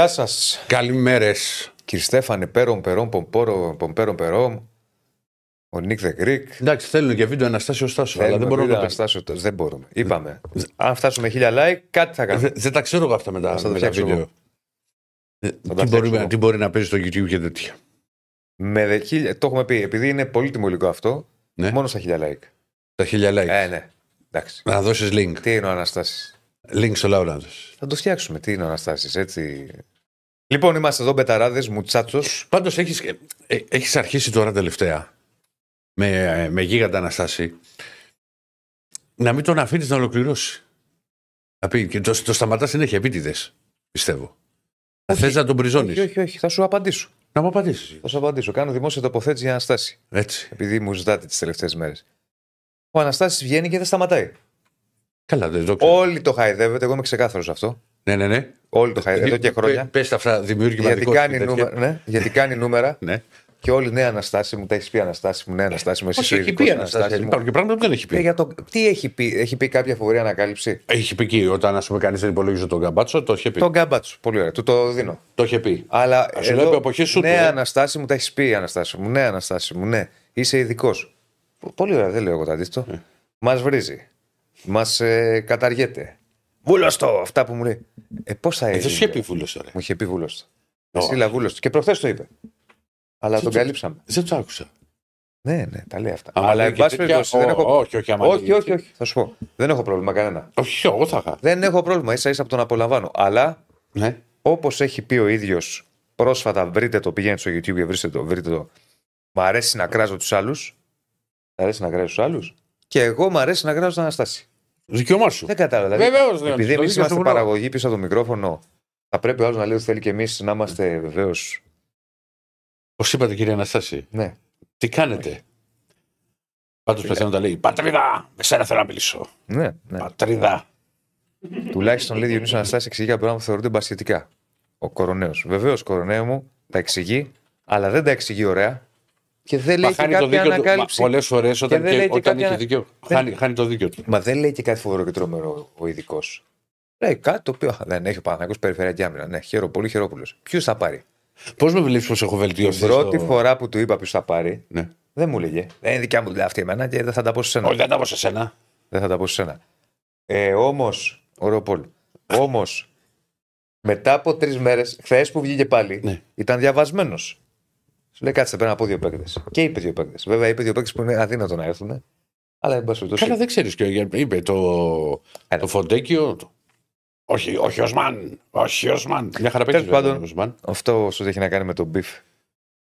Γεια σας. Καλημέρες. Κύριε Στέφανε, πέρον, περόν, πομπόρο, πομπέρον, περόν. Ο Νίκ Δε Γκρικ. Εντάξει, θέλουν και βίντεο Αναστάσιο Στάσο. Αλλά δεν μπορούμε να το Αναστάσιο, δεν μπορούμε. Είπαμε. Αν φτάσουμε χίλια like, κάτι θα κάνουμε. Δεν, δεν τα ξέρω εγώ αυτά με τα, Θα το με τα φτιάξω βίντεο. εγώ. Ε, τα Τι φτιάξω μπορεί, εγώ. τι μπορεί να παίζει στο YouTube και τέτοια. Με δε, χίλια, το έχουμε πει. Επειδή είναι πολύτιμο υλικό αυτό, Ναι. μόνο στα χίλια like. Τα χίλια like. Ε, ναι. Εντάξει. Να δώσεις link. Τι είναι ο Αναστάσης; Link στο λαό να δώσεις. Θα το φτιάξουμε. Τι είναι ο Αναστάσης, έτσι. Λοιπόν, είμαστε εδώ μπεταράδες, μουτσάτσος. Πάντως έχεις έχεις αρχίσει τώρα τελευταία με, με γίγαντα Αναστάση να μην τον αφήνεις να ολοκληρώσει. Να πει και το, το σταματάς συνέχεια επίτηδες, πιστεύω. Θα θες να τον μπριζώνει. Όχι, όχι, όχι. Θα σου απαντήσω. Να μου απαντήσεις. Θα σου απαντήσω. Κάνω δημόσια τοποθέτηση για Αναστάση. Έτσι. Επειδή μου ζητάτε τις τελευταίες μέρες. Ο Αναστάσης βγαίνει και δεν σταματάει. Καλά, δεν το ξέρω. Όλοι το χαϊδεύετε, εγώ είμαι ξεκάθαρος σε αυτό. Ναι, ναι, ναι. Όλοι το χαϊδεύετε εδώ και χρόνια. Πε τα αυτά δημιουργηματικό. Γιατί κάνει, νούμερα, ναι, γιατί κάνει νούμερα Ναι. και όλοι ναι, Αναστάση μου, τα έχεις πει Αναστάση μου, ναι, Αναστάση μου, εσύ Όχι, είσαι έχει ειδικός, πει Αναστάση Αναστασία. μου. Υπάρχουν και πράγματα που δεν έχει Ε, πει. για το, τι έχει πει, έχει πει κάποια φοβερή ανακάλυψη; Έχει πει εκεί, όταν ας πούμε κανείς δεν υπολόγιζε τον Καμπάτσο, το είχε πει. Τον γκάμπατσο. Πολύ ωραία, του το δίνω. Το είχε πει. Αλλά Α, σου λέω, εποχή σου ναι, του, ε. Αναστάση μου, τα έχεις πει Αναστάση μου, ναι, Αναστάση μου, ναι, είσαι ειδικός. Πολύ ωραία, δεν λέω εγώ το αντίθετο. Ε. Μας βρίζει. Μας ε, καταργέται. Βούλωστο, αυτά που μου λέει. Ε, πώ θα Ε, έγινε. δεν σου είχε πει βούλο τώρα. Μου είχε πει βούλωστο. Ω. Στείλα βούλωστο. Και προχθές το είπε. Αλλά Τι τον το- καλύψαμε. Δεν το άκουσα. Ναι, ναι, τα λέει αυτά. Άμα Αλλά λέει εν και πάση τέτοια, περιπτώσει δεν ω, έχω. Όχι, όχι, άμα Όχι, λέει- όχι, όχι. Θα σου πω. Δεν έχω πρόβλημα κανένα. Όχι, εγώ θα είχα. Δεν έχω πρόβλημα. σα ίσα που τον απολαμβάνω. Αλλά Ναι. όπως έχει πει ο ίδιος πρόσφατα, βρείτε το, πηγαίνετε στο YouTube και βρείτε το. Βρείτε το. Μ' αρέσει να κράζω τους άλλους. Μ' αρέσει να κράζω τους άλλους. Και εγώ μ' αρέσει να κράζω τον Αναστάση. Δικαίωμά σου. Δεν κατάλαβα. Δηλαδή, Βεβαίως. επειδή εμείς είμαστε παραγωγή πίσω από το μικρόφωνο, θα πρέπει ο άλλος να λέει ότι θέλει και εμείς να είμαστε βεβαίω. Πώ είπατε, κύριε Αναστάση, Ναι. τι κάνετε; Πάντως πεθαίνω τα λέει Πατρίδα, με σένα θέλω να μιλήσω. Ναι, ναι. Πατρίδα. Τουλάχιστον λέει Διονύσιο Αναστάση εξηγεί κάποια πράγματα που θεωρούνται μπασχετικά. Ο κοροναίος. Βεβαίως, κοροναίο μου τα εξηγεί, αλλά δεν τα εξηγεί ωραία και δεν λέει Μα και χάνει το κάποια δίκιο του. ανακάλυψη. Πολλές φορές όταν, δεν και, λέει και όταν κάποια- έχει δίκιο. Δεν- Χάνει, χάνει το δίκιο του. Μα δεν λέει και κάτι φοβερό και τρομερό ο ειδικός. Λέει κάτι το οποίο «Α, δεν έχει ο Παναγιώ περιφερειακή άμυνα. Ναι, χαίρο, πολύ χειρόπουλος. Ποιο θα πάρει; Πώς με βλέπεις πω έχω Την βελτιωθεί. πρώτη στο- φορά που του είπα ποιος θα πάρει, Ναι. δεν μου λέγε. Δεν είναι δικιά μου δουλειά αυτή εμένα και δεν θα τα πω σε σένα. Όχι, δεν τα πω σε σένα. Δεν θα τα πω σε σένα. Ε, Όμως, ωραίο Πολ. Όμως, μετά από τρεις μέρες, χθες που βγήκε πάλι, Ναι. ήταν διαβασμένος. Σου λέει κάτσε, πρέπει να πω δύο παίκτες. Και είπε δύο παίκτες. Βέβαια, είπε δύο παίκτες που είναι αδύνατο να έρθουν. Αλλά εν πάση περιπτώσει. Καλά, δεν ξέρεις. Είπε το, Ένα. το Φοντέκιο. το- Όχι, όχι, Οσμάν. Όχι, Οσμάν. Μια χαρά Τέλος παίζεις βέβαια, πάντων. ο Οσμάν. Αυτό όσο έχει να κάνει με τον beef.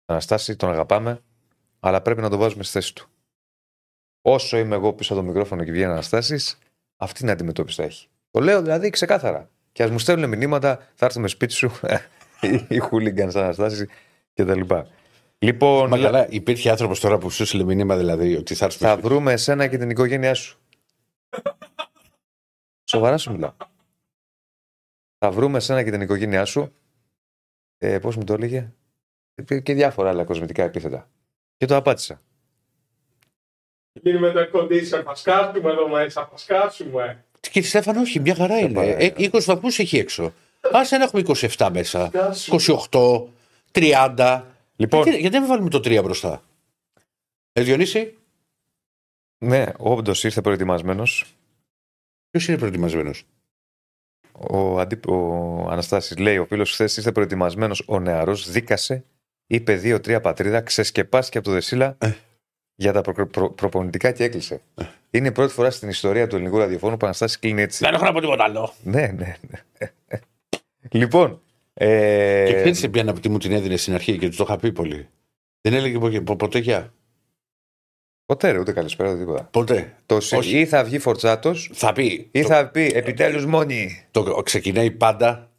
Αναστάση, τον αγαπάμε, αλλά πρέπει να τον βάζουμε στη θέση του. Όσο είμαι εγώ πίσω από το μικρόφωνο και βγαίνει Αναστάσης, αυτή την αντιμετώπιση θα έχει. Το λέω δηλαδή ξεκάθαρα. Και ας μου στέλνουν μηνύματα, θα έρθουμε σπίτι σου, οι χούλιγκαν Αναστάση κτλ. Λοιπόν, Μα καλά, υπήρχε άνθρωπος τώρα που σου έστειλε μήνυμα δηλαδή ότι θα έρθει. θα βρούμε εσένα και την οικογένειά σου. Σοβαρά σου μιλάω. Θα βρούμε εσένα και την οικογένειά σου. Ε, Πώς μου το έλεγε; Ε, Και διάφορα άλλα κοσμητικά επίθετα. Και το απάντησα. Γίνει με το air condition, θα σκάσουμε εδώ μέσα, θα σκάσουμε. Κύριε Στέφανο, όχι, μια χαρά είναι. παρακαλώ. Ε, 20 βαθμούς έχει έξω. Α να έχουμε 27 μέσα. Σκάσουμε. 28, 30. Λοιπόν, Γιατί, γιατί δεν βάλουμε το 3 μπροστά; Ε, Διονύση, ναι, όντως ήρθε προετοιμασμένος. ποιος είναι προετοιμασμένος; Ο, αντί... ο Αναστάσης λέει: Ο φίλος χθες ήρθε προετοιμασμένος. Ο νεαρός δίκασε, είπε δύο-τρία πατρίδα, ξεσκεπάστηκε από το Δεσίλα Ε. για τα προ... προ- προπονητικά και έκλεισε. Είναι η πρώτη φορά στην ιστορία του ελληνικού ραδιοφώνου που ο Αναστάσης κλείνει έτσι. Δεν έχω να πω τίποτα άλλο. Ναι, ναι, ναι. λοιπόν. Ε... Και ξέρεις σε ποια τι μου την έδινε στην αρχή και τους το είχα πει πολύ. Δεν έλεγε πο- πο- ποτέ γεια. Ποτέ ρε, ούτε καλησπέρα, ούτε τίποτα. Ποτέ. Το συ- Όχι. ή θα βγει φορτσάτος, Θα πει. ή το, θα πει επιτέλους μόνοι. το ξεκινάει πάντα.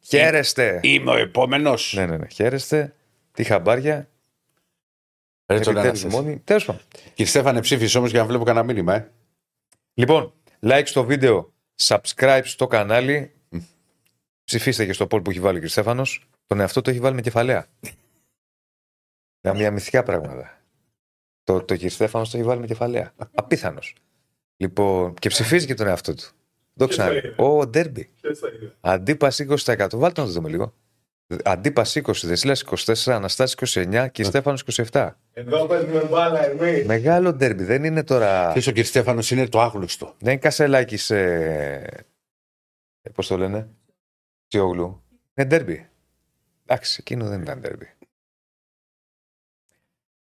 Χαίρεστε. Είμαι ο επόμενος. Ναι, ναι, ναι. Χαίρεστε. Τι χαμπάρια. Επιτέλους μόνοι. Τέλος πάντων. Κύριε Στέφανε, ψήφισε όμως για να βλέπω κανένα μήνυμα, ε. Λοιπόν, like στο βίντεο, subscribe στο κανάλι. Ψηφίστε και στο poll που έχει βάλει ο κ. Στέφανος. Τον εαυτό του έχει βάλει με κεφαλαία. Για μια μυθικά πράγματα. Το, το κ. Στέφανος το έχει βάλει με κεφαλαία. Απίθανος. Λοιπόν, και ψηφίζει και τον εαυτό του. Το ξαναλέω. Ω, ντέρμπι. Ποιος θα είναι; Αντίπας 20%. Βάλτε να το δούμε λίγο. Αντίπας 20, Δεσίλα 24, Αναστάσης 29 και Στέφανος 27. Εδώ παίζουμε μπάλα εμείς. Μεγάλο ντέρμπι. Δεν είναι τώρα. Θε ο κ. Στέφανος είναι το άγνωστο. Δεν είναι κασελάκι σε. Πώς το λένε; Τσιόγλου. Είναι ντέρμπι. Εντάξει, εκείνο δεν ήταν ντέρμπι.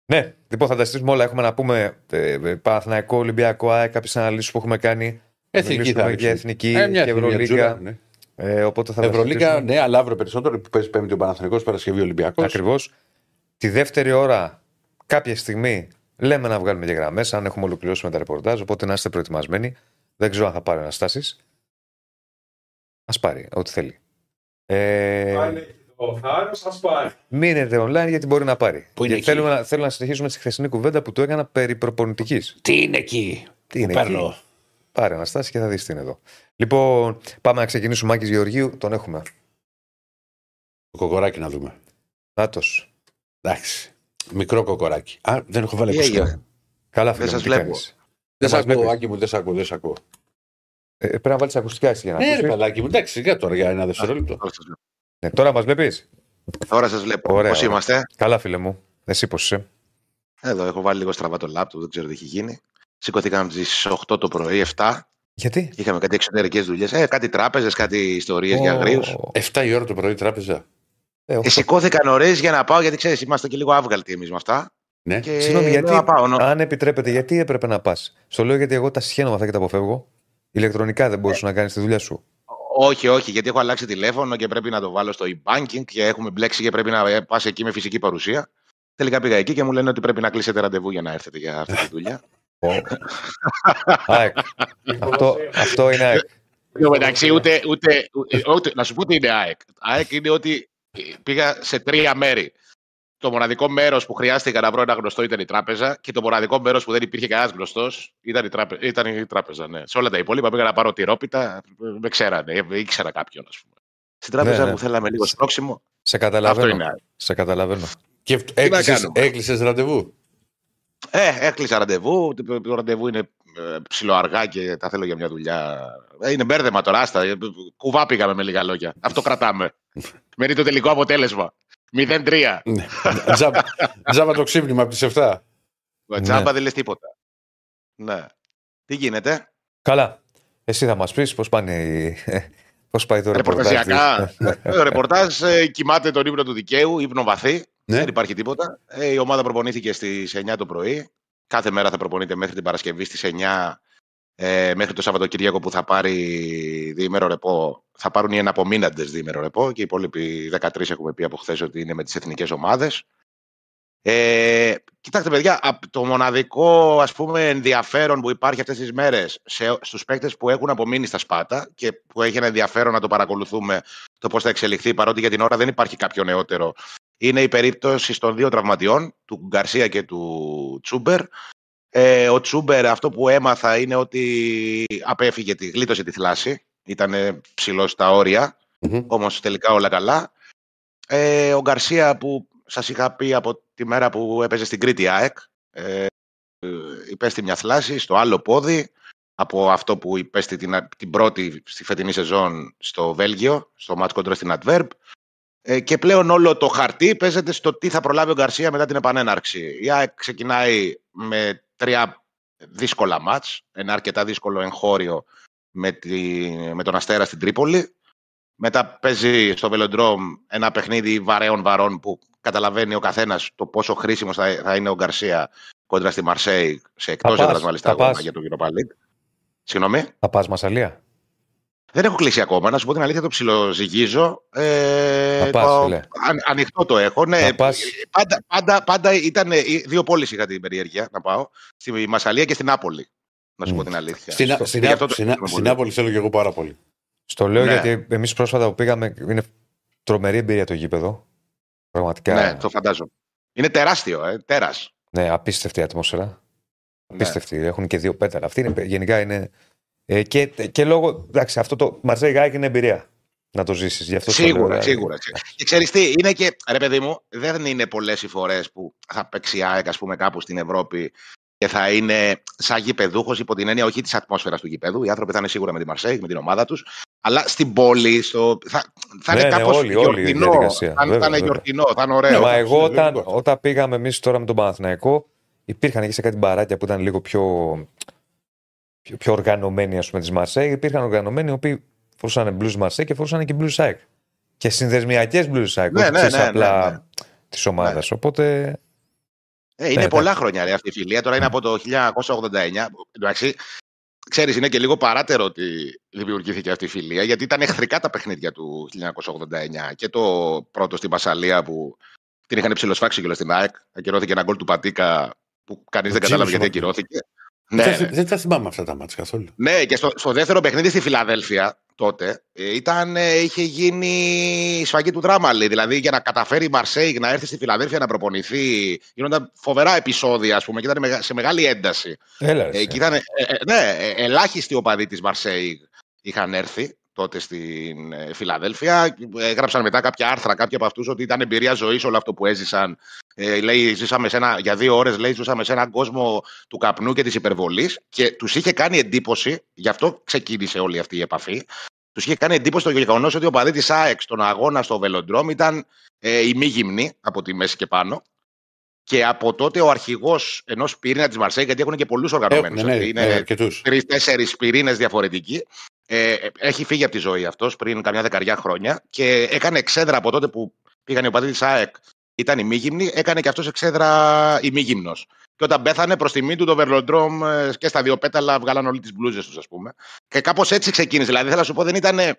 Ναι, λοιπόν, θα τα στήσουμε όλα. Έχουμε να πούμε ε, Παναθηναϊκό, Ολυμπιακό, ΑΕΚ, κάποιες αναλύσεις που έχουμε κάνει. Εθνική Μιλήσουμε θα για ρίξουμε. εθνική Ε, μια και εθνική Ευρωλίγα. τζούρα, ναι. Ε, οπότε θα τα Ευρωλίγα, συζητήσουμε. ναι, αλλά αύριο περισσότερο που παίζει Πέμπτη ο Παναθηναϊκός Παρασκευή Ολυμπιακός. Ακριβώς. Τη δεύτερη ώρα, κάποια στιγμή, λέμε να βγάλουμε και γραμμές, αν έχουμε ολοκληρώσει με τα ρεπορτάζ. Οπότε να είστε προετοιμασμένοι. Δεν ξέρω αν θα πάρει αναστάσει. Α πάρει, ό,τι θέλει. Ε, Αν έχει το θάρρος, σας πάρει. μείνετε online γιατί μπορεί να πάρει. Πού είναι Και εκεί; θέλουμε να, θέλω να συνεχίσουμε τη χθεσινή κουβέντα που του έκανα περί προπονητικής. Τι είναι εκεί; Τι είναι που εκεί; παίρνω. Πάρε Αναστάση και θα δεις τι είναι εδώ. Λοιπόν, πάμε να ξεκινήσουμε. Μάκης Γεωργίου, τον έχουμε. Το κοκοράκι να δούμε. Νάτος. Εντάξει. Μικρό κοκοράκι. Α, δεν έχω βάλει Τι ακουστικά. έγινε; Καλά, φίλε. σας μου, τι βλέπω. κάνεις; Δεν σε μας ακούω, βλέπεις; Άκη μου, δεν σε ακούω, δεν σε ακούω. Ε, πρέπει να βάλεις ακουστικά εσύ για να Ναι, ρε ακούσεις. παιδάκι μου, εντάξει, για τώρα για ένα δευτερόλεπτο. Τώρα σας βλέπω. Ναι, τώρα μας βλέπεις; Τώρα σας βλέπω. Ωραία, Πώς ωραία. είμαστε; Καλά, φίλε μου. Εσύ πώς είσαι; Εδώ έχω βάλει λίγο στραβά το λάπτοπ, δεν ξέρω τι έχει γίνει. Σηκωθήκαμε στι 8 το πρωί, 7. Γιατί; Είχαμε κάτι εξωτερικές δουλειές. Ε, κάτι τράπεζες, κάτι ιστορίες για Ω, αγρίους. 7 η ώρα το πρωί τράπεζα. ε, όχι. Ε, σηκώθηκα νωρί για να πάω, γιατί ξέρεις, είμαστε και λίγο άβγαλτοι εμείς με αυτά. Ναι. Και Συγγνώμη, λέω γιατί, να πάω. νο- αν επιτρέπετε, γιατί έπρεπε να πας; Στο λέω γιατί εγώ τα συχαίνω με αυτά και τα αποφεύγω. Ηλεκτρονικά δεν μπορούσες να κάνεις τη δουλειά σου. Όχι, όχι, γιατί έχω αλλάξει τηλέφωνο και πρέπει να το βάλω στο e-banking και έχουμε μπλέξει και πρέπει να πας εκεί με φυσική παρουσία. Τελικά πήγα εκεί και μου λένε ότι πρέπει να κλείσετε ραντεβού για να έρθετε για αυτή τη δουλειά. ΑΕΚ. αυτό, αυτό είναι ΑΕΚ. Εν τω μεταξύ, ούτε, ούτε, ούτε, ούτε- να σου πω τι είναι ΑΕΚ. ΑΕΚ είναι ότι πήγα σε τρία μέρη. Το μοναδικό μέρος που χρειάστηκα να βρω ένα γνωστό ήταν η τράπεζα και το μοναδικό μέρος που δεν υπήρχε κανένας γνωστός ήταν, η τράπε- ήταν η τράπεζα. Ναι. Σε όλα τα υπόλοιπα πήγα να πάρω τυρόπιτα, με ξέρανε, ε, ήξερα κάποιον, ας πούμε. Στην τράπεζα Ναι, ναι. που θέλαμε λίγο σπρώξιμο, Σε αυτό καταλαβαίνω. είναι ΑΕΚ. Σε καταλαβαίνω. Και να κάνουμε; έκλεισες ραντεβού; Ε, έκλεισα ραντεβού. Το, το ραντεβού είναι ε, ψιλοαργά και τα θέλω για μια δουλειά. Ε, είναι μπέρδεμα τώρα, άστα. Ε, Κουβά πήγαμε με λίγα λόγια. Αυτό κρατάμε. Μένει το τελικό αποτέλεσμα. 0-3. Ναι. Τζάμπα, τζάμπα το ξύπνημα από τις 7. Ναι. Τζάμπα δεν λες τίποτα. Ναι. Τι γίνεται; Καλά. Εσύ θα μας πεις πώς πάνε οι... Πώς πάει το ρεπορτάζ. Ρεπορταζιακά. Το ρεπορτάζ ε, κοιμάται τον ύπνο του δικαίου, ύπνο βαθύ. Ναι. Δεν υπάρχει τίποτα. Ε, η ομάδα προπονήθηκε στις 9 το πρωί. Κάθε μέρα θα προπονείται μέχρι την Παρασκευή στις 9 ε, μέχρι το Σαββατοκύριακο που θα πάρει διήμερο ρεπό. Θα πάρουν οι εναπομείναντες διήμερο ρεπό και οι υπόλοιποι 13 έχουμε πει από χθες ότι είναι με τις εθνικές ομάδες. Ε, κοιτάξτε, παιδιά, απ' το μοναδικό ας πούμε, ενδιαφέρον που υπάρχει αυτές τις μέρες σε, στους παίκτες που έχουν απομείνει στα Σπάτα και που έχει ένα ενδιαφέρον να το παρακολουθούμε το πώς θα εξελιχθεί, παρότι για την ώρα δεν υπάρχει κάποιο νεότερο, είναι η περίπτωση των δύο τραυματιών, του Γκαρσία και του Τσούμπερ. Ε, ο Τσούμπερ αυτό που έμαθα είναι ότι απέφυγε, τη, γλίτωσε τη θλάση, ήταν ψηλός στα όρια, Μμμ. όμως τελικά όλα καλά. Ε, ο Γκαρσία που σας είχα πει από τη μέρα που έπαιζε στην Κρήτη ΑΕΚ, ε, ε, υπέστη μια θλάση στο άλλο πόδι, από αυτό που υπέστη την, την πρώτη στη φετινή σεζόν στο Βέλγιο, στο μάτς κόντρα στην Adverb. Ε, και πλέον όλο το χαρτί παίζεται στο τι θα προλάβει ο Γκαρσία μετά την επανέναρξη. Η ΑΕΚ ξεκινάει με τρία δύσκολα μάτς, ένα αρκετά δύσκολο εγχώριο με, τη, με τον Αστέρα στην Τρίπολη. Μετά παίζει στο Βελοντρόμ ένα παιχνίδι βαρέων βαρών που καταλαβαίνει ο καθένας το πόσο χρήσιμος θα, θα είναι ο Γκαρσία κόντρα στη Μαρσέη, σε εκτός πας, έδρας μάλιστα θα αγώνα πας. για το Europa League. Συγγνώμη. Θα πας Μασαλία; Δεν έχω κλείσει ακόμα. Να σου πω την αλήθεια, το ψιλοζυγίζω. Ε, Θα πας, το, φίλε. αν, ανοιχτό το έχω. Ναι, Θα πας. πάντα, πάντα, πάντα ήταν. ε, Δύο πόλεις είχα την περιέργεια να πάω. Στη Μασαλία και στην Νάπολη. Να σου Μμ. πω την αλήθεια. Στην, Στο- στην, και γι' αυτό το στην, θέλουμε στην πολύ. Νάπολη θέλω και εγώ πάρα πολύ. Στο λέω Ναι. γιατί εμείς πρόσφατα που πήγαμε είναι τρομερή εμπειρία το γήπεδο. Πραγματικά. Ναι, το φαντάζομαι. Είναι τεράστιο, ε, τέρας. Ναι, απίστευτη ατμόσφαιρα. Ναι. Απίστευτη. Έχουν και δύο πέταλα. Αυτή είναι, γενικά είναι. Ε, και, και λόγω. Εντάξει, αυτό το Μαρσέιγ-ΑΕΚ είναι εμπειρία να το ζήσεις. Γι' αυτό το λέω, Σίγουρα, δηλαδή. σίγουρα. Και ξέρεις τι, είναι και, ρε παιδί μου, δεν είναι πολλές οι φορές που θα παίξει η ΑΕΚ, ας πούμε, κάπου στην Ευρώπη και θα είναι σαν γηπεδούχος υπό την έννοια όχι της ατμόσφαιρας του γηπέδου. Οι άνθρωποι θα είναι σίγουρα με τη Μαρσέη, με την ομάδα τους. Αλλά στην πόλη στο... θα, θα Ναι, είναι ναι, κάπως όλη- όλη η γιορτινό. διαδικασία. θα, θα Βέβαια, είναι βέβαια. γιορτινό, θα είναι ωραίο. Μα εγώ σίγουρα. όταν, όταν πήγαμε εμείς τώρα με τον Παναθηναϊκό, υπήρχαν εκεί σε κάτι μπαράκια που ήταν λίγο πιο, πιο, πιο οργανωμένοι, ας πούμε, της Μαρσέη. Υπήρχαν οργανωμένοι οι οποίοι φορούσαν blues Μαρσέη και φορούσαν και blues SAEK. Και συνδεσμιακές blues SAEK, Ναι, όχι ναι, ξέρεις, ναι, ναι, απλά ναι. της ομάδας. Οπότε. Ε, είναι Ναι, πολλά χρόνια ρε, αυτή η φιλία. Τώρα είναι από το 1989. Εντάξει, ξέρεις, είναι και λίγο παράτερο ότι δημιουργήθηκε αυτή η φιλία, γιατί ήταν εχθρικά τα παιχνίδια του 1989. Και το πρώτο στην Πασαλία που την είχαν ψηλοσφάξει και στην ΑΕΚ. Ακυρώθηκε ένα γκολ του Πατίκα που κανείς δεν Ο κατάλαβε Τζίμις γιατί Μάρτιν. ακυρώθηκε. Δεν, Ναι, τα- ναι. δεν τα θυμάμαι αυτά τα μάτια καθόλου. Ναι, και στο, στο δεύτερο παιχνίδι στη Φιλαδέλφια τότε ε, ήταν, ε, είχε γίνει η σφαγή του δράμαλη. Δηλαδή για να καταφέρει η Μαρσέη να έρθει στη Φιλαδέλφια να προπονηθεί. Γίνονταν φοβερά επεισόδια, ας πούμε, και ήταν μεγα- σε μεγάλη ένταση. Έλα, ρε, Ε, και ήταν, ε, ε, ναι, ε, ελάχιστοι οπαδοί της Μαρσέη είχαν έρθει τότε στην ε, Φιλαδέλφια. Έγραψαν μετά κάποια άρθρα, κάποιοι από αυτούς, ότι ήταν εμπειρία ζωής όλο αυτό που έζησαν. Ε, λέει, ζήσαμε σε ένα, για δύο ώρες, λέει, ζούσαμε σε έναν κόσμο του καπνού και της υπερβολής και τους είχε κάνει εντύπωση, γι' αυτό ξεκίνησε όλη αυτή η επαφή. Τους είχε κάνει εντύπωση το γεγονός ότι ο παδί τη ΑΕΚ στον αγώνα στο Βελοντρόμ ήταν ε, ημίγυμνη από τη μέση και πάνω. Και από τότε ο αρχηγός ενός πυρήνα της Μαρσέη, γιατί έχουν και πολλούς οργανωμένους. Έχουν, ναι, είναι ναι, αρκετούς. τρει-τέσσερι πυρήνες διαφορετικοί. Ε, έχει φύγει από τη ζωή αυτός πριν καμιά δεκαριά χρόνια και έκανε εξέδρα από τότε που πήγαν οι οπαδοί τη ΑΕΚ. Ήταν ημίγυμνη, έκανε και αυτός εξέδρα ημίγυμνο. Και όταν πέθανε προς τιμή του το Βερλοντρόμ ε, και στα δύο πέταλα βγάλαν όλοι τις μπλούζες τους, ας πούμε. Και κάπως έτσι ξεκίνησε. Δηλαδή, θέλω να σου πω, δεν ήταν. ε,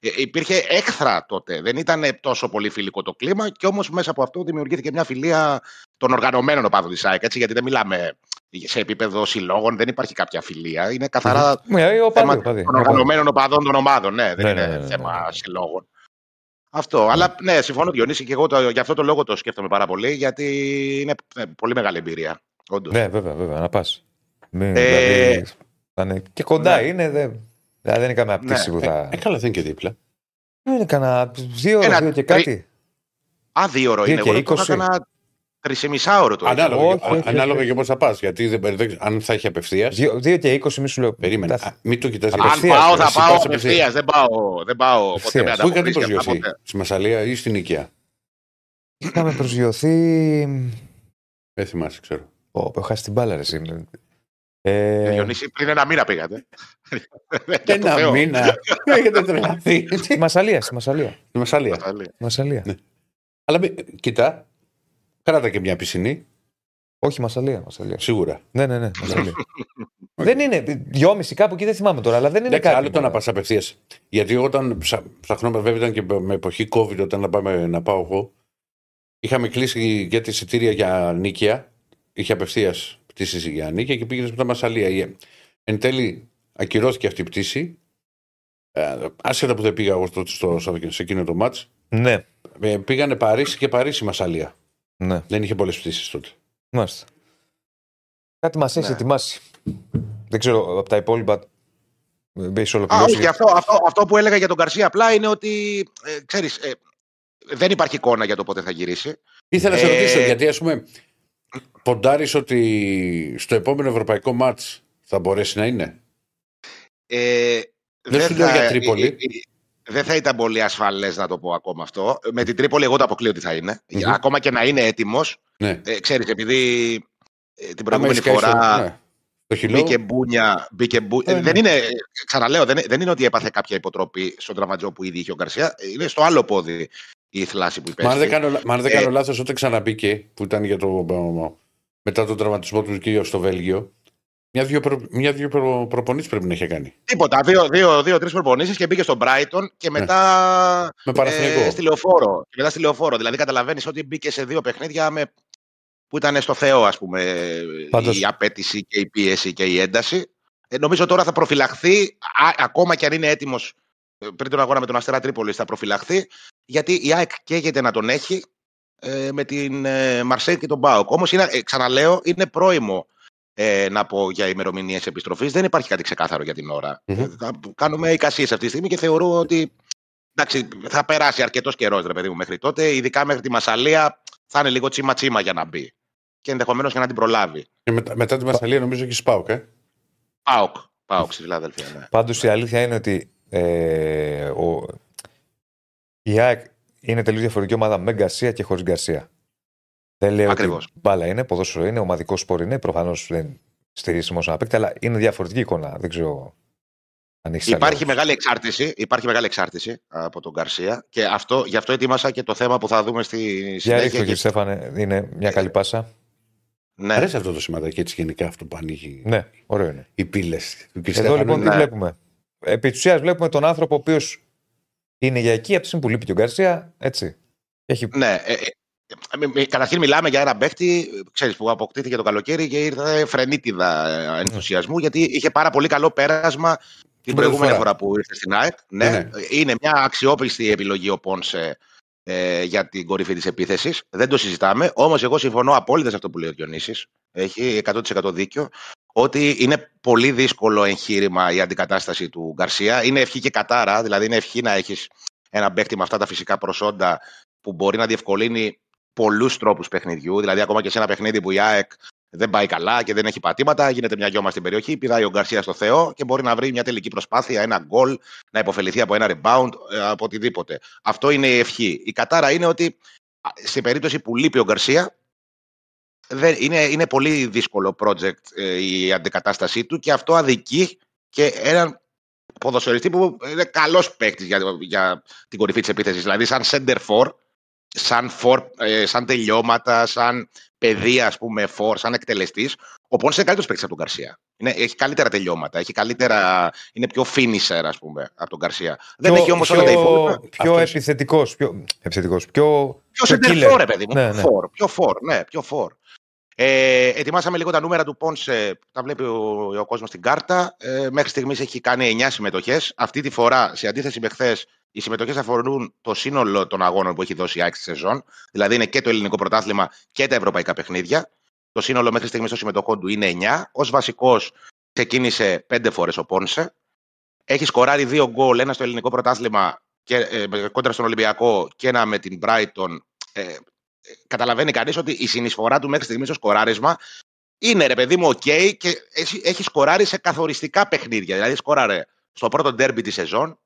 υπήρχε έχθρα τότε. Δεν ήταν τόσο πολύ φιλικό το κλίμα και όμως μέσα από αυτό δημιουργήθηκε μια φιλία των οργανωμένων οπαδών της ΑΕΚ. Έτσι, γιατί δεν μιλάμε σε επίπεδο συλλόγων, δεν υπάρχει κάποια φιλία. Είναι καθαρά Ναι, ο θέμα παδί, παδί. των οργανωμένων οπαδών των ομάδων. Ναι, δεν Ναι, είναι ναι, ναι, ναι, θέμα ναι. συλλόγων. Αυτό. Αλλά ναι, συμφωνώ, Διονύση, και εγώ το, για αυτό το λόγο το σκέφτομαι πάρα πολύ, γιατί είναι ε, πολύ μεγάλη εμπειρία. Όντως. Ναι, βέβαια, βέβαια, να πας. Ε, δηλαδή, θα είναι και κοντά ναι. είναι. Δεν, δηλαδή δεν είναι καμία πτήση Ναι. που θα. Ε, καλά, δεν είναι και δίπλα. είναι κανένα δύο Ένα ώρε, δύο και τρι- κάτι. Α, δύο ώρο Δύο είναι. και Εγώ το 20. έκανα τρισεμισάωρο το έκανα. Ανάλογα, όχι, όχι, ανάλογα όχι. και πώ θα πας. Γιατί δεν, δεν- αν θα έχει απευθεία. Δύο, δύο και είκοσι, μη σου λέω. Περίμενε. Τα- Α, Μην το κοιτάς. Αν Απευθείας, πάω, θα εσύ πάω πας απευθείας. Δεν πάω, δεν πάω ποτέ Απευθείας. με Πού είχατε ανταποκρίσεις και αυτά, προσγειωθεί, ποτέ. στη Μασαλία ή στην Οικία. Είχαμε προσγειωθεί. Δεν θυμάσαι, ξέρω. Ω, έχω χάσει την μπάλα, ρε. εσύ. Ε, Ε, Διονύση, πριν ένα μήνα πήγατε. Για το Ένα Θεό. μήνα. Έχετε τρελαθεί; Στη Μασαλία, στη Μασαλία. Στη Μασαλία. Άλλη. Μασαλία. Ναι. Αλλά μη- κοιτά, κράτα και μια πισινή, Όχι, Μασαλία. Μασαλία. σίγουρα. Ναι, ναι, ναι. Μασαλία. δεν είναι. Δυόμιση κάπου εκεί δεν θυμάμαι τώρα, αλλά δεν είναι Εντάξει, κάτι. άλλο το να μόνο. πας απευθείας. Γιατί όταν ψα- ψαχνόμαστε, βέβαια ήταν και με εποχή COVID, όταν να, πάμε, να πάω εγώ, είχαμε κλείσει για τη εισιτήρια για νίκαια. Είχε απευθείας πτήσεις για νίκαια και πήγαινε μετά Μασαλία. Η- Εν τέλει, ακυρώθηκε αυτή η πτήση. Ε, άσχετα που δεν πήγα εγώ στο, στο, σε εκείνο το μάτς, Ναι, ε, πήγανε Παρίσι και Παρίσι Μασαλία. Ναι. Δεν είχε πολλές πτήσεις τότε. Μάλιστα. Κάτι μας έχει Ναι. ετοιμάσει. Δεν ξέρω από τα υπόλοιπα. ε, Έχεις Α, ολοκληρώσει. όχι, αυτό, αυτό, αυτό που έλεγα για τον Καρσία απλά είναι ότι, ε, ξέρεις, ε, δεν υπάρχει εικόνα για το πότε θα γυρίσει. Ήθελα να σε Ε, ρωτήσω, γιατί ας πούμε ποντάρεις ότι στο επόμενο ευρωπαϊκό μάτς θα μπορέσει να είναι; Ε, Δεν σου λέω για Τρίπολη. Ε, ε, Δεν θα ήταν πολύ ασφαλές να το πω ακόμα αυτό. Με την Τρίπολη, εγώ το αποκλείω ότι θα είναι. Μμμ. Ακόμα και να είναι έτοιμος. Ναι. Ε, ξέρεις, επειδή ε, την Άμα προηγούμενη έχεις κάνει φορά στο- ναι. Το χειλό, μπήκε μπούνια. Μπήκε μπου... Ε, ε, ναι. δεν είναι, ε, ξαναλέω, δεν, δεν είναι ότι έπαθε κάποια υποτροπή στον τραυματισμό που ήδη είχε ο Γκαρσία. Ε, Είναι στο άλλο πόδι η θλάση που Μα αν δεν υπέστη. κάνω, μα αν δεν Ε, κάνω λάθος, όταν ξαναμπήκε, που ήταν για το, μετά τον τραυματισμό του και στο Βέλγιο, μια-δυο προ, μια-δυο προ, προπονήσεις πρέπει να είχε κάνει. Τίποτα. Δύο-τρει δύο, δύο, τρεις προπονήσεις και μπήκε στον Brighton και Ναι. μετά Με Παναθηναϊκό. ε, στη λεωφόρο. Και μετά στη λεωφόρο. Δηλαδή καταλαβαίνεις ότι μπήκε σε δύο παιχνίδια με... που ήταν στο Θεό, ας πούμε, Πάντως- η απέτηση και η πίεση και η ένταση. Ε, νομίζω τώρα θα προφυλαχθεί, α, ακόμα και αν είναι έτοιμος πριν τον αγώνα με τον Αστέρα Τρίπολης, θα προφυλαχθεί, γιατί η ΑΕΚ καίγεται να τον έχει ε, με την ε, Μαρσέη και τον Μπάουκ. Όμως, ε, ξαναλέω, είναι πρόημο ε, να πω για ημερομηνίες επιστροφής. Δεν υπάρχει κάτι ξεκάθαρο για την ώρα. Μμμ. Ε, θα κάνουμε εικασίες αυτή τη στιγμή και θεωρώ ότι εντάξει, θα περάσει αρκετός καιρός, ρε παιδί μου, μέχρι τότε. Ειδικά μέχρι τη Μασαλία θα είναι λίγο τσίμα-τσίμα για να μπει. και ενδεχομένως και να την προλάβει. Και μετά, μετά τη Μασαλία νομίζω έχει Σπάουκ, ε. Πάοκ. Πάοκ στη Φιλαδέλφια. Ναι. Πάντως η αλήθεια είναι ότι ε, ο, η ΑΕΚ είναι τελείως διαφορετική ομάδα με Γκαρσία και χωρίς Γκαρσία. Δεν λέω Ακριβώς. ότι μπάλα είναι, ποδόσφαιρο είναι, ομαδικό σπορ είναι. Προφανώς δεν στηρίζει μόνο ένα παίκτη, αλλά είναι διαφορετική εικόνα. Δεν ξέρω αν έχεις Υπάρχει μεγάλη, εξάρτηση, υπάρχει μεγάλη εξάρτηση από τον Γκαρσία και αυτό, γι' αυτό ετοίμασα και το θέμα που θα δούμε στη Για συνέχεια. ρίχτω, κύριε και- Στέφανε, είναι μια καλή πάσα. Ναι. Αρέσει αυτό το σηματάκι έτσι γενικά αυτό που ανοίγει Ναι, ωραίο είναι. οι πύλες του κ. Εδώ Στέφανου. λοιπόν τι ναι. βλέπουμε. Επί της ουσίας βλέπουμε τον άνθρωπο ο οποίος είναι για εκεί από τη στιγμή που λείπει και ο Γκαρσία. Έτσι. Έχει Ναι, ε, ε, ε, ε, καταρχήν μιλάμε για ένα παίχτη ξέρεις, που αποκτήθηκε το καλοκαίρι και ήρθε φρενίτιδα ε, ενθουσιασμού γιατί είχε πάρα πολύ καλό πέρασμα την Την πρώτη προηγούμενη φορά. φορά που ήρθε στην ΑΕΚ. Ναι, Ναι, ναι. Είναι μια αξιόπιστη επιλογή ο Πόνσε ε, για την κορυφή της επίθεσης. Δεν το συζητάμε. Όμως εγώ συμφωνώ απόλυτα σε αυτό που λέει ο Διονύσης. Έχει 100% δίκιο. Ότι είναι πολύ δύσκολο εγχείρημα η αντικατάσταση του Γκαρσία. Είναι ευχή και κατάρα. Δηλαδή είναι ευχή να έχεις ένα παίκτη με αυτά τα φυσικά προσόντα που μπορεί να διευκολύνει πολλούς τρόπους παιχνιδιού. Δηλαδή, ακόμα και σε ένα παιχνίδι που η ΑΕΚ δεν πάει καλά και δεν έχει πατήματα, γίνεται μια γιώμα στην περιοχή, πηδάει ο Γκαρσία στο Θεό και μπορεί να βρει μια τελική προσπάθεια, ένα γκολ, να υποφεληθεί από ένα rebound, ε, από οτιδήποτε. Αυτό είναι η ευχή. Η κατάρα είναι ότι α, σε περίπτωση που λείπει ο Γκαρσία, δεν, είναι, είναι πολύ δύσκολο project ε, η αντικατάστασή του και αυτό αδικεί και έναν ποδοσφαιριστή που είναι καλός παίκτης για, για την κορυφή της επίθεσης. Δηλαδή, σαν center for, σαν, for, ε, σαν τελειώματα, σαν παιδεία, ας πούμε, for, σαν εκτελεστής. Ο Πόνσε είναι καλύτερος παίκτης από τον Καρσία. Είναι, έχει καλύτερα τελειώματα, έχει καλύτερα, είναι πιο finisher, ας πούμε, από τον Καρσία. Δεν έχει όμως όλα τα υπόλοιπα. Πιο Αυτός. επιθετικός. Πιο, επιθετικός, πιο, Πιο πιο center killer. for, ρε παιδί μου. Ναι, πιο ναι. for, πιο for, ναι, πιο for. Ε, ετοιμάσαμε λίγο τα νούμερα του Πόνσε. Τα βλέπει ο, ο κόσμος στην κάρτα. Ε, μέχρι στιγμής έχει κάνει 9 συμμετοχές. Αυτή τη φορά, σε αντίθεση με χθες, οι συμμετοχές αφορούν το σύνολο των αγώνων που έχει δώσει η ΑΕΚ στη σεζόν. Δηλαδή είναι και το ελληνικό πρωτάθλημα και τα ευρωπαϊκά παιχνίδια. Το σύνολο μέχρι στιγμής των συμμετοχών του είναι 9. Ω βασικός ξεκίνησε 5 φορές ο Πόνσε. Έχει σκοράρει δύο γκολ, ένα στο ελληνικό πρωτάθλημα και, ε, κόντρα στον Ολυμπιακό και ένα με την Brighton. Ε, καταλαβαίνει κανείς ότι η συνεισφορά του μέχρι στιγμής στο σκοράρισμα είναι ρε παιδί μου, οκ και έχει, έχει σκοράρει σε καθοριστικά παιχνίδια. Δηλαδή, σκόραρε στο πρώτο ντέρμπι της σεζόν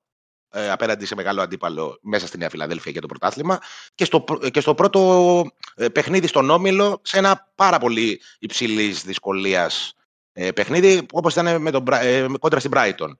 ε, απέναντι σε μεγάλο αντίπαλο μέσα στη Νέα Φιλαδέλφια για το πρωτάθλημα και στο, πρω- και στο πρώτο ε, παιχνίδι στον Όμιλο σε ένα πάρα πολύ υψηλής δυσκολίας ε, παιχνίδι όπως ήταν με τον, Μπρα- ε, με- κόντρα στην Brighton.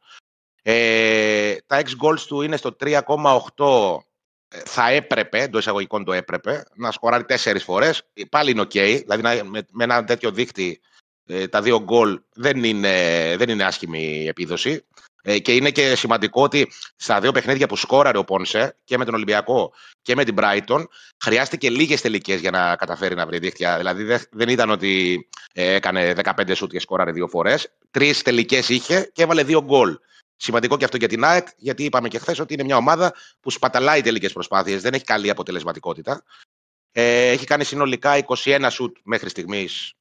Ε, τα x goals του είναι στο 3,8 ε, θα έπρεπε, εντός εισαγωγικών το έπρεπε, να σκοράρει τέσσερις φορές. Πάλι είναι οκ. Δηλαδή να- με, με ένα τέτοιο δίχτυ ε, τα δύο γκολ δεν είναι, δεν είναι άσχημη η επίδοση. Ε, και είναι και σημαντικό ότι στα δύο παιχνίδια που σκόραρε ο Πόνσε και με τον Ολυμπιακό και με την Brighton χρειάστηκε λίγες τελικές για να καταφέρει να βρει δίχτυα. Δηλαδή δεν, δεν ήταν ότι ε, έκανε 15 σουτ και σκόραρε δύο φορές. Τρεις τελικές είχε και έβαλε δύο γκολ. Σημαντικό και αυτό για την ΑΕΚ, γιατί είπαμε και χθες ότι είναι μια ομάδα που σπαταλάει τελικές προσπάθειες, δεν έχει καλή αποτελεσματικότητα. Ε, έχει κάνει συνολικά 21 σουτ μέχρι στιγμής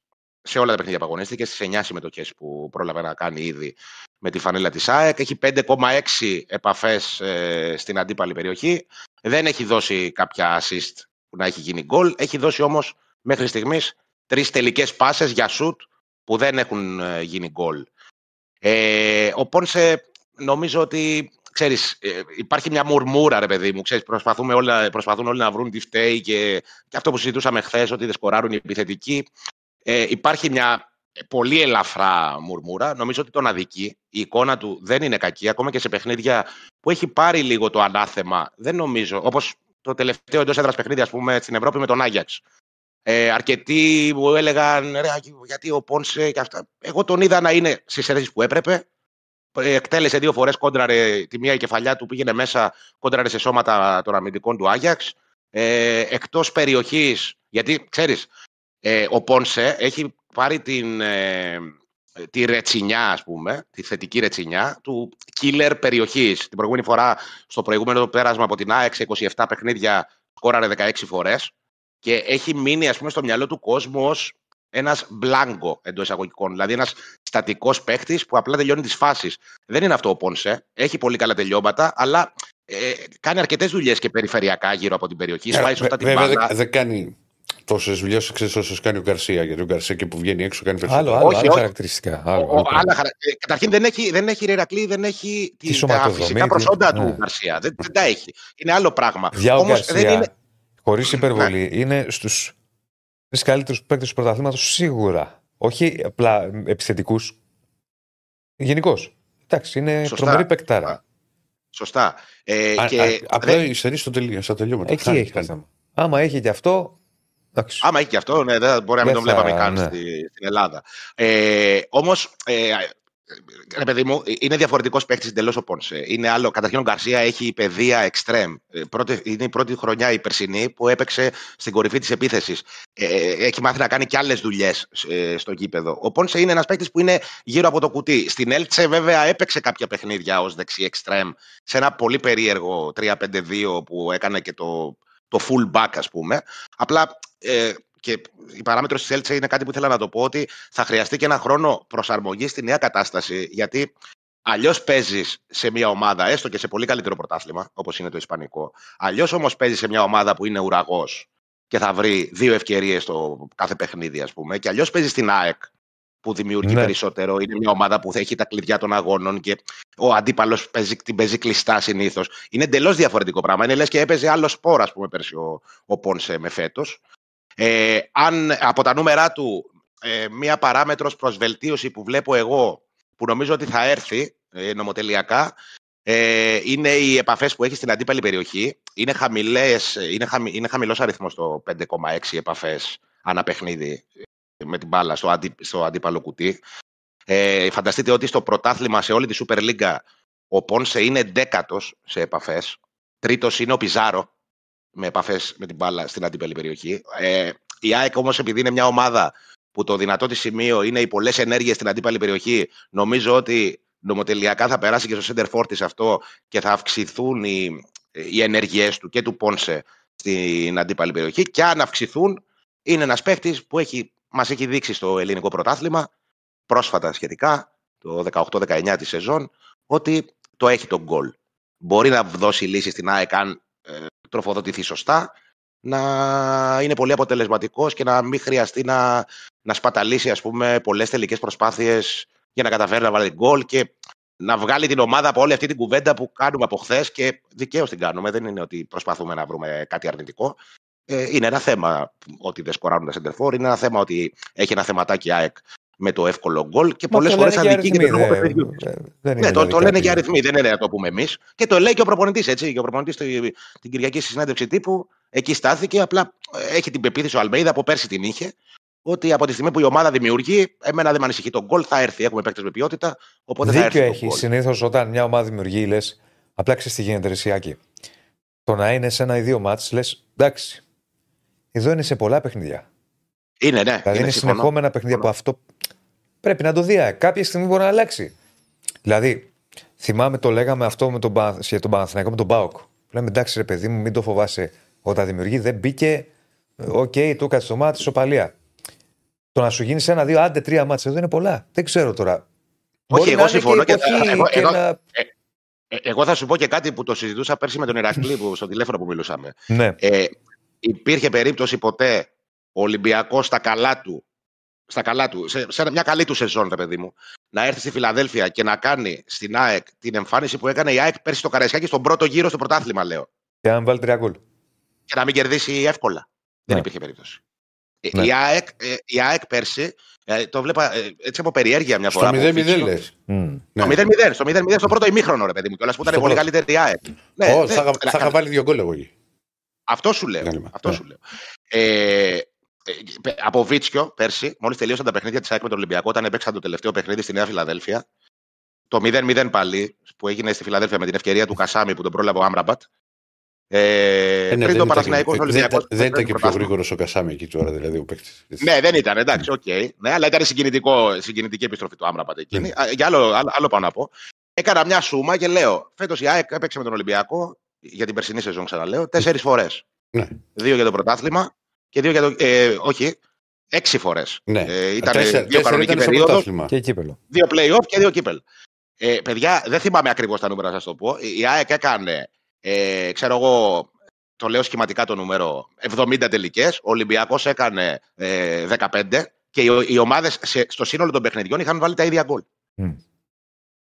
σε όλα τα παιχνίδια που αγωνίστηκε, στις 9 συμμετοχές που πρόλαβε να κάνει ήδη με τη φανέλα της ΑΕΚ. Έχει 5,6 επαφές ε, στην αντίπαλη περιοχή. Δεν έχει δώσει κάποια assist που να έχει γίνει γκολ. Έχει δώσει όμως μέχρι στιγμής τρεις τελικές πάσες για σουτ που δεν έχουν ε, γίνει γκολ. Ε, ο Πόνσε νομίζω ότι ξέρεις, ε, υπάρχει μια μουρμούρα, ρε παιδί μου. Ξέρεις, προσπαθούμε όλα, προσπαθούν όλοι να βρουν τι φταίει και, και αυτό που συζητούσαμε χθες, ότι δεν σκοράρουν οι επιθετικοί. Ε, υπάρχει μια πολύ ελαφρά μουρμούρα. Νομίζω ότι τον αδικεί. Η εικόνα του δεν είναι κακή, ακόμα και σε παιχνίδια που έχει πάρει λίγο το ανάθεμα. Δεν νομίζω. Όπως το τελευταίο εντός έδρας παιχνίδι, ας πούμε, στην Ευρώπη με τον Άγιαξ. Ε, αρκετοί μου έλεγαν ρε, Άκη, γιατί ο Πόνσε και αυτά. Εγώ τον είδα να είναι στις θέσει που έπρεπε. Ε, Εκτέλεσε δύο φορές κόντραρε τη μία η κεφαλιά του, πήγαινε μέσα, κόντραρε σε σώματα των αμυντικών του Άγιαξ. Ε, Εκτός περιοχής, γιατί ξέρεις, ε, ο Πόνσε έχει πάρει την, ε, τη ρετσινιά, ας πούμε, τη θετική ρετσινιά του killer περιοχής. Την προηγούμενη φορά, στο προηγούμενο πέρασμα από την ΑΕΚ, σε 27 παιχνίδια, σκόραρε 16 φορές και έχει μείνει, ας πούμε, στο μυαλό του κόσμου ως ένας μπλάνκο εντός εισαγωγικών. Δηλαδή ένας στατικός παίχτης που απλά τελειώνει τις φάσεις. Δεν είναι αυτό ο Πόνσε. Έχει πολύ καλά τελειώματα, αλλά ε, κάνει αρκετές δουλειές και περιφερειακά γύρω από την περιοχή. Σπάει Ε, σωστά βε- την βέβαια μπάλα. δεν δεν κάνει τόσες δουλειές όσο κάνει ο Γκαρσία. Γιατί ο Γκαρσία και που βγαίνει έξω κάνει περισσότερο. Άλλο, άλλο, Όχι, άλλο όχι. χαρακτηριστικά. Άλλο, Ο- άλλο ο- πράγμα. άλλα χαρα- ε, Καταρχήν δεν έχει, δεν έχει Ηρακλή, δεν έχει Τη τη, τα σωματοδομή, φυσικά τη- προσόντα ναι. του Γκαρσία. Δεν, δεν τα έχει. Είναι άλλο πράγμα. Για ο Όμως δεν Γκαρσία, είναι. χωρίς υπερβολή, είναι στους τρει καλύτερου παίκτε του πρωταθλήματος σίγουρα. Όχι απλά επιθετικούς. Γενικώς. Εντάξει, είναι Σωστά. τρομερή παικτάρα. Σωστά. Ε, Α- και α- Απλά δεν- υστερεί στο τελείω, στα τελειώματα. Εκεί Χάνει, έχει το χάνει. θέμα. Άμα έχει και αυτό. Εντάξει. Άμα έχει και αυτό, ναι, δεν μπορεί να μην Δεν τον θα- βλέπαμε καν ναι. στη, στην Ελλάδα. Ε, Όμως, ε, ρε παιδί μου, είναι διαφορετικός παίκτης εντελώς ο Πόνσε. Είναι άλλο. Καταρχήν, ο Γκαρσία έχει παιδεία εξτρέμ. Ε, πρώτη- είναι η πρώτη χρονιά η περσινή που έπαιξε στην κορυφή της επίθεσης. Ε, έχει μάθει να κάνει και άλλες δουλειές στο γήπεδο. Ο Πόνσε είναι ένας παίκτης που είναι γύρω από το κουτί. Στην Έλτσε, βέβαια, έπαιξε κάποια παιχνίδια ως δεξί εξτρέμ σε ένα πολύ περίεργο 3-5-2 που έκανε και το, το full back, ας πούμε. Απλά ε, και η παράμετρος της Έλτσε είναι κάτι που ήθελα να το πω ότι θα χρειαστεί και ένα χρόνο προσαρμογής στη νέα κατάσταση. Γιατί αλλιώς παίζεις σε μια ομάδα, έστω και σε πολύ καλύτερο πρωτάθλημα, όπως είναι το Ισπανικό. Αλλιώς όμως παίζεις σε μια ομάδα που είναι ουραγός και θα βρει δύο ευκαιρίες στο κάθε παιχνίδι, ας πούμε. Και αλλιώς παίζεις στην ΑΕΚ που δημιουργεί Ναι. περισσότερο. Είναι μια ομάδα που θα έχει τα κλειδιά των αγώνων και ο αντίπαλος την παίζει κλειστά συνήθως. Είναι εντελώς διαφορετικό πράγμα. Είναι λες και έπαιζε άλλο σπόρο, ας πούμε, πέρσι ο, ο Πόνσε με φέτος. Ε, αν από τα νούμερά του ε, μία παράμετρος προς βελτίωση που βλέπω εγώ που νομίζω ότι θα έρθει ε, νομοτελειακά ε, είναι οι επαφές που έχεις στην αντίπαλη περιοχή. Είναι, χαμηλές, ε, είναι, χαμη, είναι χαμηλός αριθμός το 5,6 επαφές ανά παιχνίδι ε, με την μπάλα στο, αντι, στο αντίπαλο κουτί. Ε, φανταστείτε ότι στο πρωτάθλημα σε όλη τη Super League ο Πόνσε είναι δέκατος σε επαφές. Τρίτος είναι ο Πιζάρο με επαφές με την μπάλα στην αντίπαλη περιοχή. Ε, η ΑΕΚ όμως, επειδή είναι μια ομάδα που το δυνατό της σημείο είναι οι πολλές ενέργειες στην αντίπαλη περιοχή, νομίζω ότι νομοτελειακά θα περάσει και στο center for της αυτό και θα αυξηθούν οι, οι ενέργειές του και του Πόνσε στην αντίπαλη περιοχή. Και αν αυξηθούν, είναι ένας παίχτη που έχει, μας έχει δείξει στο ελληνικό πρωτάθλημα πρόσφατα σχετικά, το 18-19 της σεζόν, ότι το έχει τον γκολ. Μπορεί να δώσει λύση στην ΑΕΚ αν ε, τροφοδοτηθεί σωστά, να είναι πολύ αποτελεσματικός και να μην χρειαστεί να, να σπαταλήσει ας πούμε, πολλές τελικές προσπάθειες για να καταφέρει να βάλει γκολ και να βγάλει την ομάδα από όλη αυτή την κουβέντα που κάνουμε από χθες και δικαίως την κάνουμε. Δεν είναι ότι προσπαθούμε να βρούμε κάτι αρνητικό. Ε, είναι ένα θέμα ότι δεν σκοράρουν τα σεντερφόρ, είναι ένα θέμα ότι έχει ένα θεματάκι ΑΕΚ με το εύκολο γκολ και Μα πολλές το φορές λένε και αδικεί και το αριθμοί, λόγο δε- παιχνιδιού. ε, δεν Ναι, είναι το, το δηλαδή λένε κάτι- και αριθμοί, δεν είναι να το πούμε εμείς. Και το λέει και ο προπονητής, έτσι. Και ο προπονητής την Κυριακή στη συνέντευξη τύπου εκεί στάθηκε. Απλά ε, έχει την πεποίθηση ο Αλμέιδα από πέρσι την είχε. Ότι από τη στιγμή που η ομάδα δημιουργεί, εμένα δεν με ανησυχεί το γκολ, θα έρθει. Έχουμε παίκτες με ποιότητα. Οπότε θα έρθει. Δίκιο το έχει. γκολ. Συνήθως όταν μια ομάδα δημιουργεί, λες, απλά ξέρεις τι γίνεται, Ρεσιάκη. Το να είναι σε ένα ή δύο μάτς, λες, εντάξει. Εδώ είναι σε πολλά παιχνίδια. Είναι, ναι. Δηλαδή είναι συμφωνώ. συνεχόμενα παιχνίδια που αυτό πρέπει να το δει. ε. Κάποια στιγμή μπορεί να αλλάξει. Δηλαδή, θυμάμαι το λέγαμε αυτό με τον, Πα- για τον Παναθηναϊκό με τον Μπάουκ. Λέμε εντάξει, ρε παιδί μου, μην το φοβάσαι. Όταν δημιουργεί, δεν μπήκε. ε, Οκ, του έκατσε το μάτι, σοπαλία. Το να σου γίνει ένα, δύο, άντε τρία μάτια εδώ είναι πολλά. Δεν ξέρω τώρα. Μπορεί εγώ να είναι συμφωνώ και και θα- εποχή εγώ- και εγώ- να- Ε, εγώ θα σου πω και κάτι που το συζητούσα πέρσι με τον Ηρακλή που, στο τηλέφωνο που μιλούσαμε. Ναι. Ε, υπήρχε περίπτωση ποτέ ο Ολυμπιακός στα καλά του, στα καλά του σε, σε μια καλή του σεζόν, ρε παιδί μου, να έρθει στη Φιλαδέλφια και να κάνει στην ΑΕΚ την εμφάνιση που έκανε η ΑΕΚ πέρσι στο Καραϊσκάκι στον πρώτο γύρο στο πρωτάθλημα, λέω. Και αν βάλει τρία γκολ. Και να μην κερδίσει εύκολα. Δεν Ναι. υπήρχε περίπτωση. Ε, Ναι. Η, ΑΕΚ, ε, η ΑΕΚ πέρσι, ε, το βλέπα ε, έτσι από περιέργεια μια Στο φορά. από 0-0 φίτσιο. λες. Μμ. Στο 0-0, στο 0-0 στο πρώτο ημίχρονο, ρε παιδί μου. Κιόλας που ήταν Στο πολύ πρώτο. καλύτερη η ΑΕΚ. Ναι, Ω, ναι, θα είχα- κα- θα είχα βάλει δύο γκολ εγώ εκεί. Αυτό σου λέω. Κάλυμα. Αυτό Ναι. σου λέω. Ε, ε, πε- από βίτσιο πέρσι, μόλις τελείωσαν τα παιχνίδια της ΑΕΚ με τον Ολυμπιακό, όταν έπαιξαν το τελευταίο παιχνίδι στη Νέα Φιλαδέλφια, το 0-0 πάλι, που έγινε στη Φιλαδέλφια με την ευκαιρία του Κασάμι που τον πρόλαβε ο Άμραμπατ. Ε, Ε, ναι, πριν δεν το ήταν Παναθηναϊκός και- δεν Ολυμπιακός. ήταν- Δεν ήταν και πιο γρήγορος ο Κασάμι εκεί τώρα, δηλαδή ο παίκτης. Ναι, δεν ήταν, εντάξει, οκ. Ναι, αλλά ήταν συγκινητικό, συγκινητική επιστροφή του Άμραμπατ εκείνη. Ναι. Α, Για άλλο, άλλο, άλλο πάω να πω. Έκανα μια σούμα και λέω: Φέτος η ΑΕΚ έπαιξε με τον Ολυμπιακό για την περσινή σεζόν, ξαναλέω, τέσσερις φορές. Ναι. Δύο για το πρωτάθλημα και δύο για το. Ε, όχι, έξι φορές. Ναι. Ε, ήταν Τέσσερα- δύο τέσσερα κανονική ήταν στο περίοδος, πρωτάθλημα. Και κύπελο. δύο play-off και δύο κύπελ. Ε, παιδιά, δεν θυμάμαι ακριβώς τα νούμερα, να σας το πω. Η ΑΕΚ έκανε, ε, ξέρω εγώ, το λέω σχηματικά το νούμερο, 70 τελικές. Ο Ολυμπιακός έκανε ε, 15 και οι, οι ομάδες στο σύνολο των παιχνιδιών είχαν βάλει τα ίδια γκολ. Μμ.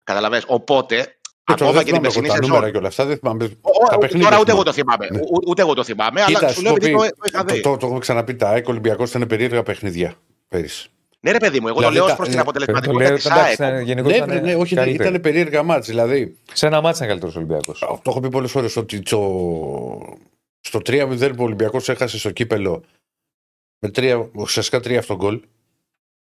Καταλαβες. Οπότε, Και τώρα ακόμα δεν και την θυμάμαι εγώ περσινή τα σεζόν. νούμερα και όλα αυτά. Δεν θυμάμαι. Ο- τα ο- παιχνίδια Τώρα ούτε εγώ θυμάμαι. το θυμάμαι. Ναι. Ο- Ούτε εγώ το θυμάμαι, Κοίτα, αλλά σου σου λέω πω επειδή το, πει- το είχα το, δει. το, το έχουμε ξαναπεί. Τα ΑΕΚ Ολυμπιακός ήταν περίεργα παιχνίδια πέρυσι. Ναι, ρε παιδί μου, εγώ Δηλαδή το λέω τα- ω προς την ε, Το αποτελεσματικότητα λέω, της εντάξει, ΑΕΚ. ήταν- γενικώς Ναι, ήταν ναι, ναι, όχι, ήταν, καλύτερη. ήταν περίεργα μάτς. Δηλαδή, Σε ένα μάτσο ήταν καλύτερος Ολυμπιακός. το έχω πει πολλές φορές ότι το, στο 3-0 που ο Ολυμπιακός έχασε στο κύπελο με τρία, ουσιαστικά τρία αυτογκολ.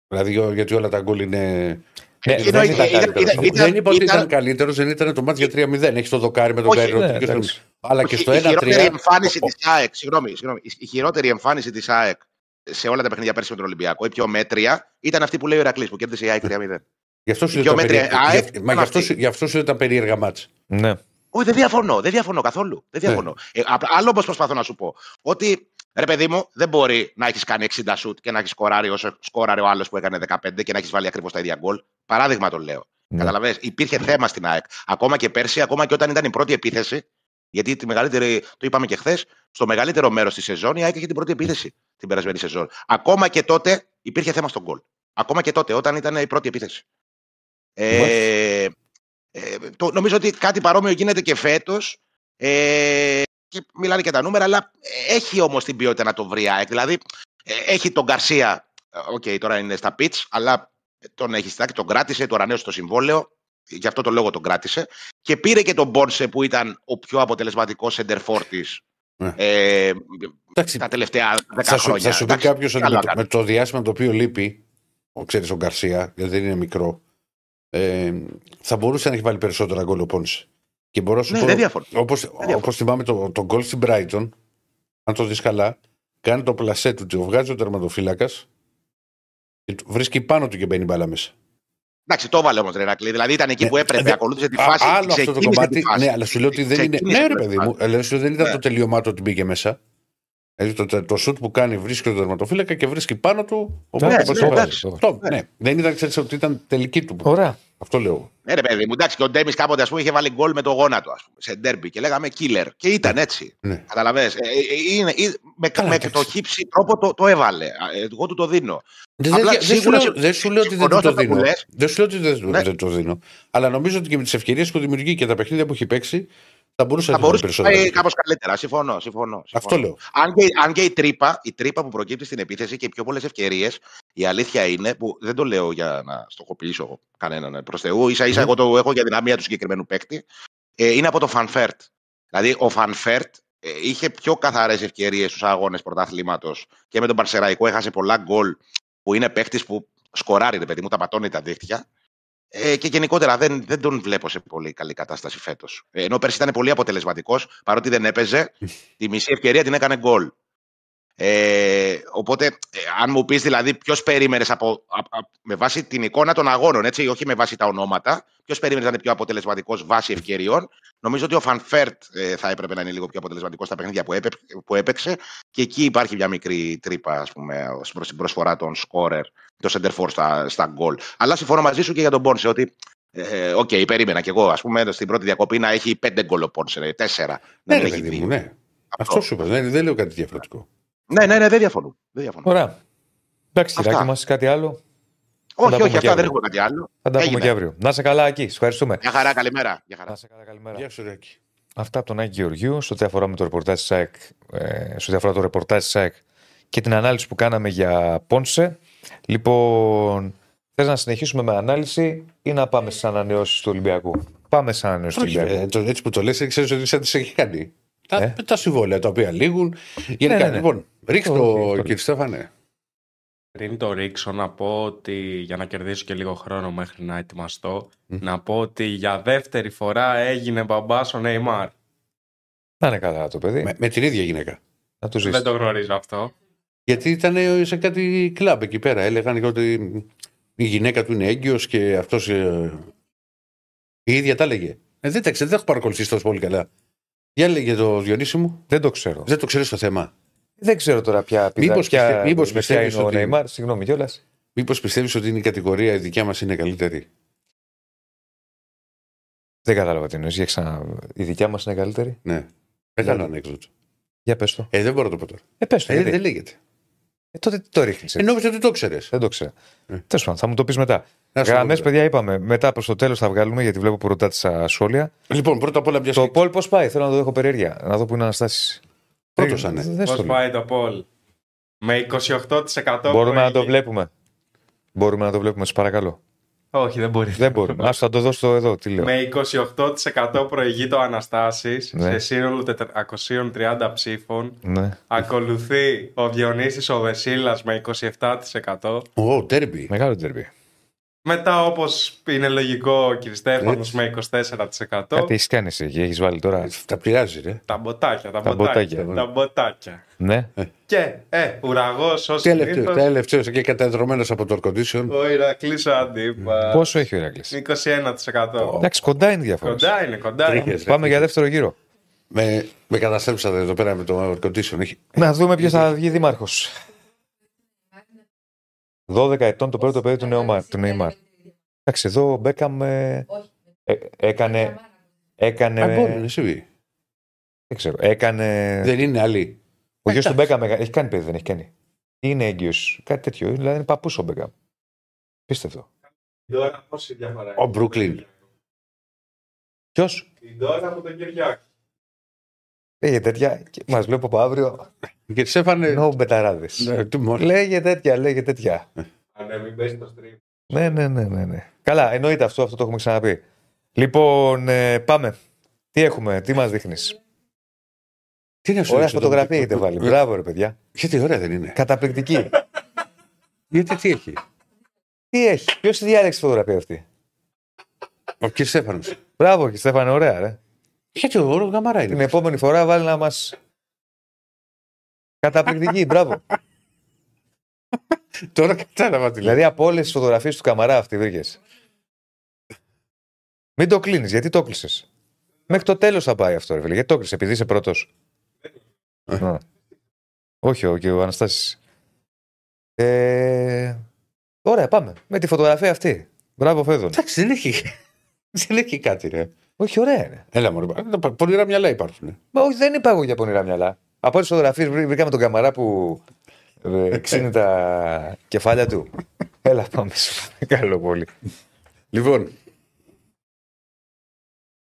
Δηλαδή, γιατί όλα τα γκολ είναι. Ναι, Ήταν- δεν ήταν- ήταν ήταν- καλύτερος. ήταν- δεν είπα ότι ήταν- ήταν καλύτερος, δεν ήταν το μάτι για 3-0. Έχεις το δοκάρι με τον Όχι, Γκάιρο. ναι, και στο- εντάξει. Αλλά και Όχι, στο η χειρότερη 1-3. εμφάνιση της ΑΕΚ, συγγνώμη, συγγνώμη, η- η χειρότερη εμφάνιση της ΑΕΚ σε όλα τα παιχνίδια πέρσι με τον Ολυμπιακό, η πιο μέτρια, ήταν αυτή που λέει ο Ηρακλής που κέρδισε η ΑΕΚ 3-0. Γι' αυτό σου η ήταν πιο μέτρια περίεργα- ΑΕΚ γι' Μα γι' αυτό αυτή. σου- γι' αυτό σου ήταν περίεργα μάτς. Ναι. Όχι, δεν διαφωνώ, δεν διαφωνώ καθόλου. Δεν Ναι. διαφωνώ. Ε, απ- άλλο όμως προσπαθώ να σου πω. Ότι ρε παιδί μου, δεν μπορεί να έχεις κάνει 60 σουτ και να έχεις σκοράρει όσο σκόραρε ο άλλος που έκανε 15 και να έχεις βάλει ακριβώς τα ίδια γκολ. Παράδειγμα το λέω. Ναι. Καταλαβες, υπήρχε θέμα στην ΑΕΚ. Ακόμα και πέρσι, ακόμα και όταν ήταν η πρώτη επίθεση. Γιατί τη μεγαλύτερη, το είπαμε και χθες, στο μεγαλύτερο μέρος της σεζόν η ΑΕΚ είχε την πρώτη επίθεση την περασμένη σεζόν. Ακόμα και τότε υπήρχε θέμα στο γκολ. Ακόμα και τότε, όταν ήταν η πρώτη επίθεση. Ε, ε, το, νομίζω ότι κάτι παρόμοιο γίνεται και φέτος. Ε, και μιλάνε και τα νούμερα, αλλά έχει όμως την ποιότητα να το βρει η ΑΕΚ. Δηλαδή, ε, έχει τον Γκαρσία. ε, Οκ, τώρα είναι στα pits, αλλά τον έχει στάξει, τον κράτησε, το ανανέωσε το συμβόλαιο. Γι' αυτό το λόγο τον κράτησε. Και πήρε και τον Μπόνσε που ήταν ο πιο αποτελεσματικός σεντερφόρ της Ναι. ε, Εντάξει, τα τελευταία 10 θα σου, χρόνια. θα σου πει Εντάξει, κάποιος ότι καλά με, το- κάνει. με το διάστημα το οποίο λείπει, ο, ξέρεις, ο Γκαρσία, γιατί δεν είναι μικρό, ε, θα μπορούσε να έχει βάλει περισσότερα γκολ ο Πόνσε. Και μπορώ να σου Ναι, πω, δεν διαφωνώ. όπως, διαφωνώ. όπως θυμάμαι το, το γκολ στην Brighton, αν το δεις καλά, κάνει το πλασέ του, το βγάζει ο τερματοφύλακας και του- βρίσκει πάνω του και μπαίνει μπάλα μέσα. Εντάξει, το έβαλε όμως Ρερακλή. Δηλαδή ήταν εκεί Ναι, που έπρεπε, δε- ακολούθησε τη Α, φάση. άλλο αυτό το ξεκίνησε τη κομμάτι. φάση. Ναι, αλλά σου λέω ότι δεν είναι. Ξεκίνησε Ναι, τη ρε παιδί φάση. μου. Αλλά σου λέω δεν ήταν Ναι. το τελείωμά του ότι μπήκε μέσα. Δηλαδή το, το, το σουτ που κάνει βρίσκει τον τερματοφύλακα και βρίσκει πάνω του. Οπότε Ναι, πώς ναι, το βάζει. εντάξει. Αυτό, ναι. Δεν ήταν, ξέρεις, ότι ήταν τελική του. Ωραία. Αυτό λέω. Ναι, ρε παιδί μου, εντάξει, και ο Ντέμις κάποτε ας πούμε, είχε βάλει γκολ με το γόνατο ας πούμε, σε ντέρμπι και λέγαμε killer. Και ήταν έτσι. Ναι. Καταλαβες. Ε, ε, είναι, ε, με, Καλά, με εντάξει. το χύψη τρόπο το, το έβαλε. Ε, Εγώ του το δίνω. Δεν, Απλά δεν, δεν, σου σίγουρα λέω, σε- δεν σου λέω ότι δεν συμφωνώ του το σε αυτό που δίνω. λες. Δεν σου λέω ότι δεν, Ναι. δεν το δίνω. Αλλά νομίζω ότι και με τις ευκαιρίες που δημιουργεί και τα παιχνίδια που έχει παίξει θα μπορούσε Θα να βάλει μπορούσε να περισσότερα. πάει παιχνίδια. κάπως καλύτερα. Συμφωνώ, συμφωνώ. Αυτό συμφωνώ. λέω. Αν και, αν και η, τρύπα, η τρύπα που προκύπτει στην επίθεση και οι πιο πολλές ευκαιρίες, η αλήθεια είναι που δεν το λέω για να στοχοποιήσω κανέναν προς Θεού, ίσα ίσα Μμμ. εγώ το έχω για αδυναμία του συγκεκριμένου παίκτη, ε, είναι από το Φαν Βέερτ. Δηλαδή, ο Φαν Βέερτ ε, είχε πιο καθαρές ευκαιρίες στους αγώνες πρωταθλήματος και με τον Παρσεραϊκό έχασε πολλά γκολ που είναι παίκτης που σκοράρει, ρε παιδί μου, τα πατώνει τα δίχτυα. Ε, και γενικότερα δεν, δεν τον βλέπω σε πολύ καλή κατάσταση φέτος. Ε, ενώ πέρσι ήταν πολύ αποτελεσματικός, παρότι δεν έπαιζε, τη μισή ευκαιρία την έκανε γκολ. Ε, οπότε, ε, αν μου πεις δηλαδή ποιος περίμενες από, α- α- με βάση την εικόνα των αγώνων, έτσι, όχι με βάση τα ονόματα, ποιος περίμενες να είναι πιο αποτελεσματικός βάσει ευκαιριών, νομίζω ότι ο Φανφέρτ ε, θα έπρεπε να είναι λίγο πιο αποτελεσματικός στα παιχνίδια που, έπαι, που έπαιξε και εκεί υπάρχει μια μικρή τρύπα, ας πούμε, ως προς την προσφορά των σκόρερ, το σέντερ φορ στα, στα γκολ. Αλλά συμφωνώ μαζί σου και για τον Πόνσε ότι. Ε, Οκ, περίμενα κι εγώ, ας πούμε, στην πρώτη διακοπή να έχει πέντε γκολ ο Πόνσε, τέσσερα. Ναι, να ρε μην έχει παιδί δύο. μου, ναι. Αυτό σου είπα. Δεν, δεν λέω κάτι διαφορετικό. Ναι, ναι, ναι, δεν διαφωνώ. Δεν διαφωνώ. Ωραία. Εντάξει, Αυτά. Κυριάκη, μας κάτι άλλο; τα Όχι, πούμε όχι, και αυτά δεν αύριο. έχουμε κάτι άλλο. Θα τα πούμε Έγινε. και αύριο. Να σε καλά εκεί. Σου ευχαριστούμε. Μια χαρά, καλημέρα. Μια χαρά. Να σε καλά, καλημέρα. Γεια σου, Ρέκη. Αυτά από τον Άκη Γεωργίου σε ό,τι αφορά με το ρεπορτάζ της ΑΕΚ, ε, σε ό,τι αφορά το ρεπορτάζ της ΑΕΚ και την ανάλυση που κάναμε για Πόνσε. Λοιπόν, θες να συνεχίσουμε με ανάλυση ή να πάμε στις ανανεώσεις του Ολυμπιακού; Πάμε στις ανανεώσεις του Όχι, Ολυμπιακού. ε, το- έτσι που το λες, ξέρεις ότι σαν τις έχει κάνει. Τα, Ε; τα συμβόλαια τα οποία λήγουν. Γενικά, ναι, ναι. λοιπόν, ρίξτε Το- το, το- κύριε Στέφανε. Πριν το ρίξω, να πω ότι για να κερδίσω και λίγο χρόνο μέχρι να ετοιμαστώ, Μμ. να πω ότι για δεύτερη φορά έγινε μπαμπάς ο Νεϊμάρ. Να είναι καλά το παιδί. Με, με την ίδια γυναίκα. Να το ζήσει. Δεν το γνωρίζω αυτό. Γιατί ήταν σε κάτι κλαμπ εκεί πέρα. Έλεγαν ότι η γυναίκα του είναι έγκυος και αυτός ε, η ίδια τα έλεγε. Ε, δεν τα ξέρω, δεν έχω παρακολουθήσει τόσο πολύ καλά. Για λέγε το Διονύση μου, Δεν το ξέρω. δεν το ξέρει το θέμα. Δεν ξέρω τώρα ποια πηδά, Μήπως ποια, πιστε- μήπως ποια πιστεύεις είναι ο ότι- Νεϊμάρ. Συγγνώμη κιόλας. Μήπως πιστεύεις ότι είναι η κατηγορία η δικιά μας είναι καλύτερη; Δεν κατάλαβα τι εννοείς. Για ξανα... Η δικιά μας είναι καλύτερη; Ναι. Μεγάλο Ναι. ανέκδοτο. Για πες το. Ε, δεν μπορώ να το πω τώρα. Ε, πες το. Ε, γιατί; δεν λέγεται. Ε, τότε τι το ρίχνεις. Ε, νόμιζα ότι το ξέρει. Δεν το ξέρω. Ε. Τέλος πάντων, θα μου το πεις μετά. Γραμμές, παιδιά, είπαμε. Μετά προς το τέλος θα βγάλουμε γιατί βλέπω που ρωτάτε στα σχόλια. Λοιπόν, πρώτα απ' όλα μια Το Πολ πώς πάει, θέλω να το έχω περιέργεια. Να δω που είναι αναστάσει. Πρώτος θα είναι. Δεν στο Πώς λέω. πάει το Πολ; Με 28% Μπορούμε να το προηγεί. βλέπουμε. Μπορούμε να το βλέπουμε, σας παρακαλώ. Όχι, δεν μπορεί. Δεν μπορούμε. Α θα το δώσω εδώ, τι λέω. Με 28% προηγεί το Αναστάσης Ναι. σε σύνολο 430 ψήφων. Ναι. Ακολουθεί ο Διονύσης ο Βεσίλας με 27%. Ω, τέρμπι. Μεγάλο τερμπι. Μετά όπως είναι λογικό ο κ. Στέφανος με 24%. Κάτι έχεις κάνει εσύ και έχεις βάλει τώρα. Τα πειράζει, ρε. Τα μποτάκια, τα, Τα μποτάκια, μποτάκια. τα μποτάκια. Ναι. Και, ε, ουραγός ως Τελευταίο, συνήθως, τελευταίο και καταδρομένο από το air condition. ο Ηρακλής ο Αντίπα. Πόσο έχει ο Ηρακλής; 21%. Εντάξει, κοντά είναι η διαφορά. Κοντά είναι, κοντά είναι. Τρίχες, ρε. Πάμε για δεύτερο γύρο. Με, με καταστρέψατε εδώ πέρα με το air condition. Έχει- Να δούμε ποιος θα βγει δήμαρχος. 12 ετών το πρώτο παιδί του, Νεωμα- του Νεϊμάρ. Εντάξει, εδώ ο Μπέκαμ ε, ε, έκανε. Έκανε. Α, μπορεί, είναι εσύ. δεν ξέρω. Έκανε. Δεν είναι άλλη. Ο γιος του Μπέκαμ έκανε- έχει κάνει παιδί, δεν έχει κάνει. Είναι έγκυος. Κάτι τέτοιο. Δηλαδή είναι παππούς ο Μπέκαμ. Πίστευτο. Η Ντόρα πόση διαφορά Ο Μπρούκλιν. Ποιος; Η Ντόρα από τον Κυριάκη. Λέγε τέτοια. Μας βλέπω από αύριο. Και τη έφανε. Νο μπεταράδε. Ναι, τι μόνο. Λέγε τέτοια, λέγε τέτοια. Αν ναι, μην πέσει το stream. Ναι, ναι, ναι, ναι, ναι. Καλά, εννοείται αυτό, αυτό το έχουμε ξαναπεί. Λοιπόν, ε, πάμε. Τι έχουμε, τι μας δείχνεις; Τι είναι αυτό. Ωραία το- φωτογραφία έχετε βάλει. Ε, Μπράβο, ρε παιδιά. Γιατί ωραία δεν είναι. Καταπληκτική. Γιατί τι έχει; τι έχει, ποιος τη διάλεξε τη φωτογραφία αυτή; Ο κ. Στέφανος. Μπράβο, και Στέφανε, ωραία, ρε. Γιατί ο Όρο Γαμαρά Την είναι. επόμενη φορά βάλει να μας. Καταπληκτική, μπράβο. Τώρα κατάλαβα τι λέει. δηλαδή από όλες τις φωτογραφίες του καμαρά αυτή βρήκες. Μην το κλείνεις, γιατί το κλείσε. Μέχρι το τέλος θα πάει αυτό, ρε φίλε. Γιατί το κλείσε, επειδή είσαι πρώτος. Όχι, ο, και ο Αναστάσης. Ε, ωραία, πάμε. Με τη φωτογραφία αυτή. Μπράβο, Φέδων. Εντάξει, δεν έχει. Δεν έχει κάτι, ρε. όχι, ωραία είναι. Έλα, μωρέ. Τα Πονηρά μυαλά υπάρχουν. Μα όχι, δεν είπα εγώ για πονηρά μυαλά. Από τι φωτογραφίε βρήκαμε τον καμαρά που ε, ξύνει τα κεφάλια του. Έλα, πάμε. σου Καλό πολύ. Λοιπόν.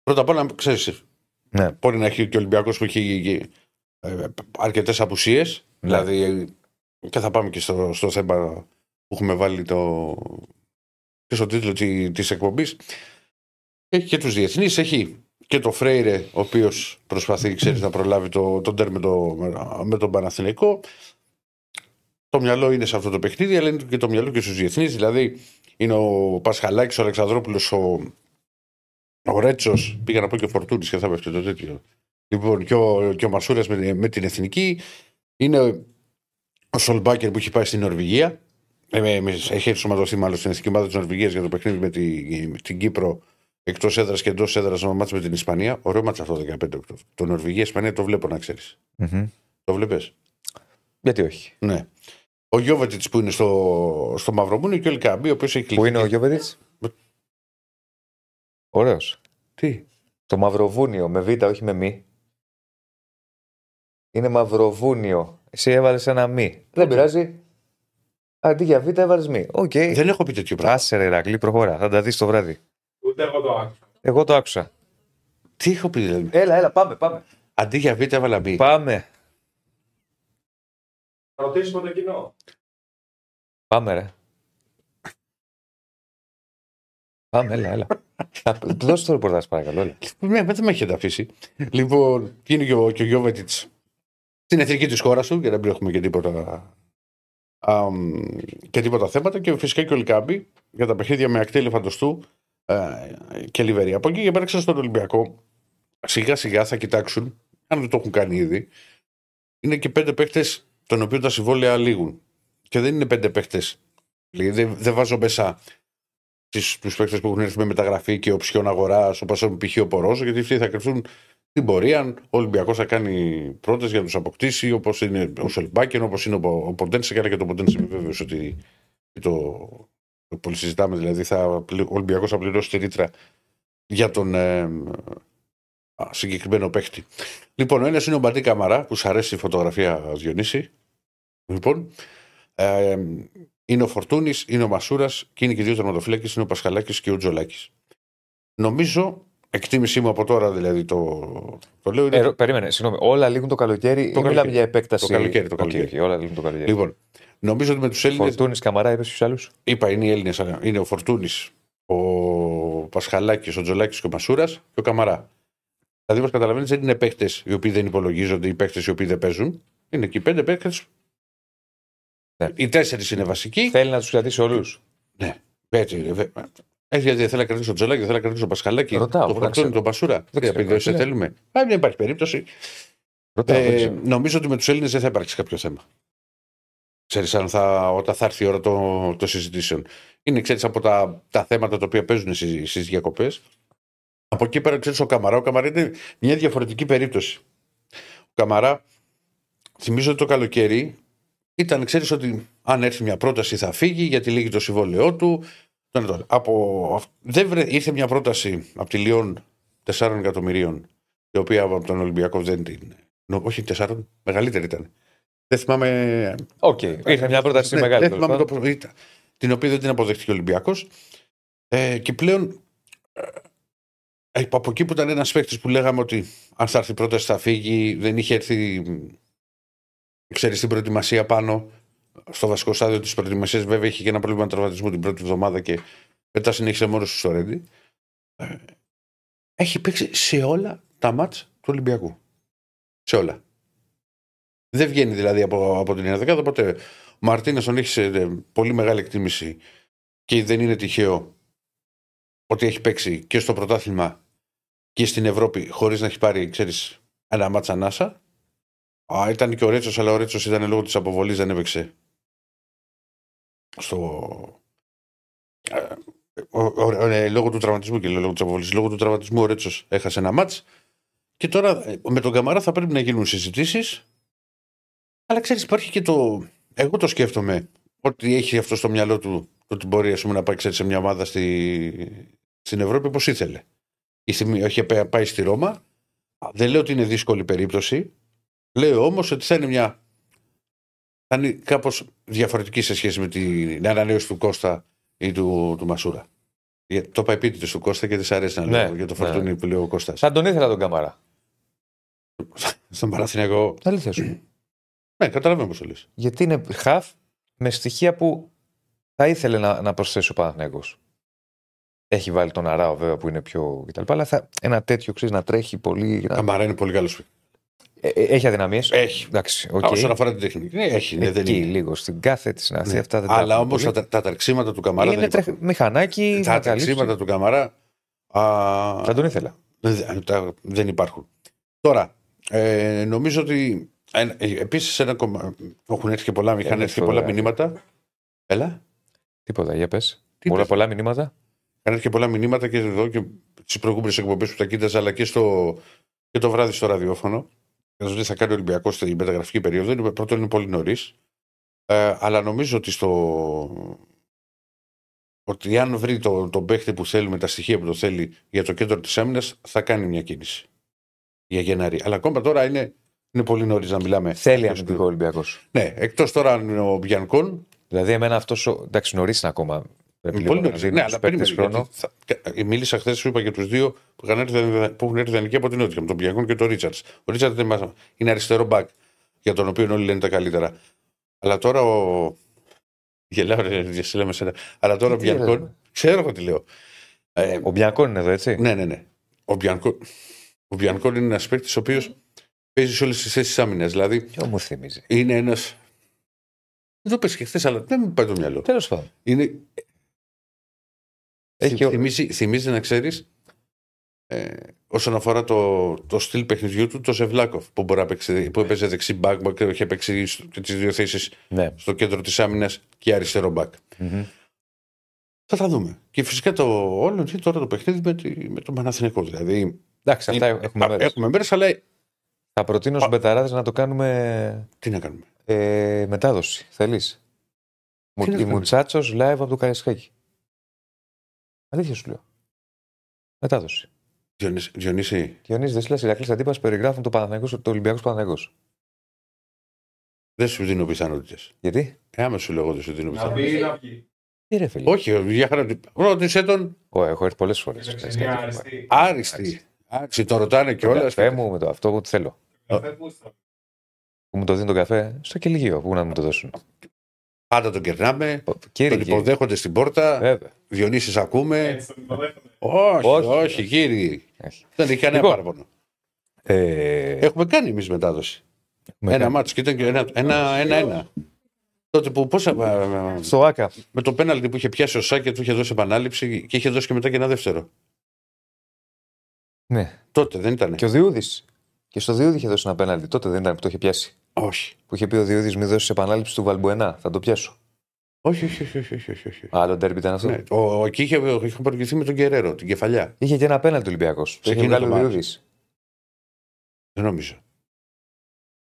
Πρώτα απ' όλα, ξέρεις, Ναι. μπορεί να έχει και ο Ολυμπιακός που έχει ε, αρκετές απουσίες. Δηλαδή, ε, και θα πάμε και στο, στο θέμα που έχουμε βάλει το, και στο τίτλο τη της εκπομπής. Έχει και τους διεθνείς, έχει και το Φρέιρε, ο οποίος προσπαθεί, ξέρεις, να προλάβει το, τον τέρ με, το, με τον Παναθηναϊκό. Το μυαλό είναι σε αυτό το παιχνίδι, αλλά είναι και το μυαλό και στους διεθνείς. Δηλαδή, είναι ο Πασχαλάκης, ο Αλεξανδρόπουλος, ο, ο Ρέτσος, πήγα να πω και ο Φορτούνης και θα έπεφτε το τέτοιο. Λοιπόν, και ο, και ο Μασούρας με, με την εθνική. Είναι ο Σολμπάκερ που έχει πάει στην Νορβηγία. Ε, με, με, έχει ενσωματωθεί μάλλον στην εθνική ομάδα της Νορβηγίας για το παιχνίδι με, τη, με την Κύπρο εκτός έδρας και εντός έδρας να μάτσει με την Ισπανία. Ωραίο μάτσα αυτό το 15 Οκτώβριο. Το Νορβηγία-Ισπανία το βλέπω να ξέρεις. Μμμ. Το βλέπεις; Γιατί όχι. Ναι. Ο Γιόβετιτς που είναι στο, στο Μαυρομούνιο και ο Ελ Κααμπί, ο οποίος έχει κλείσει. Πού είναι ο Γιόβετιτς; Ωραίος. Τι; Το Μαυροβούνιο με β, όχι με μη. Είναι Μαυροβούνιο. Εσύ έβαλες ένα μη. Δεν πειράζει. Αντί για β έβαλες μη. Οκ. Δεν έχω πει τέτοιο πράγμα. Άσε ρε Ηρακλή, προχώρα. Θα τα δεις το βράδυ. Ούτε εγώ το άκουσα. Εγώ το άκουσα. Τι έχω πει δηλαδή; Έλα, έλα, πάμε, πάμε. Αντί για β' έβαλα μπει. Πάμε. Θα ρωτήσουμε το κοινό. Πάμε, ρε. Πάμε, έλα, έλα. Θα- Δώσε το ρεπορτάζ, παρακαλώ. Έλα. Ναι, δεν με έχετε αφήσει. Λοιπόν, είναι και ο, και ο Γιώβετιτς; Στην εθνική της χώρας του, για να μην έχουμε και τίποτα, αμ, και τίποτα θέματα. Και φυσικά και ο Λικάμπη για τα παιχνίδια με ακτή ελεφαντοστού ε, και Λιβερία. Από εκεί και πέρα, ξέρω στον Ολυμπιακό, σιγά σιγά θα κοιτάξουν, αν δεν το έχουν κάνει ήδη, είναι και πέντε παίχτε των οποίων τα συμβόλαια λήγουν. Και δεν είναι πέντε παίχτε. Δεν, δεν βάζω μέσα τους παίχτε που έχουν έρθει με μεταγραφή και οψιόν αγοράς, όπως π.χ. ο Πορόζο, γιατί αυτοί θα κρυφθούν την πορεία. Ο Ολυμπιακός θα κάνει πρώτες για να τους αποκτήσει, όπως είναι ο Σελμπάκεν, όπως είναι ο, ο Ποντένσε. Και και το Ποντένσε βέβαιος ότι το, το πολύ συζητάμε. Δηλαδή, θα, πλη- ο Ολυμπιακός θα πληρώσει τη ρήτρα για τον, ε, α, συγκεκριμένο παίχτη. Λοιπόν, ο ένας είναι ο Μαντί Καμαρά, που σου αρέσει η φωτογραφία Διονύση. Λοιπόν, ε, είναι ο Φορτούνης, είναι ο Μασούρας και είναι και οι δύο τερματοφύλακες, είναι ο Πασχαλάκης και ο Τζολάκης. Νομίζω, εκτίμησή μου από τώρα δηλαδή το, το λέω. Είναι... Ε, περίμενε, συγγνώμη. Όλα λήγουν το καλοκαίρι ή μιλάμε καλοκαίρι. για επέκταση; Το καλοκαίρι, το Οκ, καλοκαίρι. οκ, όλα λήγουν το καλοκαίρι. Λοιπόν, νομίζω ότι με τους Έλληνες. Φορτούνης Καμαρά, είπες τους άλλους. Είπα, είναι οι Έλληνες. Είναι ο Φορτούνης, ο Πασχαλάκης, ο Τζολάκης και ο Μασούρας και ο Καμαρά. Δηλαδή, όπως καταλαβαίνεις, δεν είναι παίχτες οι οποίοι δεν υπολογίζονται, οι παίχτες οι οποίοι δεν παίζουν. Είναι εκεί πέντε παίχτες. Ναι. Οι τέσσερις είναι βασικοί. Θέλει να τους κρατήσει όλους. Έτσι, είναι, βε- έχει γιατί θέλει να κρατήσει τον Τζολάκη, θέλει να κρατήσει τον Πασχαλάκη, Ρωτάω, τον να Φορτούνη, ξέρω. τον Μασούρα. ξέρω, Επειδή δεν σε ναι. θέλουμε. Α, δεν υπάρχει περίπτωση. Ρωτάω, δεν Ε, ξέρω. νομίζω ότι με τους Έλληνες δεν θα υπάρξει κάποιο θέμα. Ξέρεις, αν θα, όταν θα έρθει η ώρα των το συζητήσεων. Είναι, ξέρεις, από τα, τα θέματα τα οποία παίζουν στις διακοπές. Από εκεί πέρα, ξέρεις, ο Καμαρά. Ο Καμαρά είναι μια διαφορετική περίπτωση. Ο Καμαρά, θυμίζω ότι το καλοκαίρι ήταν, ξέρεις, ότι αν έρθει μια πρόταση θα φύγει γιατί λύγει το συμβόλαιό του. Το ένα το άλλο. Από, αυ- δεν βρε, ήρθε μια πρόταση από τη Λιόν 4 εκατομμυρίων, η οποία από τον Ολυμπιακό δεν την. νο- όχι 4, μεγαλύτερη ήταν. Δεν θυμάμαι. Οκ, ήρθε μια πρόταση Ναι, μεγάλη. Δεν τέλος θυμάμαι πάντων. το, ήταν, την οποία δεν την αποδέχτηκε ο Ολυμπιακός. Ε, και πλέον. Ε, από εκεί που ήταν ένας παίκτης που λέγαμε ότι αν θα έρθει η πρόταση θα φύγει, δεν είχε έρθει. Ξέρεις την προετοιμασία πάνω. Στο βασικό στάδιο της προετοιμασίας, βέβαια, είχε και ένα πρόβλημα τραυματισμού την πρώτη εβδομάδα και μετά συνέχισε μόνος του στο Ρέντι. Ε, έχει παίξει σε όλα τα μάτς του Ολυμπιακού. Σε όλα. Δεν βγαίνει δηλαδή από, από την ενδεκάδα, οπότε ο Μαρτίνες τον έχεις σε ε, πολύ μεγάλη εκτίμηση και δεν είναι τυχαίο ότι έχει παίξει και στο πρωτάθλημα και στην Ευρώπη χωρίς να έχει πάρει, ξέρεις, ένα μάτσα ανάσα. Α, ήταν και ο Ρέτσος, αλλά ο Ρέτσος ήταν λόγω της αποβολής, δεν έπαιξε. Στο. ε, ο- ο- ε, λόγω του τραυματισμού και λέω λόγω της αποβολής. Λόγω του τραυματισμού ο Ρέτσος έχασε ένα μάτς. Και τώρα ε, με τον Καμαρά θα πρέπει να γίνουν συζητήσεις. Αλλά ξέρεις, υπάρχει και το. Εγώ το σκέφτομαι ότι έχει αυτό στο μυαλό του το ότι μπορεί ας πούμε, να πάει ξέρεις, σε μια ομάδα στη... στην Ευρώπη όπως ήθελε. Η στιγμή- Είχε πέ- πάει στη Ρώμα. Δεν λέω ότι είναι δύσκολη περίπτωση. Λέω όμως ότι θα είναι μια. Θα είναι κάπως διαφορετική σε σχέση με την ανανέωση του Κώστα ή του, του Μασούρα. Για- Το είπα επίτηδε του Κώστα και δεν σ' αρέσει να Ναι, λέω για το ναι. φορτούνι που λέει ο Κώστας. Θα τον ήθελα τον Καμαρά. Στον Παναθηναϊκό. Αλήθεια σου. Ναι, καταλαβαίνω πώς το λες. Γιατί είναι χαφ με στοιχεία που θα ήθελε να, να προσθέσει ο Παναθηναϊκός. Έχει βάλει τον Αράο βέβαια που είναι πιο κτλ. Αλλά θα, ένα τέτοιο ξέρεις να τρέχει πολύ. Να... Καμαρά είναι πολύ καλός. Ε, ε, έχει αδυναμίες. Έχει. Εντάξει, οκ. Okay. Όσον αφορά την τεχνική. Ναι, έχει. Ναι, δεν Εκεί είναι. λίγο στην κάθε της συναστή Ναι. αυτά δεν τα Αλλά έχουμε όμως πολύ. τα, τα τρεξίματα του Καμαρά. Είναι δεν τρεχ... υπάρχουν. μηχανάκι. Τα θα καλύψει. τρεξίματα του Καμαρά. Α, Θα τον ήθελα. δεν, τα- δεν υπάρχουν. Τώρα, ε, νομίζω ότι. Επίσης, ένα κομμα... έχουν έρθει και πολλά, είχαν Είναι έρθει και πολλά φοβερά. μηνύματα. Έλα. Τίποτα, για πες. Τι Πολλά, πες; πολλά μηνύματα. Είχαν έρθει και πολλά μηνύματα και εδώ και στις προηγούμενες εκπομπές που τα κοίταζα, αλλά και, στο, και το βράδυ στο ραδιόφωνο. Δηλαδή θα κάνει ο Ολυμπιακό στην μεταγραφική περίοδο. Είναι, πρώτον είναι πολύ νωρίς. Ε, αλλά νομίζω ότι στο. Ότι αν βρει τον το παίχτη που θέλει με τα στοιχεία που το θέλει για το κέντρο της άμυνας, θα κάνει μια κίνηση. Για Γενάρη. Αλλά ακόμα τώρα είναι, είναι πολύ νωρίς να μιλάμε. Θέλει αμυντικό Ολυμπιακός. Ναι, εκτός τώρα αν είναι ο Μπιανκόν, Δηλαδή, εμένα αυτός. Εντάξει, νωρίς είναι ακόμα. Πρέπει Είναι λίγο πολύ να νωρίς. δίνουμε Ναι, στους αλλά παίκτες περίμενε. χρόνο. γιατί θα- κα- Μίλησα χθες, σου είπα για τους δύο που, είχαν έρθει, που έχουν έρθει ιδανικοί από την Νότια, τον Πιακόν και τον Ρίτσαρτς. Ο Ρίτσαρτς είναι αριστερό μπακ, για τον οποίο όλοι λένε τα καλύτερα. Αλλά τώρα ο. Γελάω, ρε, διασύλλα με σένα. Αλλά τώρα ο Τι λέμε. Μπιανκόν. Ξέρω εγώ τι λέω. Ε, Ο Μπιανκόν είναι εδώ, έτσι; ναι, ναι, ναι. Ο Μπιανκόν, ο Μπιανκόν είναι ένας παίκτης ο οποίο παίζεις σε όλες τις θέσεις άμυνας. Δηλαδή Ποιο μου θυμίζει. είναι ένα. Δεν το πες και χθες, αλλά δεν μου πάει το μυαλό. Τέλος πάντων. Είναι, Έχει ο- θυμίζει, θυμίζει να ξέρεις ε, όσον αφορά το, το στυλ παιχνιδιού του, το Σευλάκοφ που, μπορεί να παίξει, που έπαιζε δεξί μπακ και είχε παίξει τις δύο θέσεις Ναι. στο κέντρο της άμυνας και αριστερό μπακ. Μμμ. Θα τα δούμε. Και φυσικά το όλο είναι τώρα το παιχνίδι με, τη, με τον Παναθηναϊκό. Δηλαδή, Εντάξει, αυτά είναι- έχουμε α, μέρες. έχουμε μέρες, αλλά Θα προτείνω στους μπεταράδες να το κάνουμε τι να κάνουμε; ε, μετάδοση. Θέλεις; Τι να Η κάνουμε; Μουτσάτσος live από το Καρισκάκι. Αλήθεια σου λέω. Μετάδοση. Διονύση, Διονύση, Διονύση Δεσίλα, Ηρακλής Αντίπα περιγράφουν το, Παναθηναϊκό- το Ολυμπιακός Παναθηναϊκός. δεν σου δίνω πιθανότητες. Γιατί; Ε, άμα σου λέω εγώ δεν σου δίνω Να πιθανότητες. μπει ή να βγει. Τι ρε φίλε; Όχι, για χαρά. Ρώτησε τον Ω, έχω έρθει πολλές φορές. Είναι ξενιά αριστή. άριστη. Άριστη, το ρωτάνε κιόλας. Καφέ μου με το αυτό που θέλω. Καφέ πού θα- Που μου το δίνει τον καφέ στο κελιγείο. Πού να μου το δώσουν. Πάντα τον κερνάμε. Κύριε, Τον κύριε. υποδέχονται στην πόρτα. Βέβαια. Διονύσης ακούμε. Έτσι τον υποδέχονται. Όχι, Όχι. όχι, κύριε. Όχι. Δεν έχει κανένα Λοιπόν, παράπονο. Ε, Έχουμε κάνει εμείς μετάδοση. με- Ένα μάτσο και ήταν και ένα- ένα- ένα-ένα. Τότε που πόσα. ε, ε, Στο ΑΚΑ. Με το πέναλτι που είχε πιάσει ο Σάκη, του είχε δώσει επανάληψη και είχε δώσει και μετά και ένα δεύτερο. Ναι. Τότε δεν ήταν. Και ο Διούδης. Και στο Διούδη είχε δώσει ένα πέναλτι. Τότε δεν ήταν που το είχε πιάσει. Όχι. Που είχε πει ο Διούδη μη δώσεις επανάληψη του Βαλμπουενά. Θα το πιάσω. Όχι, όχι, όχι, όχι, όχι, όχι, όχι. Άλλο ντέρμπι ήταν αυτό. Ναι, ο, εκεί είχε, είχε προηγηθεί με τον Κεραίρο, την κεφαλιά. Είχε και ένα πέναλτι Ολυμπιακός. Το είχε εκείνο βγάλει το ο μάτς. Διούδη. Δεν νομίζω.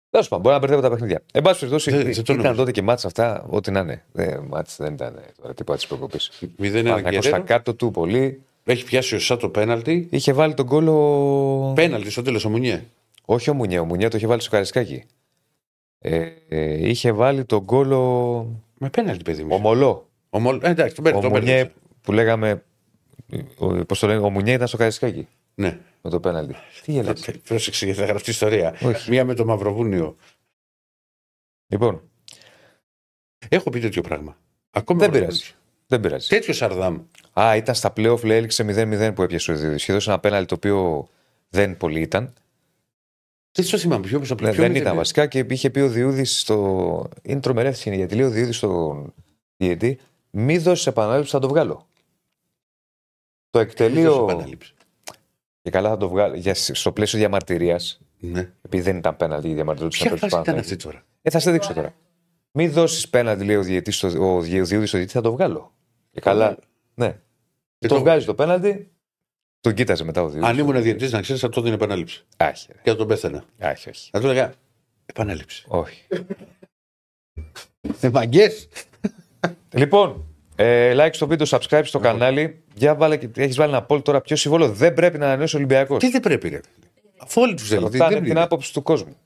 Τέλος πάντων, μπορεί να μπερδεύω τα παιχνίδια. Εν πάση περιπτώσει, Δεν- δεν το ήταν νομίζω. τότε και μάτσα αυτά, ό,τι να είναι. Ε, μάτς δεν ήταν τώρα τίποτα της προκοπής. 0-1 στα Κεραίρο. κάτω του πολύ. Έχει πιάσει ο Σά το πέναλτι. Είχε βάλει τον κόλο. Πέναλτι στο τέλος ο Μουνιέ. Όχι ο Μουνιέ, ο Μουνιέ το είχε βάλει στο Καρισκάκι. Ε, ε, είχε βάλει τον κόλο. Με πέναλτι, παιδί μου. Ομολό. Ο Μολ- ε, εντάξει, τον παίρνει, Ο τον Μουνιέ παίρνει. που λέγαμε. Πώς το λένε, ο Μουνιέ ήταν στο Καρισκάκι Ναι. με το πέναλτι. Τι γελάς. Πρόσεξε γιατί θα γραφτεί ιστορία. Όχι. Μία με το Μαυροβούνιο. Λοιπόν, Έχω πει τέτοιο πράγμα. Ακόμα δεν Μαυροβούνιο. πειράζει. Δεν πειράζει. Τέτοιος Σαρδάμ. Α, ήταν στα playoff, λέει, έληξε 0-0 που έπιασε ο Διούδη. Είχε δώσει ένα πέναλτι το οποίο δεν πολύ ήταν. Δεν το θυμάμαι. Ποιο, ποιο, Ναι, ποιο δεν μηδέν ήταν είναι. βασικά και είχε πει ο Διούδης στο. Είναι τρομερή αυτή η σκηνή, γιατί λέει ο Διούδης στον διαιτή, μη δώσεις επανάληψη, θα το βγάλω. Το Δεν εκτελεί δώσε ο. επανάληψη. Και καλά θα το βγάλω. Για, στο πλαίσιο διαμαρτυρίας, Ναι. επειδή δεν ήταν πέναλτι η διαμαρτυρία του Ποια απέναντι φάση στους ήταν Παναθηναϊκούς. αυτή τώρα; Ε, θα σε δείξω τώρα. Μη δώσεις πέναλτι, λέει ο διαιτή στο, ο Διούδης στο διαιτή, θα το βγάλω. Και καλά. Ναι. Και το το- βγάζει το πέναλτι, τον κοίταζε μετά ο Διούδη. Αν ήμουν διαιτητής, να ξέρεις, θα το δίνει επανάληψη. Άχι, ρε. Και θα τον πέθαινα. Άχι, όχι. Θα του έλεγα επανάληψη. όχι. Ε, μαγκές. Λοιπόν, ε, like στο βίντεο, subscribe στο κανάλι. Για βάλε, και- έχεις βάλει ένα poll τώρα. Ποιο συμβόλο δεν πρέπει να ανανεώσει ο Ολυμπιακός. Τι δεν πρέπει, ρε. Αφού όλοι τους θέλουν. Ρωτάνε Δεν την είναι. άποψη του κόσμου.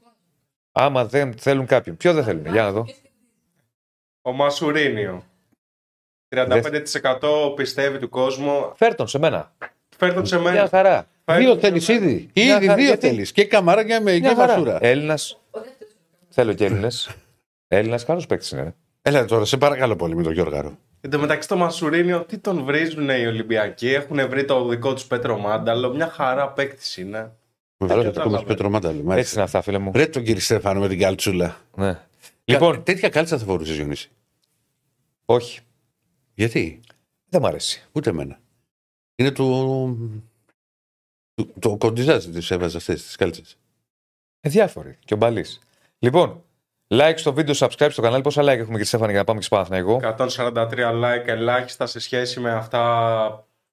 Άμα δεν θέλουν κάποιον. Ποιο δεν θέλουν. Για να δω. Ο Μασουρίνιο. 35% πιστεύει του κόσμου. Φέρ τον σε μένα. Φέρ τον σε Μια μένα. χαρά. Φέρ Δύο τον σε θέλει μένα. ήδη. Μια Ήδη χαρά, δύο γιατί; θέλει. Και καμαράκια με Μια και χαρά. μασούρα. Έλληνας. Θέλω και Έλληνες. Έλληνας, καλός παίκτης είναι. ρε. Έλα τώρα, σε παρακαλώ πολύ με τον Γιώργαρο. Εν τω μεταξύ το Μασουρίνιο, τι τον βρίζουν οι Ολυμπιακοί; Έχουν βρει το δικό τους Πέτρο Μάνταλο. Μια χαρά παίκτης είναι. Με Καλό το το ακόμα λάβε. Πέτρο Μάνταλο. Έτσι είναι αυτά, φίλε μου. Ρε τον κύριο Στέφανο με την καλτσούλα. Ναι. Λοιπόν, Λοιπόν, τέτοια κάλτσα θα φορούσες Γιονίση; όχι. Γιατί, Δεν μ' αρέσει. ούτε εμένα. Είναι του. του- Το κοντιζάζ τη έβαζε αυτές τις κάλτσες. Ε, διάφοροι. Και ο Μπαλή. Λοιπόν, like στο βίντεο, subscribe στο κανάλι. Πόσα like έχουμε και Στέφανη για να πάμε και στο Παναθηναϊκό; 143 like ελάχιστα σε σχέση με αυτά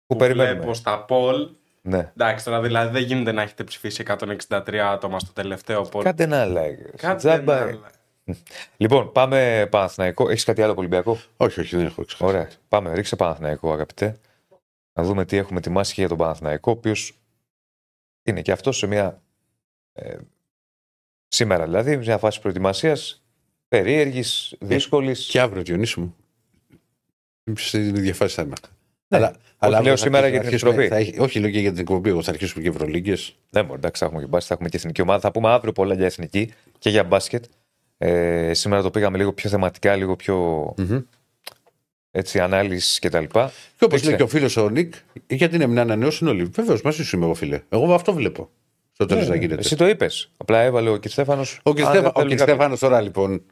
Που που, περιμένουμε. βλέπω στα poll. Ναι. Εντάξει, τώρα δηλαδή δεν γίνεται να έχετε ψηφίσει 163 άτομα στο τελευταίο poll. Κάντε ένα like. Κάντε Τζάμπα. ένα like. Λοιπόν, πάμε Παναθηναϊκό. Έχεις κάτι άλλο από Ολυμπιακό; Όχι, όχι, δεν έχω ξεχάσει. Ωραία. Πάμε, ρίξε Παναθηναϊκό, αγαπητέ. Να δούμε τι έχουμε ετοιμάσει και για τον Παναθηναϊκό, ο οποίος είναι και αυτός σε μια. Ε, σήμερα δηλαδή, μια φάση προετοιμασίας περίεργης, δύσκολης. Και αύριο, Διονύση μου. Στην ίδια φάση θα είμαι. Ναι. Αλλά, λέω αύριο θα σήμερα αρχίσουμε- για την θα εκπομπή. θα έχει- όχι, λέω και για την εκπομπή. Εγώ θα αρχίσουμε και Ευρωλίγκες. Δεν μπορεί, εντάξει, θα έχουμε και μπάσκετ, θα έχουμε και εθνική ομάδα. Θα πούμε αύριο πολλά για εθνική και για μπάσκετ. Ε, σήμερα το πήγαμε λίγο πιο θεματικά, λίγο πιο έτσι, ανάλυσης κτλ. Και όπως Δείξτε. λέει και ο φίλος ο Νικ, γιατί είναι να ανανεώσουν όλοι. Βεβαίως, μαζί σου είμαι εγώ, φίλε. Εγώ αυτό βλέπω. Στο τέλος να γίνεται. Ναι, Εσύ το είπες. Απλά έβαλε ο κ. Στέφανος. Ο κ. Στέφα- ο κ. Στέφανος τώρα λοιπόν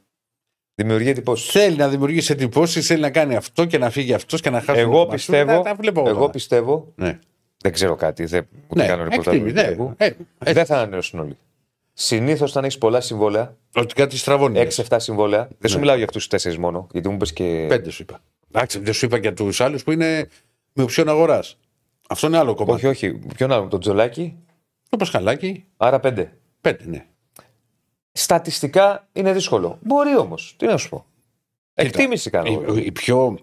Δημιουργεί εντυπώσεις. θέλει να δημιουργήσει εντυπώσεις, θέλει να κάνει αυτό και να φύγει αυτός και να χάσει Εγώ τον Μασούρα. πιστεύω, Τα, τα βλέπω εγώ. εγώ τώρα. πιστεύω, Ναι, δεν ξέρω κάτι, δεν, ούτε ναι, κάνω ρεπορτάζ. εκτίμη, του ναι. Ολυμπιακού. Ε, ε, Δεν θα ανανεώσουν όλοι. Συνήθως όταν έχεις πολλά συμβόλαια, Ότι κάτι στραβώνει. 6-7 συμβόλαια, δεν σου Ναι. μιλάω για αυτούς τους 4 μόνο, γιατί μου είπες και. Πέντε σου είπα. Εντάξει, δεν σου είπα για τους άλλους που είναι με οψιόν αγοράς. Αυτό είναι άλλο κομμάτι. Όχι, όχι. Ποιον άλλο, τον Τζολάκη, Το Πασχαλάκι, άρα 5. πέντε, ναι. Στατιστικά είναι δύσκολο. Μπορεί όμως. Τι να σου πω. Εκτίμηση κάνω. Η, η πιο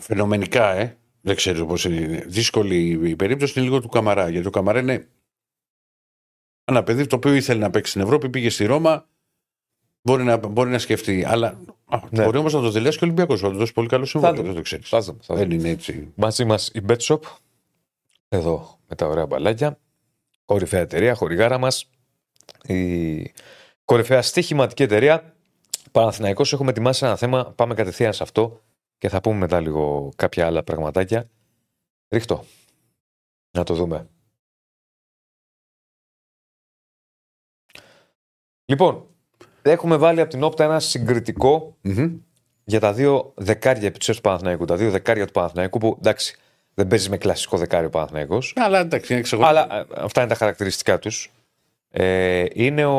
φαινομενικά, ε, Δεν ξέρω πώς είναι. Δύσκολη η περίπτωση είναι λίγο του Καμαρά. Γιατί ο Καμαρά είναι ένα παιδί το οποίο ήθελε να παίξει στην Ευρώπη, πήγε στη Ρώμα. Μπορεί να, μπορεί να σκεφτεί. Αλλά α, Ναι. μπορεί όμως να το τελειώσει και ο Ολυμπιακός. Θα του δώσει πολύ καλό συμβόλαιο. το- Δεν το ξέρεις. Θα δούμε, θα Δεν δούμε. είναι έτσι. Μαζί μας η BetShop. Εδώ με τα ωραία μπαλάκια. Κορυφαία εταιρεία, χορηγάρα μας. Η κορυφαία στοιχηματική εταιρεία. Παναθηναϊκός έχουμε ετοιμάσει ένα θέμα. Πάμε κατευθείαν σε αυτό και θα πούμε μετά λίγο κάποια άλλα πραγματάκια. Ρίχτω. Να το δούμε. Λοιπόν, έχουμε βάλει από την όπτα ένα συγκριτικό Μμμ. για τα δύο δεκάρια επί του Παναθηναϊκού. Τα δύο δεκάρια του Παναθηναϊκού που εντάξει δεν παίζεις με κλασικό δεκάριο Παναθηναϊκός. Αλλά εντάξει, είναι ξεχωριστό. Αλλά ε, αυτά είναι τα χαρακτηριστικά τους. Ε, είναι ο,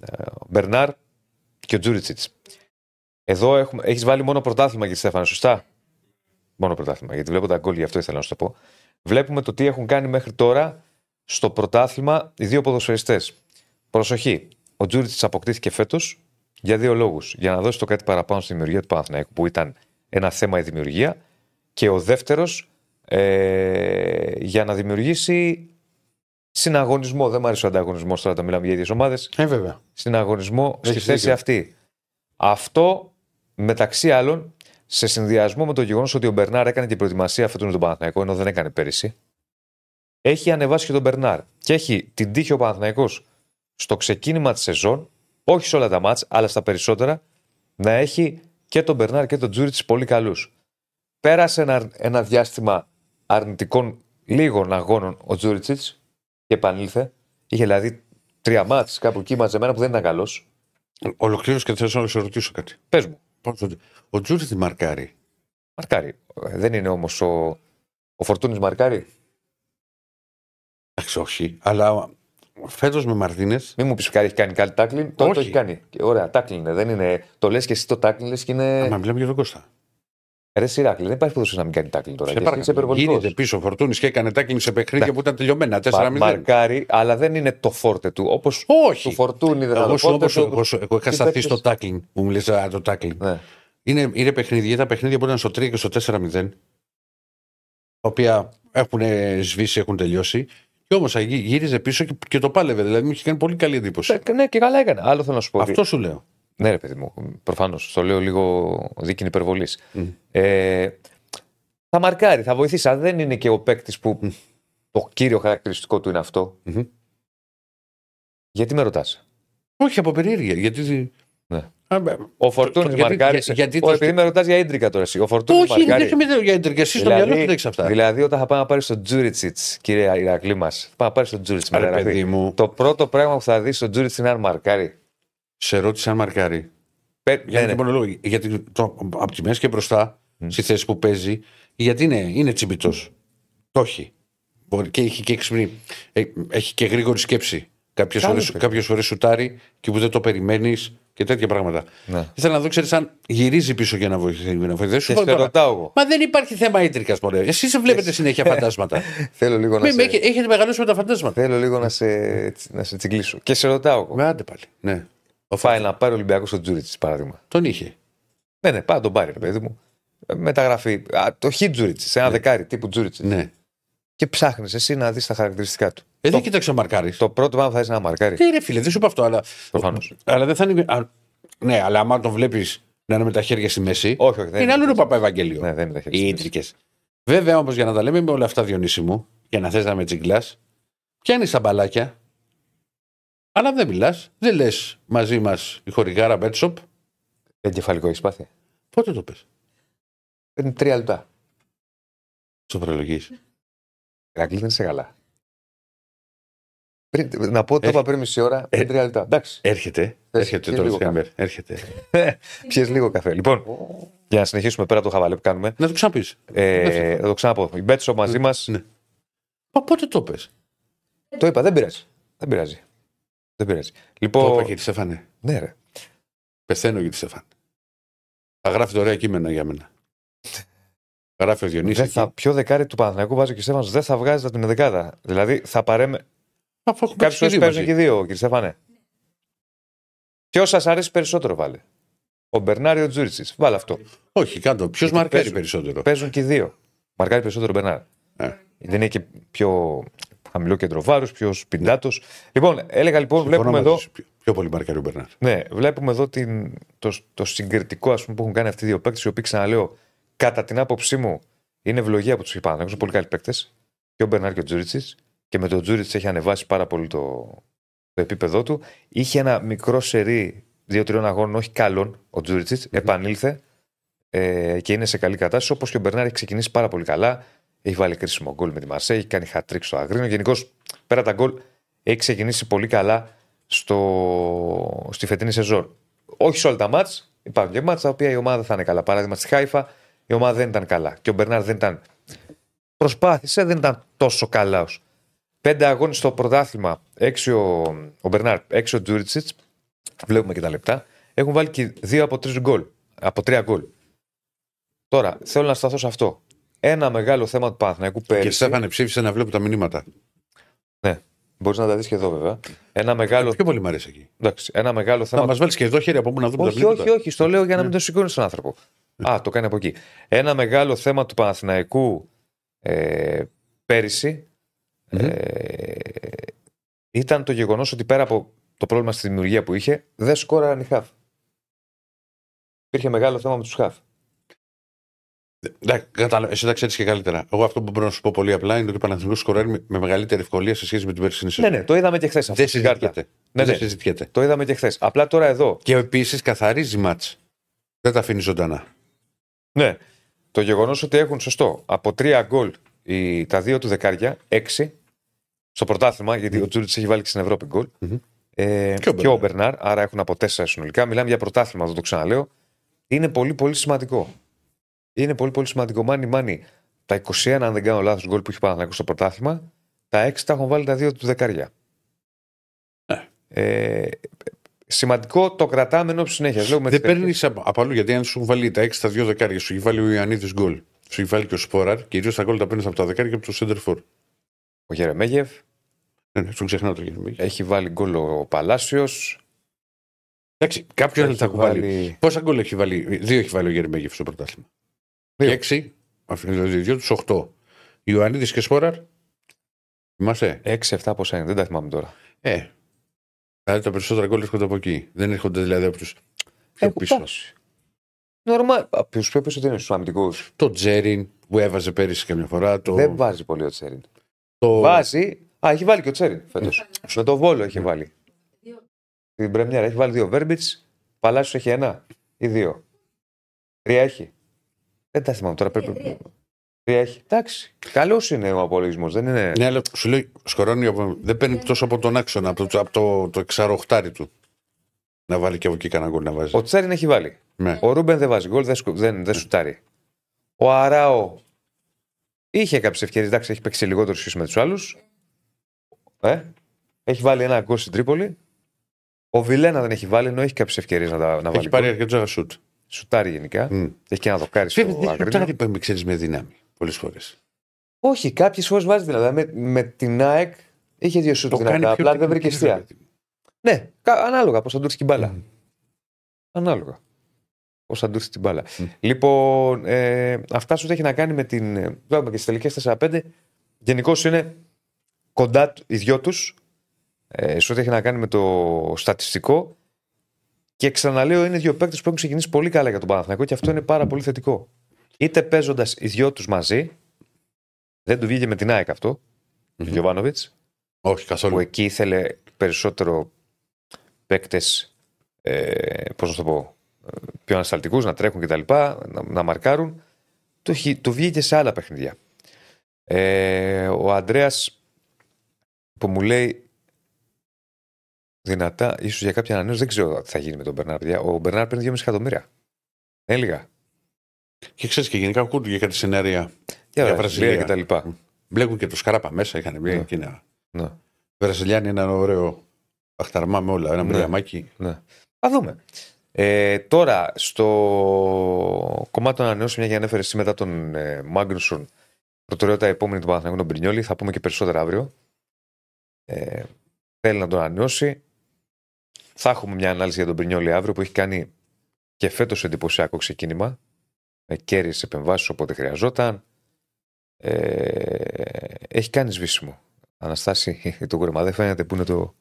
ε, ο Μπερνάρ και ο Τζούριτσιτς. Εδώ έχουμε, έχεις βάλει μόνο πρωτάθλημα για τη Στέφανα, σωστά; Μόνο πρωτάθλημα, γιατί βλέπω τα γκολ, γι' αυτό ήθελα να σου το πω. Βλέπουμε το τι έχουν κάνει μέχρι τώρα στο πρωτάθλημα οι δύο ποδοσφαιριστές. Προσοχή. Ο Τζούριτσιτς αποκτήθηκε φέτος για δύο λόγους. Για να δώσει το κάτι παραπάνω στη δημιουργία του Παναθηναϊκού, που ήταν ένα θέμα η δημιουργία. Και ο δεύτερος ε, για να δημιουργήσει συναγωνισμό. Δεν μου αρέσει ο ανταγωνισμός τώρα όταν μιλάμε για ίδιες ομάδες. Ε, βέβαια. Συναγωνισμό στη Έχεις θέση δίκιο. αυτή. Αυτό μεταξύ άλλων σε συνδυασμό με το γεγονός ότι ο Μπερνάρ έκανε την προετοιμασία φέτο με τον Παναθηναϊκό, ενώ δεν έκανε πέρυσι, έχει ανεβάσει και τον Μπερνάρ. Και έχει την τύχη ο Παναθηναϊκός στο ξεκίνημα της σεζόν, όχι σε όλα τα ματς, αλλά στα περισσότερα, να έχει και τον Μπερνάρ και τον Τζούριτσιτς πολύ καλούς. Πέρασε ένα, ένα διάστημα αρνητικών λίγων αγώνων ο Τζούριτσιτς και επανήλθε. Είχε δηλαδή τρία ματς κάπου εκεί μαζεμένα που δεν ήταν καλός. Ολοκλήρωσε και θέλω να σε ρωτήσω κάτι. Πες μου. Πώς το- Ο Τζούριτσιτς μαρκάρει. Μαρκάρει. Ε, Δεν είναι όμως ο, ο Φορτούνης μαρκάρει. Εντάξει, όχι. Αλλά φέτος με Μαρτίνες. Μην μου πεις κάτι έχει κάνει κάτι τάκλιν. Τότε Όχι. το έχει κάνει. Και Ωραία, τάκλιν είναι. Δεν είναι. Το λες και εσύ το τάκλιν λες και είναι. Μα μιλάμε για τον Κώστα. Ρε Σιράκλι, δεν υπάρχει ποδοσφαίρι να μην κάνει τάκλιν τώρα. Σε Και εσύ Είσαι παρακαλώ. υπερβολικός. Γίνεται πίσω ο Φορτούνης και έκανε τάκλιν σε παιχνίδια Ναι. που ήταν τελειωμένα. 4-0. Μα- Μαρκάρι, αλλά δεν είναι το φόρτε του. Όπως Όχι. του Φορτούνη δεν Εγώ, είναι σου, το όπως, φόρτε εγώ, σου- εγώ είχα Τι σταθεί παίκτες- στο τάκλιν που μου λες α, το τάκλιν. Ναι. Είναι, είναι παιχνίδια, τα παιχνίδια που ήταν στο 3 και στο 4-0, τα οποία έχουν σβήσει, έχουν τελειώσει. Και όμως γύριζε πίσω και, και το πάλευε. Δηλαδή μου είχε κάνει πολύ καλή εντύπωση. Ε, Ναι, και καλά έκανε. Άλλο θέλω να σου πω. ότι- Αυτό σου λέω. Ναι, ρε παιδί μου, προφανώς. Το λέω λίγο δίκη υπερβολής. Μμ. Ε, θα μαρκάρει, θα βοηθήσει. Αλλά δεν είναι και ο παίκτης που το κύριο χαρακτηριστικό του είναι αυτό. Μμμ. Γιατί με ρωτάς; Όχι από περιέργεια. Γιατί. Ναι. Α, μπε- Ο Φορτούνης γιατί- μαρκάρει. για- γιατί ο, το- επειδή με ρωτάς για ίντρικα τώρα εσύ. Ο Φορτούνης Όχι, μαρκάρει. δεν μιλάω για έντρικα. Εσύ στο μυαλό σου δεν έχεις αυτά. δηλαδή, όταν θα πάμε να πάρει τον Τζούριτσιτ, κύριε Ηρακλή μας, θα πάμε να πάρεις τον Τζούριτσιτ. Ρε παιδί μου, Το πρώτο πράγμα που θα δεις στον Τζούριτσιτ είναι αν μαρκάρει. σε ρώτησε αν μαρκάρει. Πε- Για ναι, ναι, ναι. μόνο λόγο. Γιατί το, από τη μέση και μπροστά, στη θέση που παίζει, γιατί είναι, είναι τσιμπητός. Το έχει. Μπορεί, και έχει και έξυπνη. ε, Έχει και γρήγορη σκέψη. Κάποιε Καλό φορέ παιδί. κάποιες φορές σουτάρει και που δεν το περιμένεις και τέτοια πράγματα. Ναι. Ήθελα να δω, ξέρεις, αν γυρίζει πίσω για να βοηθήσει. Να βοηθήσει. Και Σου πω σε τώρα. ρωτάω εγώ. Μα δεν υπάρχει θέμα ίντριγκα, μωρέ. Εσείς σε βλέπετε συνέχεια φαντάσματα. Θέλω λίγο να Μη, με σε... έχετε- έχετε μεγαλώσει με τα φαντάσματα. Θέλω λίγο να σε, να σε τσιγκλήσω. Και σε ρωτάω εγώ. Με άντε πάλι. Ναι. Πάει να πάρει ο Ολυμπιακός τον Τζούριτσιτ, παράδειγμα. Τον είχε. Ναι, ναι, πάει να τον πάρει, ρε παιδί μου. Ε, Μεταγραφή. Α, όχι Τζούριτσιτς, σε ένα δεκάρι τύπου Τζούριτσιτς. Ναι. Και ψάχνεις εσύ να δεις τα χαρακτηριστικά του. Ε, το, δεν κοίταξε αν μαρκάρει. το πρώτο πράγμα που θα είσαι να μαρκάρει. Ε, ρε φίλε, δεν σου είπα αυτό, αλλά. Προφανώς. Αλλά δεν θα είναι. α, ναι, αλλά άμα τον βλέπεις να είναι με τα χέρια στη μέση. Όχι, όχι. Δεν είναι άλλο είναι ο Παπα Ευαγγέλιο. Ναι, δεν είναι τα χέρια Οι στη ίντρικες. Βέβαια όμως για να τα λέμε με όλα αυτά, Διονύση μου, για να θες να με τσιγκλάς, πιάνεις τα μπαλάκια, αλλά δεν μιλάς, δεν λες μαζί μας η χορηγάρα Μπέτσοπ. Εγκεφαλικό έχεις πάθει; Πότε το πες, Παίρνει τρία λεπτά. στο προλογή. Ηρακλή δεν είσαι καλά. Πριν, να πω, το Έχει- είπα πριν μισή ώρα, πριν τρία λεπτά. Εντάξει. Έρχεται, Θες έρχεται και το λίγο Σκάμπερ. Έρχεται. Πιες λίγο καφέ. Λοιπόν, για να συνεχίσουμε πέρα από το χαβαλέ που κάνουμε. να το ξαναπείς. Ε, θα το ξαναπώ. Η Μπέτσο μαζί μας. Ναι. Μα πότε το πες; Το είπα, δεν πειράζει. Δεν πειράζει. Δεν πειράζει. Το Λοιπόν. είπα και τη Στεφανέ. Ναι, ρε. Πεθαίνω για τη Στεφανέ. Θα γράφει ωραία κείμενα για μένα. Γράφει ο Διονύσης Δεν εκεί. θα, πιο δεκάρι του Παναθηναϊκού βάζει και ο Στέφανος δεν θα βγάζει από την δεκάδα. Δηλαδή θα παρέμε. Αφού έχουν Κάποιε παίξει και φορές δύο παίζουν μαζί. και δύο, κύριε Στέφανε. Ποιος σας αρέσει περισσότερο, βάλε. Ο Μπερνάριο Τζούριτσι. Βάλε αυτό. Όχι, κάτω. Ποιος Γιατί μαρκάρει παίζουν. περισσότερο; Παίζουν και οι δύο. Μαρκάρει περισσότερο Μπερνάρ. Ε. Δεν είναι και πιο χαμηλό κέντρο βάρους, πιο σπιντάτος. Λοιπόν, έλεγα λοιπόν, Συμφωνώ βλέπουμε μαζί εδώ, σου. Πιο- Πιο πολύ μαρκάρει ο Μπερνάρ. ναι, βλέπουμε εδώ την, το, το συγκριτικό ας πούμε, που έχουν κάνει αυτοί οι δύο παίκτες, οι οποίοι ξαναλέω, κατά την άποψή μου, είναι ευλογία από τους Ιππάνου. Είναι πολύ καλοί παίκτες. Και ο Μπερνάρ και ο Τζούριτσιτς. Και με τον Τζούριτσιτς έχει ανεβάσει πάρα πολύ το, το επίπεδό του. Είχε ένα μικρό σερί δύο-τριών αγώνων, όχι καλών, ο Τζούριτσιτς Επανήλθε ε, και είναι σε καλή κατάσταση. Όπως και ο Μπερνάρ έχει ξεκινήσει πάρα πολύ καλά. Έχει βάλει κρίσιμο γκολ με τη Μαρσέιγ, έχει κάνει χατ τρικ στο Αγρίνιο. Γενικώς πέρα τα γκολ έχει ξεκινήσει πολύ καλά στο, στη φετινή σεζόν. Όχι σε όλα τα ματς. Υπάρχουν και ματς τα οποία η ομάδα θα είναι καλά. Παράδειγμα στη Χάιφα η ομάδα δεν ήταν καλά. Και ο Μπερνάρ δεν ήταν. Προσπάθησε, δεν ήταν τόσο καλά. Ως. Πέντε αγώνες στο πρωτάθλημα, έξι ο, ο Μπερνάρ, έξι ο Τζούριτσιτς. Βλέπουμε και τα λεπτά. Έχουν βάλει και δύο από τρεις γκολ. Από τρία γκολ. Τώρα, θέλω να σταθώ σε αυτό. Ένα μεγάλο θέμα του Παναθηναϊκού Και πέρυσι. Στέφανε ψήφισε να βλέπω τα μηνύματα. Μπορείς να τα δεις και εδώ, βέβαια. Ένα μεγάλο, Πιο πολύ μου αρέσει εκεί. εντάξει, ένα μεγάλο θέμα. Θα μας βάλεις και εδώ χέρι από μου να δούμε τα Όχι, μηνύματα. όχι, όχι. Στο λέω για να μην τον σηκώνεις τον άνθρωπο. Α, το κάνει από εκεί. Ένα μεγάλο θέμα του Παναθηναϊκού ε, πέρυσι ε, ήταν το γεγονός ότι πέρα από το πρόβλημα στη δημιουργία που είχε, δεν σκόραραν οι χαφ. Υπήρχε μεγάλο θέμα με τους χαφ. Εντάξει, κατάλαβα. Εσύ τα ξέρεις και καλύτερα. Εγώ αυτό που μπορώ να σου πω πολύ απλά είναι ότι ο Παναθηναϊκός σκοράρει με, με μεγαλύτερη ευκολία σε σχέση με την περσινή Ναι, σεζόν. ναι, το είδαμε και χθες αυτό. Δεν στην κάρτα. συζητιέται. Ναι, Δεν ναι. συζητιέται. Το είδαμε και χθες. Απλά τώρα εδώ. Και επίσης καθαρίζει μάτς. Δεν τα αφήνει ζωντανά. Ναι. Το γεγονός ότι έχουν σωστό από τρία γκολ οι, τα δύο του δεκάρια, έξι στο πρωτάθλημα, γιατί ο Τζούριτ έχει βάλει και στην Ευρώπη γκολ. Μμμ. Ε, Και ο και ο Μπερνάρ, άρα έχουν από τέσσερα συνολικά. Μιλάμε για πρωτάθλημα, δεν το ξαναλέω. Είναι πολύ πολύ σημαντικό. Είναι πολύ πολύ σημαντικό. Μάνι, μάνι. Τα 21, αν δεν κάνω λάθος, γκολ που έχει πάνω στο πρωτάθλημα, τα 6 τα έχουν βάλει τα δύο του δεκάρια. Ναι. Ε, σημαντικό το κρατάμε ενώ συνέχειας. Λέω με Δεν τις παίρνεις από, από αλλού γιατί αν σου βάλει τα 6 στα δύο δεκάρια, σου έχει βάλει ο Ιωαννίδης γκολ. Σου έχει βάλει και ο Σπόραρ, κυρίως τα γκολ τα παίρνεις από τα δεκάρια και από το Σέντερφορ. Ο Γερεμέγεφ, Ναι, ναι, τον ξεχνάω το γέννημα. Έχει βάλει γκολ ο Παλάσιος. Εντάξει, κάποιος δεν θα έχουν βάλει. Πόσα γκολ έχει βάλει, δύο έχει βάλει ο Γερμέγεφ στο πρωτάθλημα. Δύο. Και έξι, δηλαδή δύο τους οχτώ. Ιωαννίδης και Σπόραρ. Θυμάσαι; 6-7 πόσα είναι, δεν τα θυμάμαι τώρα. Ε. Δηλαδή τα περισσότερα γκολ έρχονται από εκεί. Δεν έρχονται δηλαδή από τους πιο Έχουν πίσω. φτάσει. Νορμάλ. Τους πιο πίσω τι είναι στους αμυντικούς. Το Τζέριν που έβαζε πέρυσι καμιά φορά. Το, Δεν βάζει πολύ ο Τσέριν. Το... Βάζει. Α, έχει βάλει και ο Τσέριν φέτος. Με το βόλο έχει βάλει. Την Πρεμιέρα έχει βάλει δύο Βέρμπιτς. Παλάσιος έχει ένα ή δύο. Τρία έχει. Δεν τα θυμάμαι τώρα. Πρέπει... Τρία έχει. Εντάξει. Καλός είναι ο απολογισμός. Δεν είναι. Ναι, αλλά σου λέει σκορώνει από... δεν παίρνει τόσο από τον άξονα, από το, από το, το εξαροχτάρι του. Να βάλει και από εκεί κανένα γκολ να βάζει. Ο Τσέριν έχει βάλει. Ναι. Ο Ρούμπεν δεν βάζει γκολ, δεν, σκου- δεν, δεν σουτάρει. Ο Αράο είχε κάποιες ευκαιρίες. Εντάξει, έχει παίξει λιγότερο σχέση με τους άλλους. Ε, έχει βάλει ένα γκολ στην Τρίπολη. Ο Βιλένα δεν έχει βάλει, ενώ έχει κάποιες ευκαιρίες να, τα- να βάλει. Έχει πάρει γκολ. αρκετά σουτ. Σουτάρει γενικά. Μμ. Έχει και ένα δοκάρι Βέβαια, στο δεν Αγρίνο. σουτάρει που ξέρεις με δύναμη. Πολλές φορές. Όχι, κάποιες φορές βάζει δηλαδή. Με, με την ΑΕΚ είχε δύο σουτ δυνατά, απλά δεν βρήκε αιστεία. Ναι, κα- ανάλογα πώ θα ντουρσει την μπάλα. Μμ. Ανάλογα. Πώ θα ντουρσει την μπάλα. Μμ. Λοιπόν, ε, αυτά σου έχει να κάνει με την. ε, Βλέπουμε και στις τελικές 4-5. Γενικώς είναι κοντά του- οι δυο τους. Ε, σε ό,τι έχει να κάνει με το στατιστικό. Και ξαναλέω, είναι δύο παίκτες που έχουν ξεκινήσει πολύ καλά για τον Παναθηναϊκό και αυτό είναι πάρα πολύ θετικό. Είτε παίζοντας οι δυο τους μαζί. Δεν του βγήκε με την ΑΕΚ αυτό. Mm-hmm. Γιωβάνοβιτς Όχι, που καθόλου. εκεί ήθελε περισσότερο παίκτες, ε, πώς να το πω, ε, πιο ανασταλτικούς, να τρέχουν κτλ. Να, να μαρκάρουν. Το, έχει- το βγήκε σε άλλα παιχνίδια. Ε, ο Αντρέα που μου λέει δυνατά, ίσως για κάποια ανανέωση, δεν ξέρω τι θα γίνει με τον Μπερνάρ. παιδιά. Ο Μπερνάρ παίρνει 2,5 εκατομμύρια. Έλεγα. Και ξέρεις και γενικά ακούγονται για κάτι σενάρια. Για Για Βραζιλία Βραζιλία. κτλ. Μπλέκουν και το σκαράπα μέσα. Είχαν μπει Ναι. εκείνα. Ναι. Βραζιλιάνοι ένα ωραίο αχταρμά με όλα. Ένα Ναι. μιλιαμάκι. Ναι. Θα δούμε. Ε, τώρα, στο κομμάτι των ανανεώσεων, μια για ανέφερες εσύ μετά τον ε, Μάγκνουσον, προτεραιότητα επόμενη του Παναθηναϊκού τον Πρινιόλη, θα πούμε και περισσότερα αύριο. Ε, θέλει να τον ανανεώσει. Θα έχουμε μια ανάλυση για τον Πρινιόλη αύριο που έχει κάνει και φέτος εντυπωσιακό ξεκίνημα. Με κέρυες επεμβάσεις όποτε χρειαζόταν. Ε, έχει κάνει σβήσιμο. Αναστάσει το κούρεμα. Δεν φαίνεται που είναι το.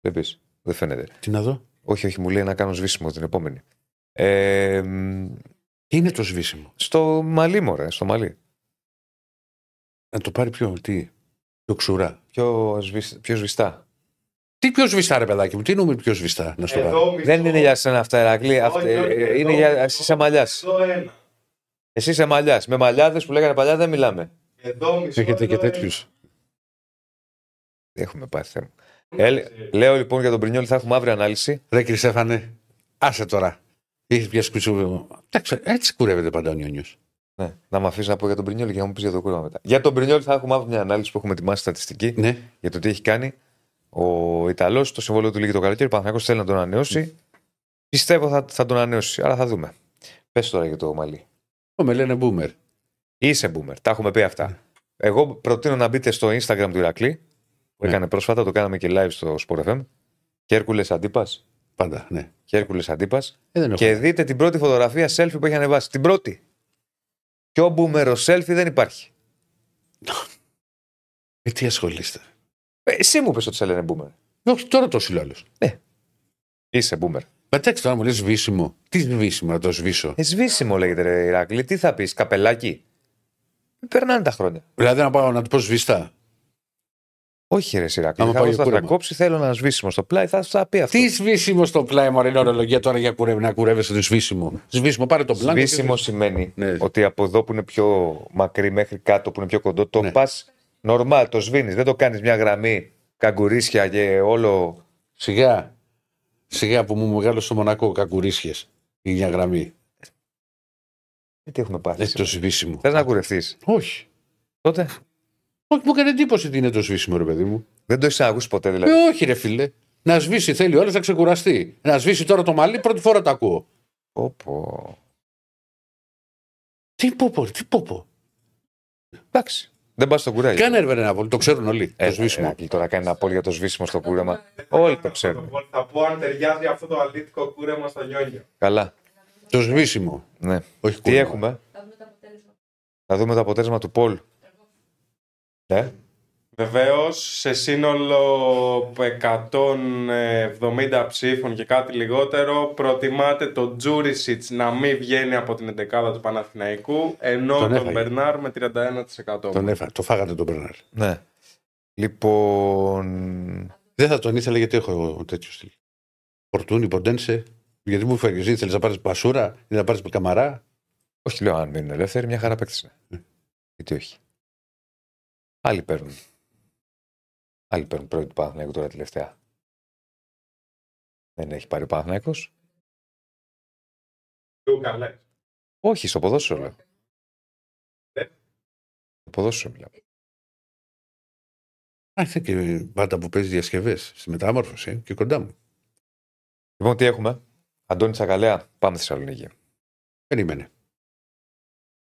Δεν πεις. Δεν φαίνεται. Τι να δω. Όχι, όχι, μου λέει να κάνω σβήσιμο την επόμενη. Ε, μ, Τι είναι το σβήσιμο; στο μαλλί, μωρέ, στο μαλλί. Να το πάρει πιο. Τι. Πιο ξουρά. Πιο, σβησ- πιο σβηστά. Τι πιο σβηστά, ρε παιδάκι μου. Τι νομίζει πιο σβηστά. Να στο πάρει; Εδώ μισό. Δεν είναι για σένα αυτά, Ερακλή. Αυτά, Όχι, όχι, ε, είναι εδώ. για. Εσύ είσαι μαλλιάς. Εδώ ένα. Εσύ είσαι μαλλιάς. Με μαλλιάδες που λέγανε παλιά δεν μιλάμε. Εδώ μισό. Έχετε και εδώ τέτοιους. Έχουμε πάει θέμα. Ένα. Ε, λέω λοιπόν για τον Πρινιόλ θα έχουμε αύριο ανάλυση. Ρε κύριε Στέφανε, άσε τώρα. Έχει πια σκουτσού. Εντάξει, έτσι κουρεύεται πάντα ο Νιόνιος. Ναι, να με αφήσεις να πω για τον Πρινιόλ και να μου πεις για το κούρεμα μετά. Για τον Πρινιόλ θα έχουμε αύριο μια ανάλυση που έχουμε ετοιμάσει στατιστική Ναι. για το τι έχει κάνει ο Ιταλός. Το συμβόλαιο του λύγει το καλοκαίρι. Ο Παναθηναϊκός θέλει να τον ανανεώσει. Πιστεύω θα, θα τον ανανεώσει. Άρα θα δούμε. Πες τώρα για το μαλλί. Ο με λένε boomer. Είσαι boomer. Τα έχουμε πει αυτά. Εγώ προτείνω να μπείτε στο Instagram του Ηρακλή που Ναι. έκανε πρόσφατα. Το κάναμε και live στο Sport FM. Κέρκουλε Αντίπας. Πάντα, ναι. Κέρκουλε Αντίπας. Ε, δεν έχω. Και δείτε την πρώτη φωτογραφία selfie που έχει ανεβάσει. Την πρώτη. Πιο μπούμερο selfie δεν υπάρχει. Ε, τι ασχολείστε. Ε, εσύ μου πες ότι σε λένε boomer. Όχι, τώρα το λέω άλλος. Είσαι boomer. Μα εντάξει, τώρα μου λες σβήσιμο. Τι σβήσιμο να το σβήσω; Ε, σβήσιμο λέγεται ρε Ηράκλη. Τι θα πεις, καπελάκι; Περνάνε τα χρόνια. Δηλαδή να πάω να του πω σβηστά. Όχι ρε Ηράκλη. Άμα Θα, πάει θα, κούρεμα. θα κόψει, θέλω ένα σβήσιμο στο πλάι, θα, θα πει αυτό. Τι σβήσιμο στο πλάι μου, είναι ορολογία τώρα για κουρεύει, να κουρεύεσαι το σβήσιμο. Σβήσιμο, πάρε το πλάνο. Σβήσιμο σημαίνει Ναι. ότι από εδώ που είναι πιο μακρύ μέχρι κάτω που είναι πιο κοντό, το Ναι. πας νορμάλ, το σβήνεις. Δεν το κάνεις μια γραμμή καγκουρίσια και όλο. Σιγά. Σιγά που μου μεγάλο στο Μονακό κακουρίσιε. Η μια γραμμή. Ε, Τι έχουμε πάθει. Ε, το σβήσιμο. Θες να κουρευτείς; Όχι. Τότε; Όχι, μου έκανε εντύπωση ότι είναι το σβήσιμο, ρε παιδί μου. δεν το έχεις ακούσει ποτέ δηλαδή. Ε, όχι, ρε φίλε. Να σβήσει, θέλει όλος να ξεκουραστεί. Να σβήσει τώρα το μαλλί, πρώτη φορά το ακούω. Πω, Τι πω, πω, τι πω, πω. Εντάξει. Δεν πας στο κουράγιο. Κάνε έρευνα ένα πολύ, το ξέρουν όλοι. Ε, το σβήσιμο. Ερακλή, τώρα κάνει ένα πόλ για το σβήσιμο στο κούρεμα. Όλοι το ξέρουν. Θα πω αν ταιριάζει αυτό το αλήτικο κούρεμα στα νιόνια. Καλά. Το σβήσιμο. Ναι. Όχι Τι κούρεμα. έχουμε; Να δούμε το αποτέλεσμα του Πολ. Ναι. Βεβαίως, σε σύνολο 170 ψήφων και κάτι λιγότερο, προτιμάτε τον Τζούρισιτς να μην βγαίνει από την 11 του Παναθηναϊκού, ενώ Τον τον, έφαγε. Μπερνάρ με 31%. Τον έφα, το φάγατε τον Μπερνάρ. ναι. Λοιπόν. Δεν θα τον ήθελα γιατί έχω τέτοιο στυλ. Φορτούνι, ποντένσε. Γιατί μου φέρεις, ήθελες να πάρεις πασούρα ή να πάρεις καμαρά; Όχι, λέω αν μείνουν ελεύθεροι, μια χαρά παίκτης είναι. Γιατί όχι. Άλλοι παίρνουν. Άλλοι παίρνουν πρώτη του Παναθηναϊκού τώρα τελευταία. Δεν έχει πάρει ο Παναθηναϊκός. Λούκα, λες. Όχι, στο ποδόσφαιρο λέω. Ε. Στο ποδόσφαιρο μιλάμε. Α, είναι και πάντα που παίζει διασκευές στη μετάμορφωση ε, και κοντά μου. Λοιπόν, τι έχουμε; Αντώνη Τσακαλέα, πάμε Θεσσαλονίκη. Περίμενε.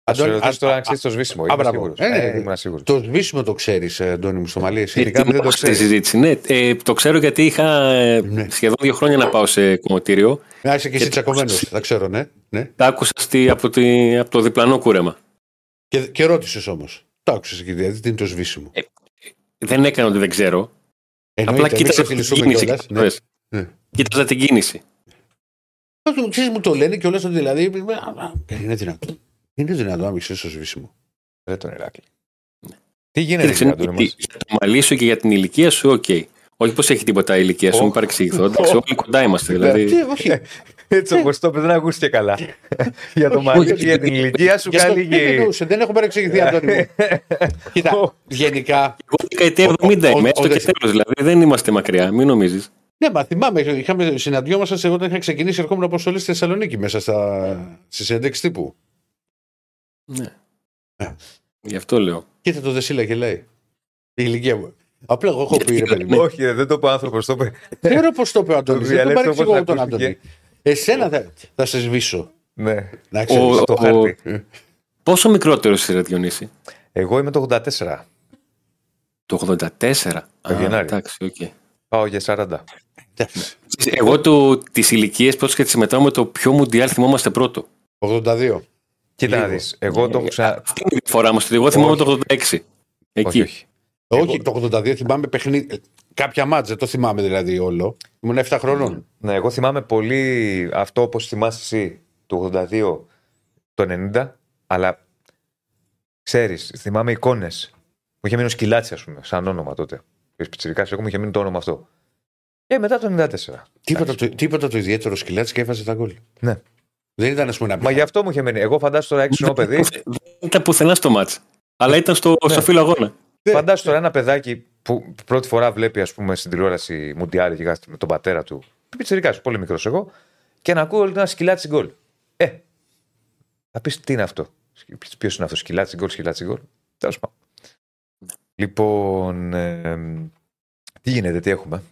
Θα σου Αντώνη, ρωτήσω α- τώρα α- αν ξέρει το σβήσιμο. α, Είμαι μπράβο. σίγουρος. Ε, ναι, Ε, ναι. ήμουν σίγουρος. Το σβήσιμο το ξέρει, Αντώνη μου, στο μαλλί. Εσύ. Ειδικά μην δεν το Στη ξέρεις. συζήτηση. Ναι, ε, το ξέρω γιατί είχα ε, Ναι. σχεδόν δύο χρόνια να πάω σε κομμωτήριο. Να είσαι και εσύ Και- τσακωμένο, θα ξέρω, ναι. ναι. Τα άκουσα στη, από, τη, από το διπλανό κούρεμα. Και, και ρώτησε όμω. Το άκουσε εκεί, δηλαδή τι είναι το σβήσιμο. Δεν έκανα ότι δεν ξέρω. Εννοείται, Απλά μην κοίταζα την ξεφυλιστούμε κίνηση. κιόλας, ναι. κατάλαβες. Ναι. Κοίταζα την κίνηση. Όχι, Ξέρεις, μου το λένε και όλα ότι δηλαδή. α, α, Είναι δυνατό. Είναι δυνατό να μην ξέρεις το σβήσιμο. Δεν τον Ηράκλη. Τι γίνεται, Κοίταξε, κύριε Αντώνη μας; για το μαλλί σου και για την ηλικία σου, οκ. Όχι πως έχει τίποτα η ηλικία σου, Ω. μην παρεξηγηθώ. Εντάξει, όλοι κοντά είμαστε. Τι, Δηλαδή, όχι. Έτσι όπως το είπε, δεν ακούστηκε καλά. για το μαλλί και για την ηλικία σου, Γι' αυτό καλή δεν και. εννοούσε, δεν έχω παρεξηγηθεί, Αντώνη μου. Κοίτα, γενικά. εγώ δεκαετία Ο- 70 ο- είμαι, ο- έστω ο- και τέλο. Δηλαδή δεν είμαστε μακριά, μην νομίζεις. Ναι, μα θυμάμαι, είχαμε, συναντιόμασταν εγώ όταν είχα ξεκινήσει ερχόμουν αποστολή στη Θεσσαλονίκη μέσα στα, στη συνέντευξη τύπου. Ναι. Ναι. Γι' αυτό λέω. Κοίτα το Δεσίλα και λέει. Η ηλικία μου. Απλά εγώ έχω πει ρε παιδί μου. Όχι, ρε, δεν το είπε ο άνθρωπος, το είπε. Δεν ξέρω πώς το είπε ο Αντώνης. Το Δεν τον διαλέξτε παρεξηγώ όπως εγώ τον ακούστηκε. Αντώνη. Εσένα θα, θα σε σβήσω. Ναι, Να ξέρεις. Ο- στο ο- χάρτη. Πόσο μικρότερος είσαι, ρε Διονύση; Εγώ είμαι το 84. Το 84. Το Α, Γενάρη. Εντάξει, οκ. Πάω για 40. Εντάξει. Εγώ το, τις ηλικίες πρώτος και τις μετράμε το ποιο μουντιάλ θυμόμαστε πρώτο. 82. Κοίτα να Λίγο. δει. Εγώ το έχω ξα... Αυτή είναι η διαφορά μας. Εγώ θυμάμαι το 86. Εκεί. Όχι, όχι. Όχι, το 82 θυμάμαι παιχνίδι. Κάποια ματς, δεν το θυμάμαι δηλαδή όλο. Ήμουν 7 χρονών. Ναι, εγώ θυμάμαι πολύ αυτό όπως θυμάσαι εσύ του 82 το 90, αλλά ξέρεις, θυμάμαι εικόνες. Μου είχε μείνει ο Σκυλάτσι, ας πούμε, σαν όνομα τότε. Και σπιτσιρικά, εγώ μου είχε μείνει το όνομα αυτό. Και μετά το 94. Τίποτα, το, τίποτα το ιδιαίτερο σκυλάτσι και έβαζε τα γκολ. Ναι. Δεν ήταν, ας πούμε, να πει. Μα γι' αυτό μου είχε μείνει. Εγώ φαντάζομαι τώρα έξω παιδί. Δεν ήταν πουθενά στο μάτς. Αλλά ήταν στο, Ναι. στο φύλλο αγώνα. Φαντάσου τώρα ένα παιδάκι που πρώτη φορά βλέπει, ας πούμε, στην τηλεόραση Μουντιάλ και κάθεται με τον πατέρα του. Πιτσερικά, πολύ μικρός εγώ, και να ακούω ένα σκυλάτσι γκολ. Ε, θα πεις τι είναι αυτό; Ποιος είναι αυτός, σκυλάτσι γκολ, σκυλάτσι γκολ; Τέλος πάντων. Λοιπόν, ε, τι γίνεται, τι έχουμε;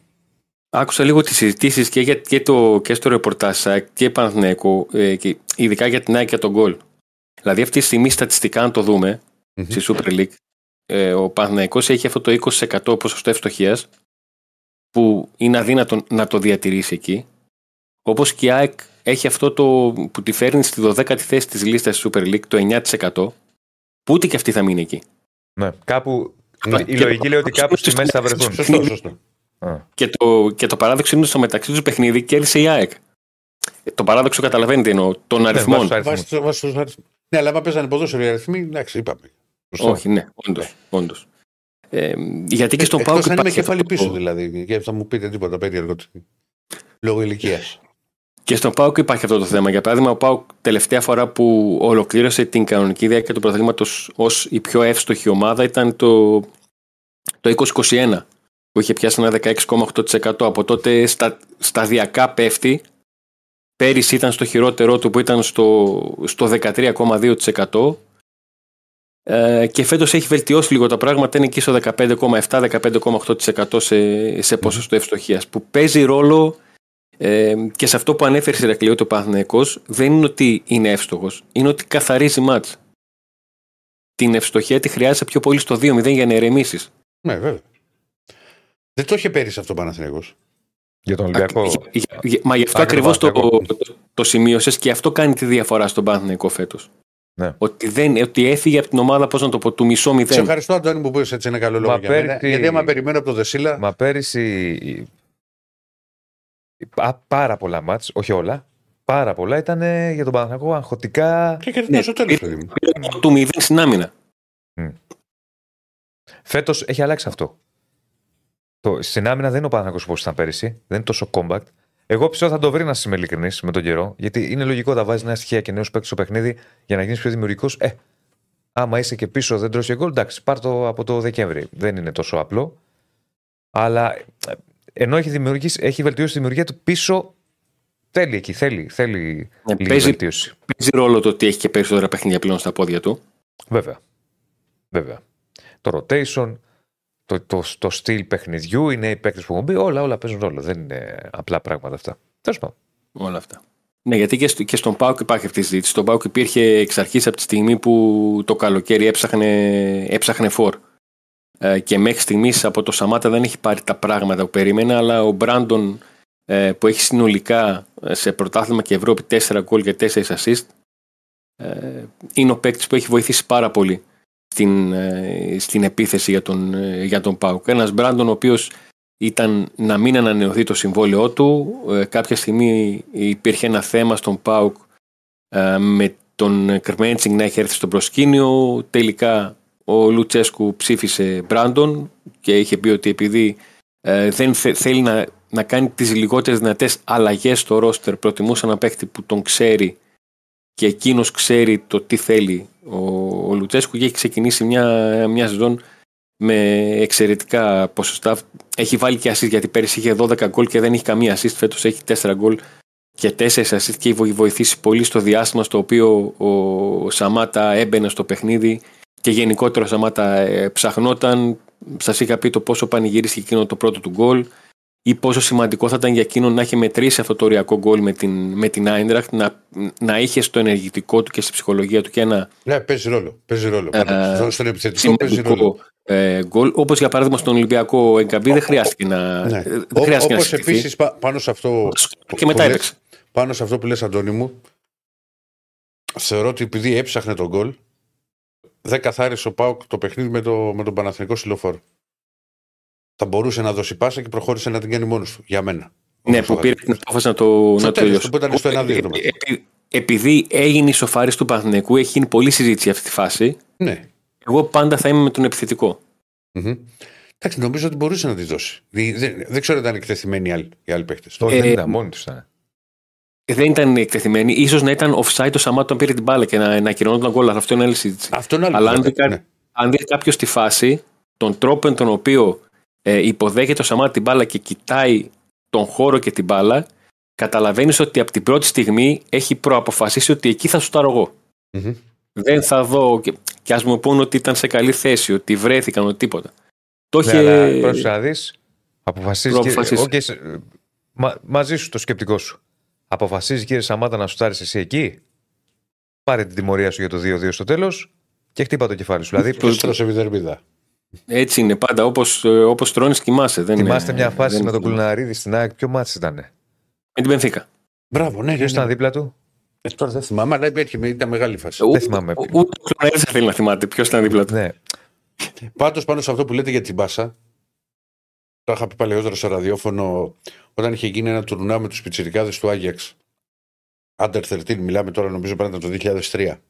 Άκουσα λίγο τις συζητήσεις και, για, και, το, και στο ρεπορτάζ ΑΕΚ και Παναθηναϊκό, ε, και ειδικά για την ΑΕΚ και τον γκολ. Δηλαδή αυτή τη στιγμή στατιστικά αν το δούμε Μμμ. στη Super League, ε, ο Παναθηναϊκός έχει αυτό το 20% ποσοστό ευστοχίας που είναι αδύνατο να το διατηρήσει εκεί. Όπως και η ΑΕΚ έχει αυτό το που τη φέρνει στη 12η θέση της λίστας της Super League, το 9%, που ούτε και αυτή θα μείνει εκεί. Ναι, κάπου. Ναι. Η λογική λέει ότι κάπου στη μέση θα βρεθούν. Σωστό, σωστό. Α, Και το, και το παράδοξο είναι στο μεταξύ του παιχνίδι κέρδισε η ΑΕΚ. Ε, Το παράδοξο καταλαβαίνετε εννοώ των ναι, αριθμών. βάζεις αριθμούς. Βάσει βάσει τους αριθμούς. Ναι, αλλά άμα παίζανε ποδόσφαιρο οι αριθμοί, εντάξει, είπαμε. Σωστό. Όχι, ναι, όντως. Όντως. Ε, γιατί και στον Εκτός Πάουκ αν είμαι υπάρχει κεφάλι αυτό πίσω το- δηλαδή. Και θα μου πείτε τίποτα περίεργο. Λόγω ηλικίας. Και στον Πάουκ υπάρχει αυτό το θέμα. Για παράδειγμα, ο Πάουκ τελευταία φορά που ολοκλήρωσε την κανονική διάρκεια του πρωταθλήματος ως η πιο εύστοχη ομάδα ήταν το, το 2021, που είχε πιάσει ένα 16,8%. Από τότε στα, σταδιακά πέφτει. Πέρυσι ήταν στο χειρότερό του που ήταν στο, στο 13,2%. Ε, και φέτος έχει βελτιώσει λίγο τα πράγματα, είναι εκεί στο 15,7-15,8% σε, σε ποσοστό ευστοχίας, που παίζει ρόλο ε, και σε αυτό που ανέφερε η Ρακλείο το Παναθηναϊκός δεν είναι ότι είναι εύστοχος, είναι ότι καθαρίζει μάτς. Την ευστοχία τη χρειάζεται πιο πολύ στο 2-0 για να ηρεμήσει. Ναι, βέβαια. Δεν το είχε πέρυσι αυτό ο Παναθηναϊκός. Για τον Ολυμπιακό. Μα γι' αυτό Άκρη ακριβώς το, Παναθηναϊκό. το, το σημείωσες και αυτό κάνει τη διαφορά στον Παναθηναϊκό φέτος. Ναι. Ότι, δεν, ότι έφυγε από την ομάδα, πώς να το πω, του μισό Σε μηδέν. ευχαριστώ, Αντώνη, που πήρες έτσι ένα καλό λόγο Μα για μένα. πέρυσι- Γιατί άμα περιμένω από το Δεσίλα. Μα πέρυσι. πα- Πάρα πολλά μάτς, όχι όλα. Πάρα πολλά ήταν ε, για τον Παναθηναϊκό αγχωτικά. Και κερδίζει Ναι, στο τέλος, παιδί μου. Του μηδέν στην άμυνα. Φέτος έχει αλλάξει αυτό. Το, στην άμυνα δεν είναι ο Παναθηναϊκός όπω ήταν πέρυσι. Δεν είναι τόσο compact. Εγώ πιστεύω θα το βρει να είμαι ειλικρινής με τον καιρό. Γιατί είναι λογικό να βάζεις νέα στοιχεία και νέους παίκτες στο παιχνίδι για να γίνεις πιο δημιουργικός. Ε, άμα είσαι και πίσω δεν τρώσει γκολ, εντάξει, πάρ το από το Δεκέμβρη. Δεν είναι τόσο απλό. Αλλά ε, ενώ έχει, δημιουργήσει, έχει βελτιώσει τη δημιουργία του πίσω, θέλει εκεί, θέλει, θέλει Ναι, λίγη παίζει- βελτίωση. Παίζει ρόλο το ότι έχει και περισσότερα παιχνίδια πλέον στα πόδια του. Βέβαια. Βέβαια. Το rotation, το, το, το στυλ παιχνιδιού, είναι οι παίκτες που έχουν μπει, όλα, όλα παίζουν ρόλο. Δεν είναι απλά πράγματα αυτά. Τέλος πάντων. Όλα αυτά. Ναι, γιατί και, στο, και στον Πάουκ υπάρχει αυτή η συζήτηση. Στον Πάουκ υπήρχε εξ αρχής από τη στιγμή που το καλοκαίρι έψαχνε, έψαχνε φόρ. Ε, και μέχρι στιγμής από το Σαμάτα δεν έχει πάρει τα πράγματα που περίμενε, αλλά ο Μπράντον ε, που έχει συνολικά ε, σε πρωτάθλημα και Ευρώπη 4 γκολ και 4 assist ε, είναι ο παίκτης που έχει βοηθήσει πάρα πολύ στην, ε, στην επίθεση για τον, ε, για τον Πάουκ. Ένας Μπράντον ο οποίος ήταν να μην ανανεωθεί το συμβόλαιό του. Ε, κάποια στιγμή υπήρχε ένα θέμα στον ΠΑΟΚ ε, με τον Κρμέντσινγκ να έχει έρθει στο προσκήνιο. Τελικά ο Λουτσέσκου ψήφισε Μπράντον και είχε πει ότι επειδή ε, δεν θε- θέλει να, να κάνει τις λιγότερες δυνατές αλλαγές στο ρόστερ προτιμούσε ένα παίκτη που τον ξέρει και εκείνος ξέρει το τι θέλει ο, ο Λουτσέσκου και έχει ξεκινήσει μια, μια σεζόν με εξαιρετικά ποσοστά. Έχει βάλει και assist γιατί πέρυσι είχε 12 γκολ και δεν έχει καμία assist. Φέτος έχει 4 γκολ και 4 assist και έχει βοηθήσει πολύ στο διάστημα στο οποίο ο Σαμάτα έμπαινε στο παιχνίδι και γενικότερα ο Σαμάτα ε, ψαχνόταν. Σας είχα πει το πόσο πανηγύρισε εκείνο το πρώτο του γκολ ή πόσο σημαντικό θα ήταν για εκείνον να έχει μετρήσει αυτό το οριακό γκολ με την, με την Άιντραχτ, να, να είχε στο ενεργητικό του και στη ψυχολογία του και ένα Ναι, παίζει ρόλο. Παίζει ρόλο. Ε, Στον- Στον επιθετικό παίζει ρόλο. σημαντικό ε, γκολ. Όπως για παράδειγμα στον Ολυμπιακό ο Εγκαμπή δεν χρειάστηκε να. Ναι. ε, Δεν Όπω χρειάστηκε να συστηθεί. επίσης πάνω σε αυτό. Και μετά που λες- έπαιξε. Πάνω σε αυτό που λες Αντώνη μου, θεωρώ ότι επειδή έψαχνε τον γκολ, δεν καθάρισε ο Πάουκ το παιχνίδι με, το, με τον Παναθηνικό Συλλοφόρο. Θα μπορούσε να δώσει πάσα και προχώρησε να την κάνει μόνος του. Για μένα. Ναι, Όπως που το πήρε είχα την απόφαση να το, Στο να το τέλος, τελειώσει. που ήταν στο 1-2 Ε, το μάτι. ε, ε, Επειδή έγινε η σοφάριση του Παναθηναϊκού, έχει γίνει πολλή συζήτηση αυτή τη φάση. Ναι. Εγώ πάντα θα είμαι με τον επιθετικό. Μμμ. Εντάξει, νομίζω ότι μπορούσε να τη δώσει. Δεν, δεν, δεν ξέρω αν ήταν εκτεθειμένοι οι άλλοι, οι άλλοι παίχτε. Το Ε, δεν ήταν μόνοι τους. Ήταν. Δεν ήταν εκτεθειμένοι. ίσως να ήταν offside το Σαμάτο όταν πήρε την μπάλα και να, να ακυρώνονταν τον γκολ. αλλά Αυτό είναι άλλη συζήτηση. Αυτό είναι άλλο. Αλλά αν θέμα, δει κα- ναι. αν δει κάποιος τη φάση, τον τρόπο με τον οποίο ε, υποδέχεται ο Σαμάτα την μπάλα και κοιτάει τον χώρο και την μπάλα, καταλαβαίνεις ότι από την πρώτη στιγμή έχει προαποφασίσει ότι εκεί θα σουτάρω εγώ. Μμμ. Δεν θα δω. Και, και ας μου πούνε ότι ήταν σε καλή θέση, ότι βρέθηκαν, ότι τίποτα. Το Ναι, είχε. αλλά πρόσεξε να δεις. Αποφασίζει. Προαποφασίσει. Κύριε, Οκ, σε- μα- μαζί σου το σκεπτικό σου. Αποφασίζει κύριε Σαμάτα να σουτάρεις εσύ εκεί; Πάρε την τιμωρία σου για το 2-2 στο τέλος και χτύπα το κεφάλι σου. δηλαδή, Ποιος τρώσε βιδερμίδα. Έτσι είναι πάντα. Όπως όπως τρώνει, κοιμάσαι. Δεν θυμάστε είναι- μια φάση δεν με τον είναι- Κουλναρίδη στην ΑΕΚ. Ποιο μάτι ήταν. Με την Πενφύκα. Μπράβο, ναι. Ποιος ναι, ήταν ναι. δίπλα του; Ε, τώρα δεν θυμάμαι, αλλά υπήρχε, ήταν μεγάλη φάση. Δεν θυμάμαι Ο- ποιο. Ούτε ο Κλωναρίδη θα θέλει να θυμάται ποιος ήταν δίπλα του. Ναι. Πάντως πάνω σε αυτό που λέτε για την μπάσα, το είχα πει παλαιότερα στο ραδιόφωνο όταν είχε γίνει ένα τουρνά με τους πιτσιρικάδες του Άγιαξ. Under 13, μιλάμε τώρα νομίζω πρέπει να ήταν το 2003.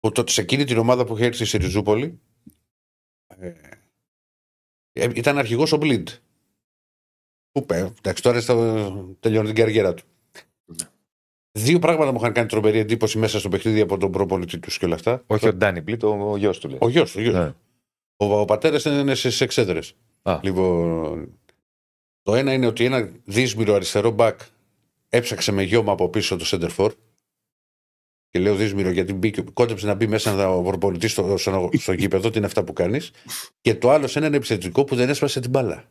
Που τότε σε εκείνη την ομάδα που είχε έρθει στη Ριζούπολη ε, ε, ήταν αρχηγός ο Μπλιντ. Που πέ, εντάξει, τώρα στα- τελειώνει την καριέρα του. Ναι. Δύο πράγματα μου είχαν κάνει τρομερή εντύπωση μέσα στο παιχνίδι από τον προπονητή τους και όλα αυτά. Όχι ο Ντάνι Μπλίτ, ο, ο γιος του λέει. Ο γιος του. Ναι. Ο, ο πατέρας είναι στι εξέδρες. Α. Λοιπόν, το ένα είναι ότι ένα δύσμηρο αριστερό μπακ έψαξε με γιώμα από πίσω το Σέντερφορ. Και λέω δύσμηρο γιατί μπήκε, κόντεψε να μπει μέσα να ο προπονητή στο, στο, στο γήπεδο, τι είναι αυτά που κάνεις. Και το άλλο σε έναν επιθετικό που δεν έσπασε την μπάλα.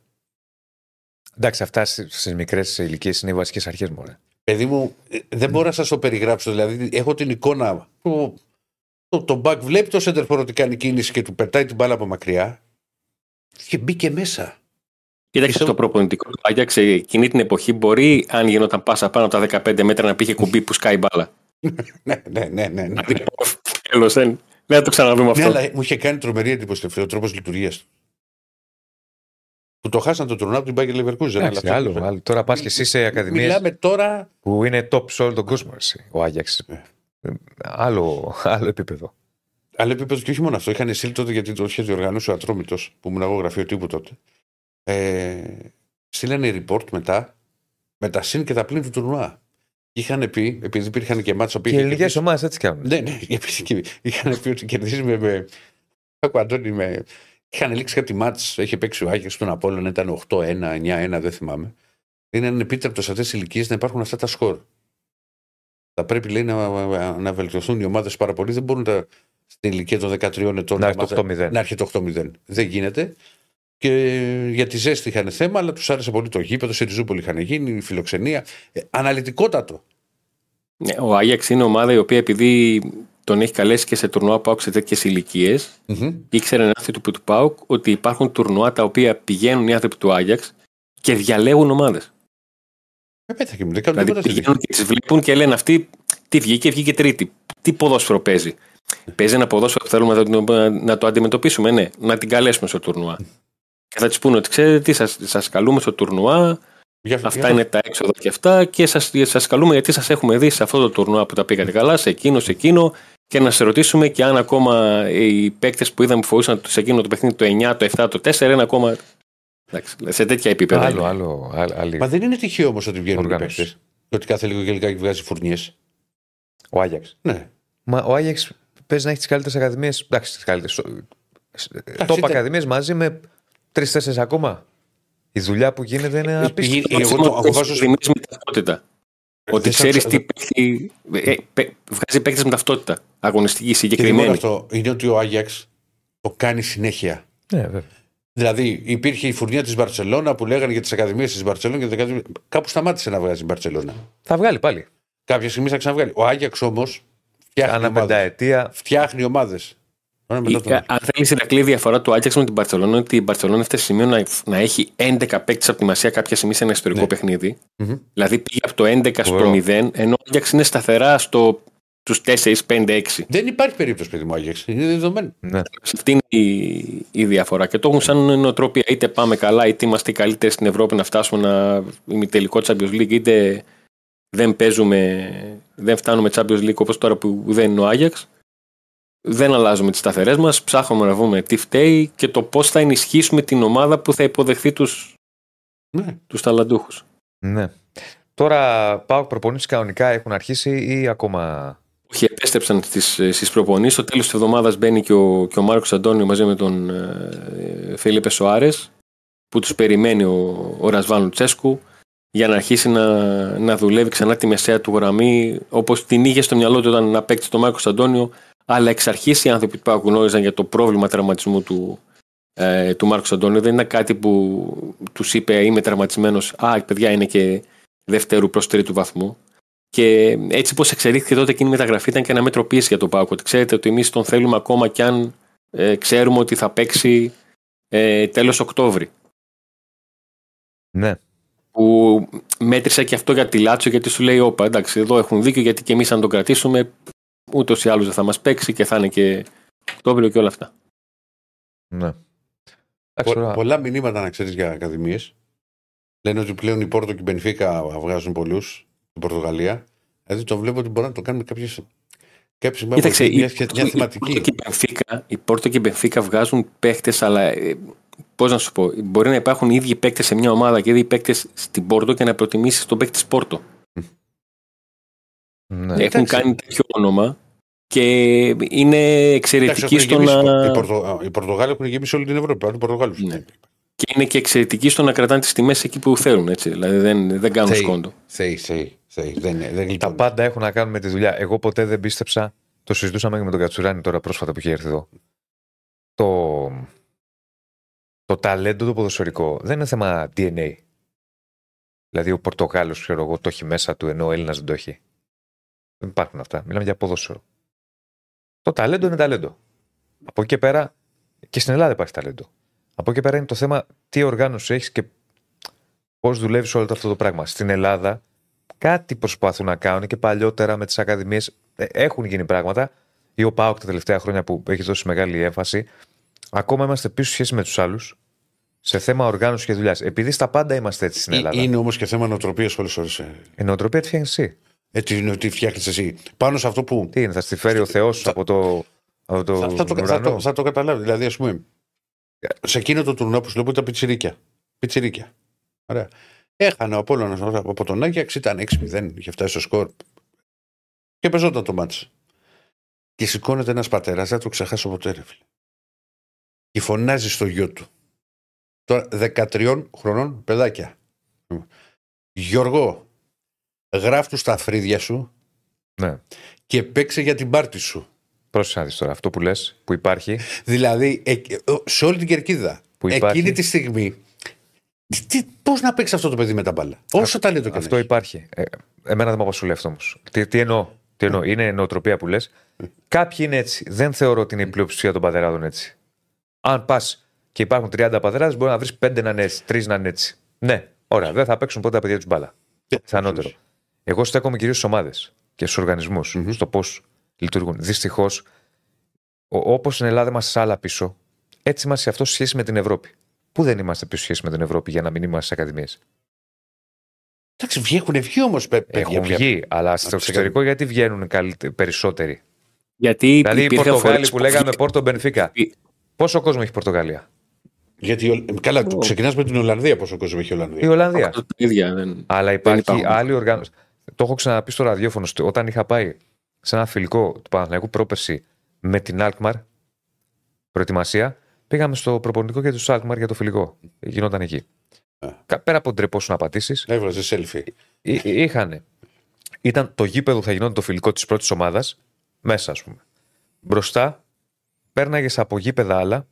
Εντάξει, αυτά στις μικρές ηλικίες είναι οι βασικές αρχές μου. ρε. Παιδί μου, ε, δεν μπορώ να σας το περιγράψω. Δηλαδή, έχω την εικόνα που το, το μπακ βλέπει το Σέντερφορ ότι κάνει κίνηση και του πετάει την μπάλα από μακριά. Και μπήκε μέσα. Κοίταξε Πιστεύω- το προπονητικό του Άγιαξ εκείνη την εποχή μπορεί, αν γινόταν πάσα πάνω από τα 15 μέτρα, να πήγε κουμπί που σκάει μπάλα. Ναι, ναι, ναι, ναι. ναι. Τέλος, δεν δεν θα το ξαναδούμε Ναι, αυτό. αλλά μου είχε κάνει τρομερή εντύπωση ο τρόπος λειτουργίας του. Που το χάσαν το τουρνά από την Μπάγκερ Λεβερκούζεν. Εντάξει, άλλο, άλλο. Τώρα πας και εσύ σε ακαδημίες Μιλάμε τώρα. που είναι top σε όλο τον κόσμο. Εσύ, ο Άγιαξ. Ναι. Άλλο, άλλο επίπεδο. Αλλά επίπεδο και όχι μόνο αυτό. Είχαν στείλει τότε γιατί το είχε διοργανώσει ο Ατρόμητος, που ήμουν εγώ γραφείο τύπου τότε. Ε, στείλανε report μετά με τα συν και τα πλήν του τουρνουά. Είχαν πει, επειδή υπήρχαν και μάτσα που Και οι είχε ελληνικέ κερδίσει- ομάδες έτσι κάνουν. Ναι, ναι, επειδή και- είχαν πει ότι κερδίζουμε με. Άκου, Αντώνη, με. Είχαν λήξει κάτι μάτς, είχε παίξει ο Άγιος στον Απόλλων, ήταν 8-1, 9-1, δεν θυμάμαι. Είναι ανεπίτρεπτο σε αυτές τις ηλικίες να υπάρχουν αυτά τα σκορ. Θα πρέπει λέει, να, να βελτιωθούν οι ομάδες πάρα πολύ. Δεν μπορούν τα, στην ηλικία των 13 ετών Να τα έρθει το μάτσα- 8-0. να έρχεται 8-0. Δεν γίνεται. Και για τη ζέστη είχαν θέμα, αλλά τους άρεσε πολύ το γήπεδο. Σε Ριζούπολη είχαν γίνει, η φιλοξενία. Ε, αναλυτικότατο. Ναι, ο Άγιαξ είναι ομάδα η οποία επειδή τον έχει καλέσει και σε τουρνουά Πάουκ σε τέτοιες ηλικίες, Μμμ. ήξερε ένα άνθρωπο του Πάουκ ότι υπάρχουν τουρνουά τα οποία πηγαίνουν οι άνθρωποι του Άγιαξ και διαλέγουν ομάδες. Ε, πέταξε μου, δεν κάνουν Δηλαδή τίποτα. στη πηγαίνουν και τις βλέπουν και λένε αυτή τι βγήκε, βγήκε τρίτη. Τι ποδόσφαιρο παίζει. Παίζει ένα ποδόσφαιρο που θέλουμε να το, να το αντιμετωπίσουμε, ναι, να την καλέσουμε στο τουρνουά. Και θα της πούνε ότι ξέρετε τι, σας, σας καλούμε στο τουρνουά, Για- αυτά για- είναι τα έξοδα και αυτά και σας, σας καλούμε γιατί σας έχουμε δει σε αυτό το τουρνουά που τα πήγατε καλά, σε εκείνο, σε εκείνο και να σε ρωτήσουμε και αν ακόμα οι παίκτες που είδαμε που φορούσαν σε εκείνο το παιχνίδι το 9, το 7, το 4 είναι ακόμα. Εντάξει, σε τέτοια επίπεδα. Άλλο, είναι. άλλο, άλλο, άλλη. Μα δεν είναι τυχαίο όμως ότι βγαίνουν οι Οργάνωση. παίκτες. Ότι κάθε λίγο και λιγάκι βγάζει φουρνιές. Ο Άγιαξ. Ναι. Μα ο Άγιαξ παίζει να έχει τις καλύτερες ακαδημίες. Εντάξει, τις καλύτερες. Top ήταν- ακαδημίες μαζί με τρει-τέσσερι ακόμα. Η δουλειά που γίνεται είναι απίστευτη. Εγώ το- εγώ βάζω- Δημιουργείς με ταυτότητα. Ότι Δεν ξέρει σαν- τι παίχτη. ε, παι- βγάζει παίκτη με ταυτότητα. Αγωνιστική, Και δεν μόνο συγκεκριμένη. αυτό. Είναι ότι ο Άγιαξ το κάνει συνέχεια. Ναι, βέβαια. Δηλαδή υπήρχε η φουρνιά τη Μπαρσελόνα που λέγανε για τι ακαδημίε τη Μπαρσελόνα και τις ακαδημίες- κάπου σταμάτησε να βγάζει η Μπαρσελόνα. Θα βγάλει πάλι. Κάποια στιγμή θα ξαναβγάλει. Ο Άγιαξ όμω φτιάχνει Κάνα ομάδες. πενταετία. Φτιάχνει ομάδε. Αν θέλει η Ηρακλή, η διαφορά του Άτζαξ με την Παρσελόνα είναι ότι η Παρσελόνα έφτασε σε σημείο να, να έχει 11 παίκτες από τη Μασία κάποια στιγμή σε ένα ιστορικό Ναι. παιχνίδι. Μμμ. Δηλαδή πήγε από το 11 στο Φοβερό. 0, ενώ ο Άτζαξ είναι σταθερά στο, στους 4, 5, 6. Δεν υπάρχει περίπτωση, παιδί μου, Άγιαξ. Είναι δεδομένο. Ναι. Αυτή είναι η, η διαφορά. Και το έχουν σαν νοοτροπία. Είτε πάμε καλά, είτε είμαστε οι καλύτεροι στην Ευρώπη να φτάσουμε να ημιτελικό Champions League, είτε δεν παίζουμε, δεν φτάνουμε Champions League όπως τώρα που δεν είναι ο Άγιαξ. Δεν αλλάζουμε τις σταθερές μας. Ψάχνουμε να βρούμε τι φταίει και το πώς θα ενισχύσουμε την ομάδα που θα υποδεχθεί τους Ναι. τους ταλαντούχους. ναι. Τώρα πάω προπονήσεις κανονικά έχουν αρχίσει ή ακόμα; Όχι, επέστρεψαν στις, στις προπονήσεις. Στο τέλος της εβδομάδας μπαίνει και ο, και ο Μάρκος Αντώνιο μαζί με τον ε, Φελίπε Σοάρες που τους περιμένει ο, ο Ρασβάν Λουτσέσκου για να αρχίσει να, να δουλεύει ξανά τη μεσαία του γραμμή όπως την είχε στο μυαλό του όταν απέκτησε τον Μάρκος Αντώνιο αλλά εξ αρχής οι άνθρωποι που γνώριζαν για το πρόβλημα τραυματισμού του, ε, του Μάρκος Αντώνιο δεν είναι κάτι που τους είπε είμαι τραυματισμένος α παιδιά είναι και δεύτερου προς τρίτου βαθμού και έτσι πως εξελίχθηκε τότε εκείνη η μεταγραφή ήταν και ένα μέτρο πίεση για τον Πάουκ. Ότι ξέρετε ότι εμείς τον θέλουμε ακόμα κι αν ε, ξέρουμε ότι θα παίξει ε, τέλος Οκτώβρη. Ναι. Που μέτρησε και αυτό για τη Λάτσο γιατί σου λέει: Όπα, εντάξει, εδώ έχουν δίκιο γιατί και εμείς αν τον κρατήσουμε, ούτως ή άλλως δεν θα μας παίξει και θα είναι και Οκτώβριο και όλα αυτά. ναι. Πο- Εντάξει, τώρα- πολλά μηνύματα να ξέρεις για ακαδημίες. Λένε ότι πλέον η Πόρτο και η Μπενφίκα βγάζουν πολλούς στην Πορτογαλία. Δηλαδή το βλέπω ότι μπορούμε να το κάνουμε κάποιε. Κάποιες μέρες Κοίταξε, μια, η, μια, η, μια η, θεματική. Πόρτο και η, Μπενφίκα, η Πόρτο και η Μπενφίκα βγάζουν παίχτε, αλλά ε, πώς να σου πω, μπορεί να υπάρχουν οι ίδιοι παίκτες σε μια ομάδα και οι ίδιοι παίκτες στην Πόρτο και να προτιμήσεις τον παίκτη της Πόρτο. Ναι. Έχουν εντάξει. κάνει τέτοιο όνομα και είναι Εντάξει, εξαιρετικοί έχουν στο γεμίσει- να. οι, Πορτο, οι Πορτογάλοι έχουν γεμίσει όλη την Ευρώπη. Πάρουν Πορτογάλους. Ναι. Και είναι και εξαιρετικοί στο να κρατάνε τις τιμές εκεί που θέλουν. Έτσι. Δηλαδή δεν, δεν κάνουν Θεοί. σκόντο. Θεοί, θεοί, θεοί. Δεν, δεν Τα γλιτώνουν. πάντα έχουν να κάνουν με τη δουλειά. Εγώ ποτέ δεν πίστεψα. Το συζητούσαμε και με τον Κατσουράνη τώρα πρόσφατα που είχε έρθει εδώ. Το, το ταλέντο το ποδοσφαιρικό δεν είναι θέμα DNA. Δηλαδή ο Πορτογάλος, ξέρω εγώ, το έχει μέσα του ενώ ο Έλληνας δεν το έχει. Δεν υπάρχουν αυτά. Μιλάμε για ποδόσφαιρο. Το ταλέντο είναι ταλέντο. Από εκεί και πέρα, και στην Ελλάδα υπάρχει ταλέντο. Από εκεί και πέρα είναι το θέμα τι οργάνωση έχεις και πώς δουλεύεις όλο αυτό το πράγμα. Στην Ελλάδα κάτι προσπαθούν να κάνουν και παλιότερα με τις ακαδημίες έχουν γίνει πράγματα. Ή ο Πάοκ τα τελευταία χρόνια που έχει δώσει μεγάλη έμφαση. Ακόμα είμαστε πίσω σχέση με τους άλλους σε θέμα οργάνωσης και δουλειάς. Επειδή στα πάντα είμαστε έτσι στην Ε, Ελλάδα. Είναι όμως και θέμα νοοτροπίας όλες ώρες. Η νοοτροπία τη φτιάχνεις εσύ. Έτσι είναι ότι φτιάχνεις εσύ; Πάνω σε αυτό που; Τι είναι, θα στη φέρει ο Θεός από το. Από το Θα, θα, το, θα, ουρανό; το, θα το καταλάβει. Δηλαδή, ας πούμε, σε εκείνο το τουρνό που σου λέω που ήταν πιτσιρίκια. Πιτσιρίκια. Ωραία. Έχανε ο Απόλλωνας από τον Άγιαξ, ήταν 6-0, είχε φτάσει στο σκορ. Και πεζόταν το μάτς. Και σηκώνεται ένας πατέρας, δεν θα το ξεχάσω ποτέ, ρε φίλε. Και φωνάζει στο γιο του. Τώρα 13 χρονών παιδάκια. Γιώργο, γράφ τους στα φρύδια σου Ναι. και παίξε για την πάρτη σου. Πρόσεχε να δεις τώρα. Αυτό που λες, που υπάρχει. Δηλαδή, ε, ε, σε όλη την κερκίδα. Που υπάρχει. Εκείνη τη στιγμή. Πώς να παίξει αυτό το παιδί με τα μπάλα; Όσο ταλέντο και Αυτό να έχει. υπάρχει. Ε, εμένα δεν με απασχολεί αυτό όμως. Τι, τι εννοώ. Τι εννοώ. Είναι νοοτροπία που λες. Κάποιοι είναι έτσι. Δεν θεωρώ ότι είναι η πλειοψηφία των πατεράδων έτσι. Αν πας και υπάρχουν 30 πατεράδες, μπορεί να βρεις 5 να είναι έτσι, 3 να είναι έτσι. Ναι, ωραία. Δεν θα παίξουν ποτέ τα παιδιά τους μπάλα. Πιθανότερο. Εγώ στέκομαι κυρίως στις ομάδες και στους οργανισμούς, Μμμ. στο πώς λειτουργούν. Δυστυχώς, όπως στην Ελλάδα είμαστε σε άλλα πίσω, έτσι είμαστε αυτό σε σχέση με την Ευρώπη. Πού δεν είμαστε πίσω σε σχέση με την Ευρώπη για να μην είμαστε στι ακαδημίες; Εντάξει, βγει- έχουν βγει όμως παιδιά. Έχουν πια. βγει, αλλά στο τις εξωτερικό γιατί βγαίνουν καλύτε- περισσότεροι; Γιατί Δηλαδή οι υπήρχαν Πορτογάλοι φορές που λέγαμε βγήκε- Πόρτο Μπενφίκα. Υπή- Πόσο κόσμο έχει η Πορτογαλία; Γιατί, ο- καλά, Ω. ξεκινάς με την Ολλανδία πόσο κόσμο έχει η Η Ολλανδία. Ολλανδία. Αυτό τα ίδια δεν... Αλλά υπάρχει υπάρχουν. άλλη οργάνωση. Το έχω ξαναπεί στο ραδιόφωνο. στο- Όταν είχα πάει σε ένα φιλικό του Παναθηναϊκού πρόπερση με την Αλκμαρ, προετοιμασία, πήγαμε στο προπονητικό και τους Αλκμαρ για το φιλικό. Γινόταν εκεί. Α. Κα- Πέρα από ντρεπό να πατήσει, Έβγαζε selfie. είχαν. Ήταν το γήπεδο που θα γινόταν το φιλικό της πρώτης ομάδας, μέσα ας πούμε. Μπροστά, πέρναγες από γήπεδα άλλα.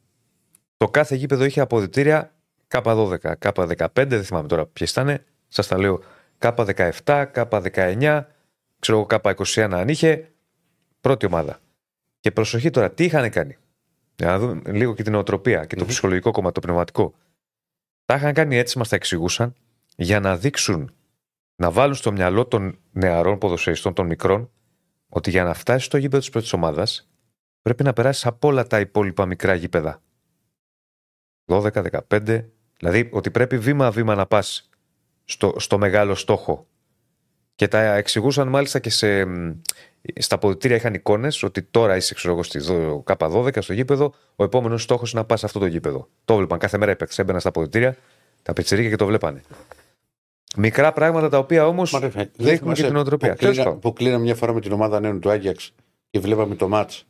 Το κάθε γήπεδο είχε αποδητήρια K12, K15, δεν θυμάμαι τώρα ποιες ήταν. Σας τα λέω. K17, K19, ξέρω εγώ K21 αν είχε. Πρώτη ομάδα. Και προσοχή τώρα, τι είχαν κάνει. Για να δούμε λίγο και την νοοτροπία και το Μμμ. ψυχολογικό κομμάτι, το πνευματικό. Τα είχαν κάνει έτσι, μας τα εξηγούσαν, για να δείξουν, να βάλουν στο μυαλό των νεαρών ποδοσφαιριστών, των μικρών, ότι για να φτάσει στο γήπεδο της πρώτης ομάδας πρέπει να περάσεις από όλα τα υπόλοιπα μικρά γήπεδα. 12, 15. Δηλαδή ότι πρέπει βήμα-βήμα να πας στο, στο μεγάλο στόχο. Και τα εξηγούσαν μάλιστα και σε, μ, στα ποδητήρια είχαν εικόνες ότι τώρα είσαι ξέρω εγώ, στη δο- K12 στο γήπεδο, ο επόμενος στόχος είναι να πας σε αυτό το γήπεδο. Το βλέπαν κάθε μέρα οι παίκτες, έμπαιναν στα ποδητήρια, τα πετσερίκια και το βλέπανε. Μικρά πράγματα τα οποία όμως Μα ρε, δεν δείχνουν θυμάσαι και την οτροπία. Που, κλείνα, Τέλος πάντων. που κλείναμε μια φορά με την ομάδα νέων του Άγιαξ και βλέπαμε το μάτς.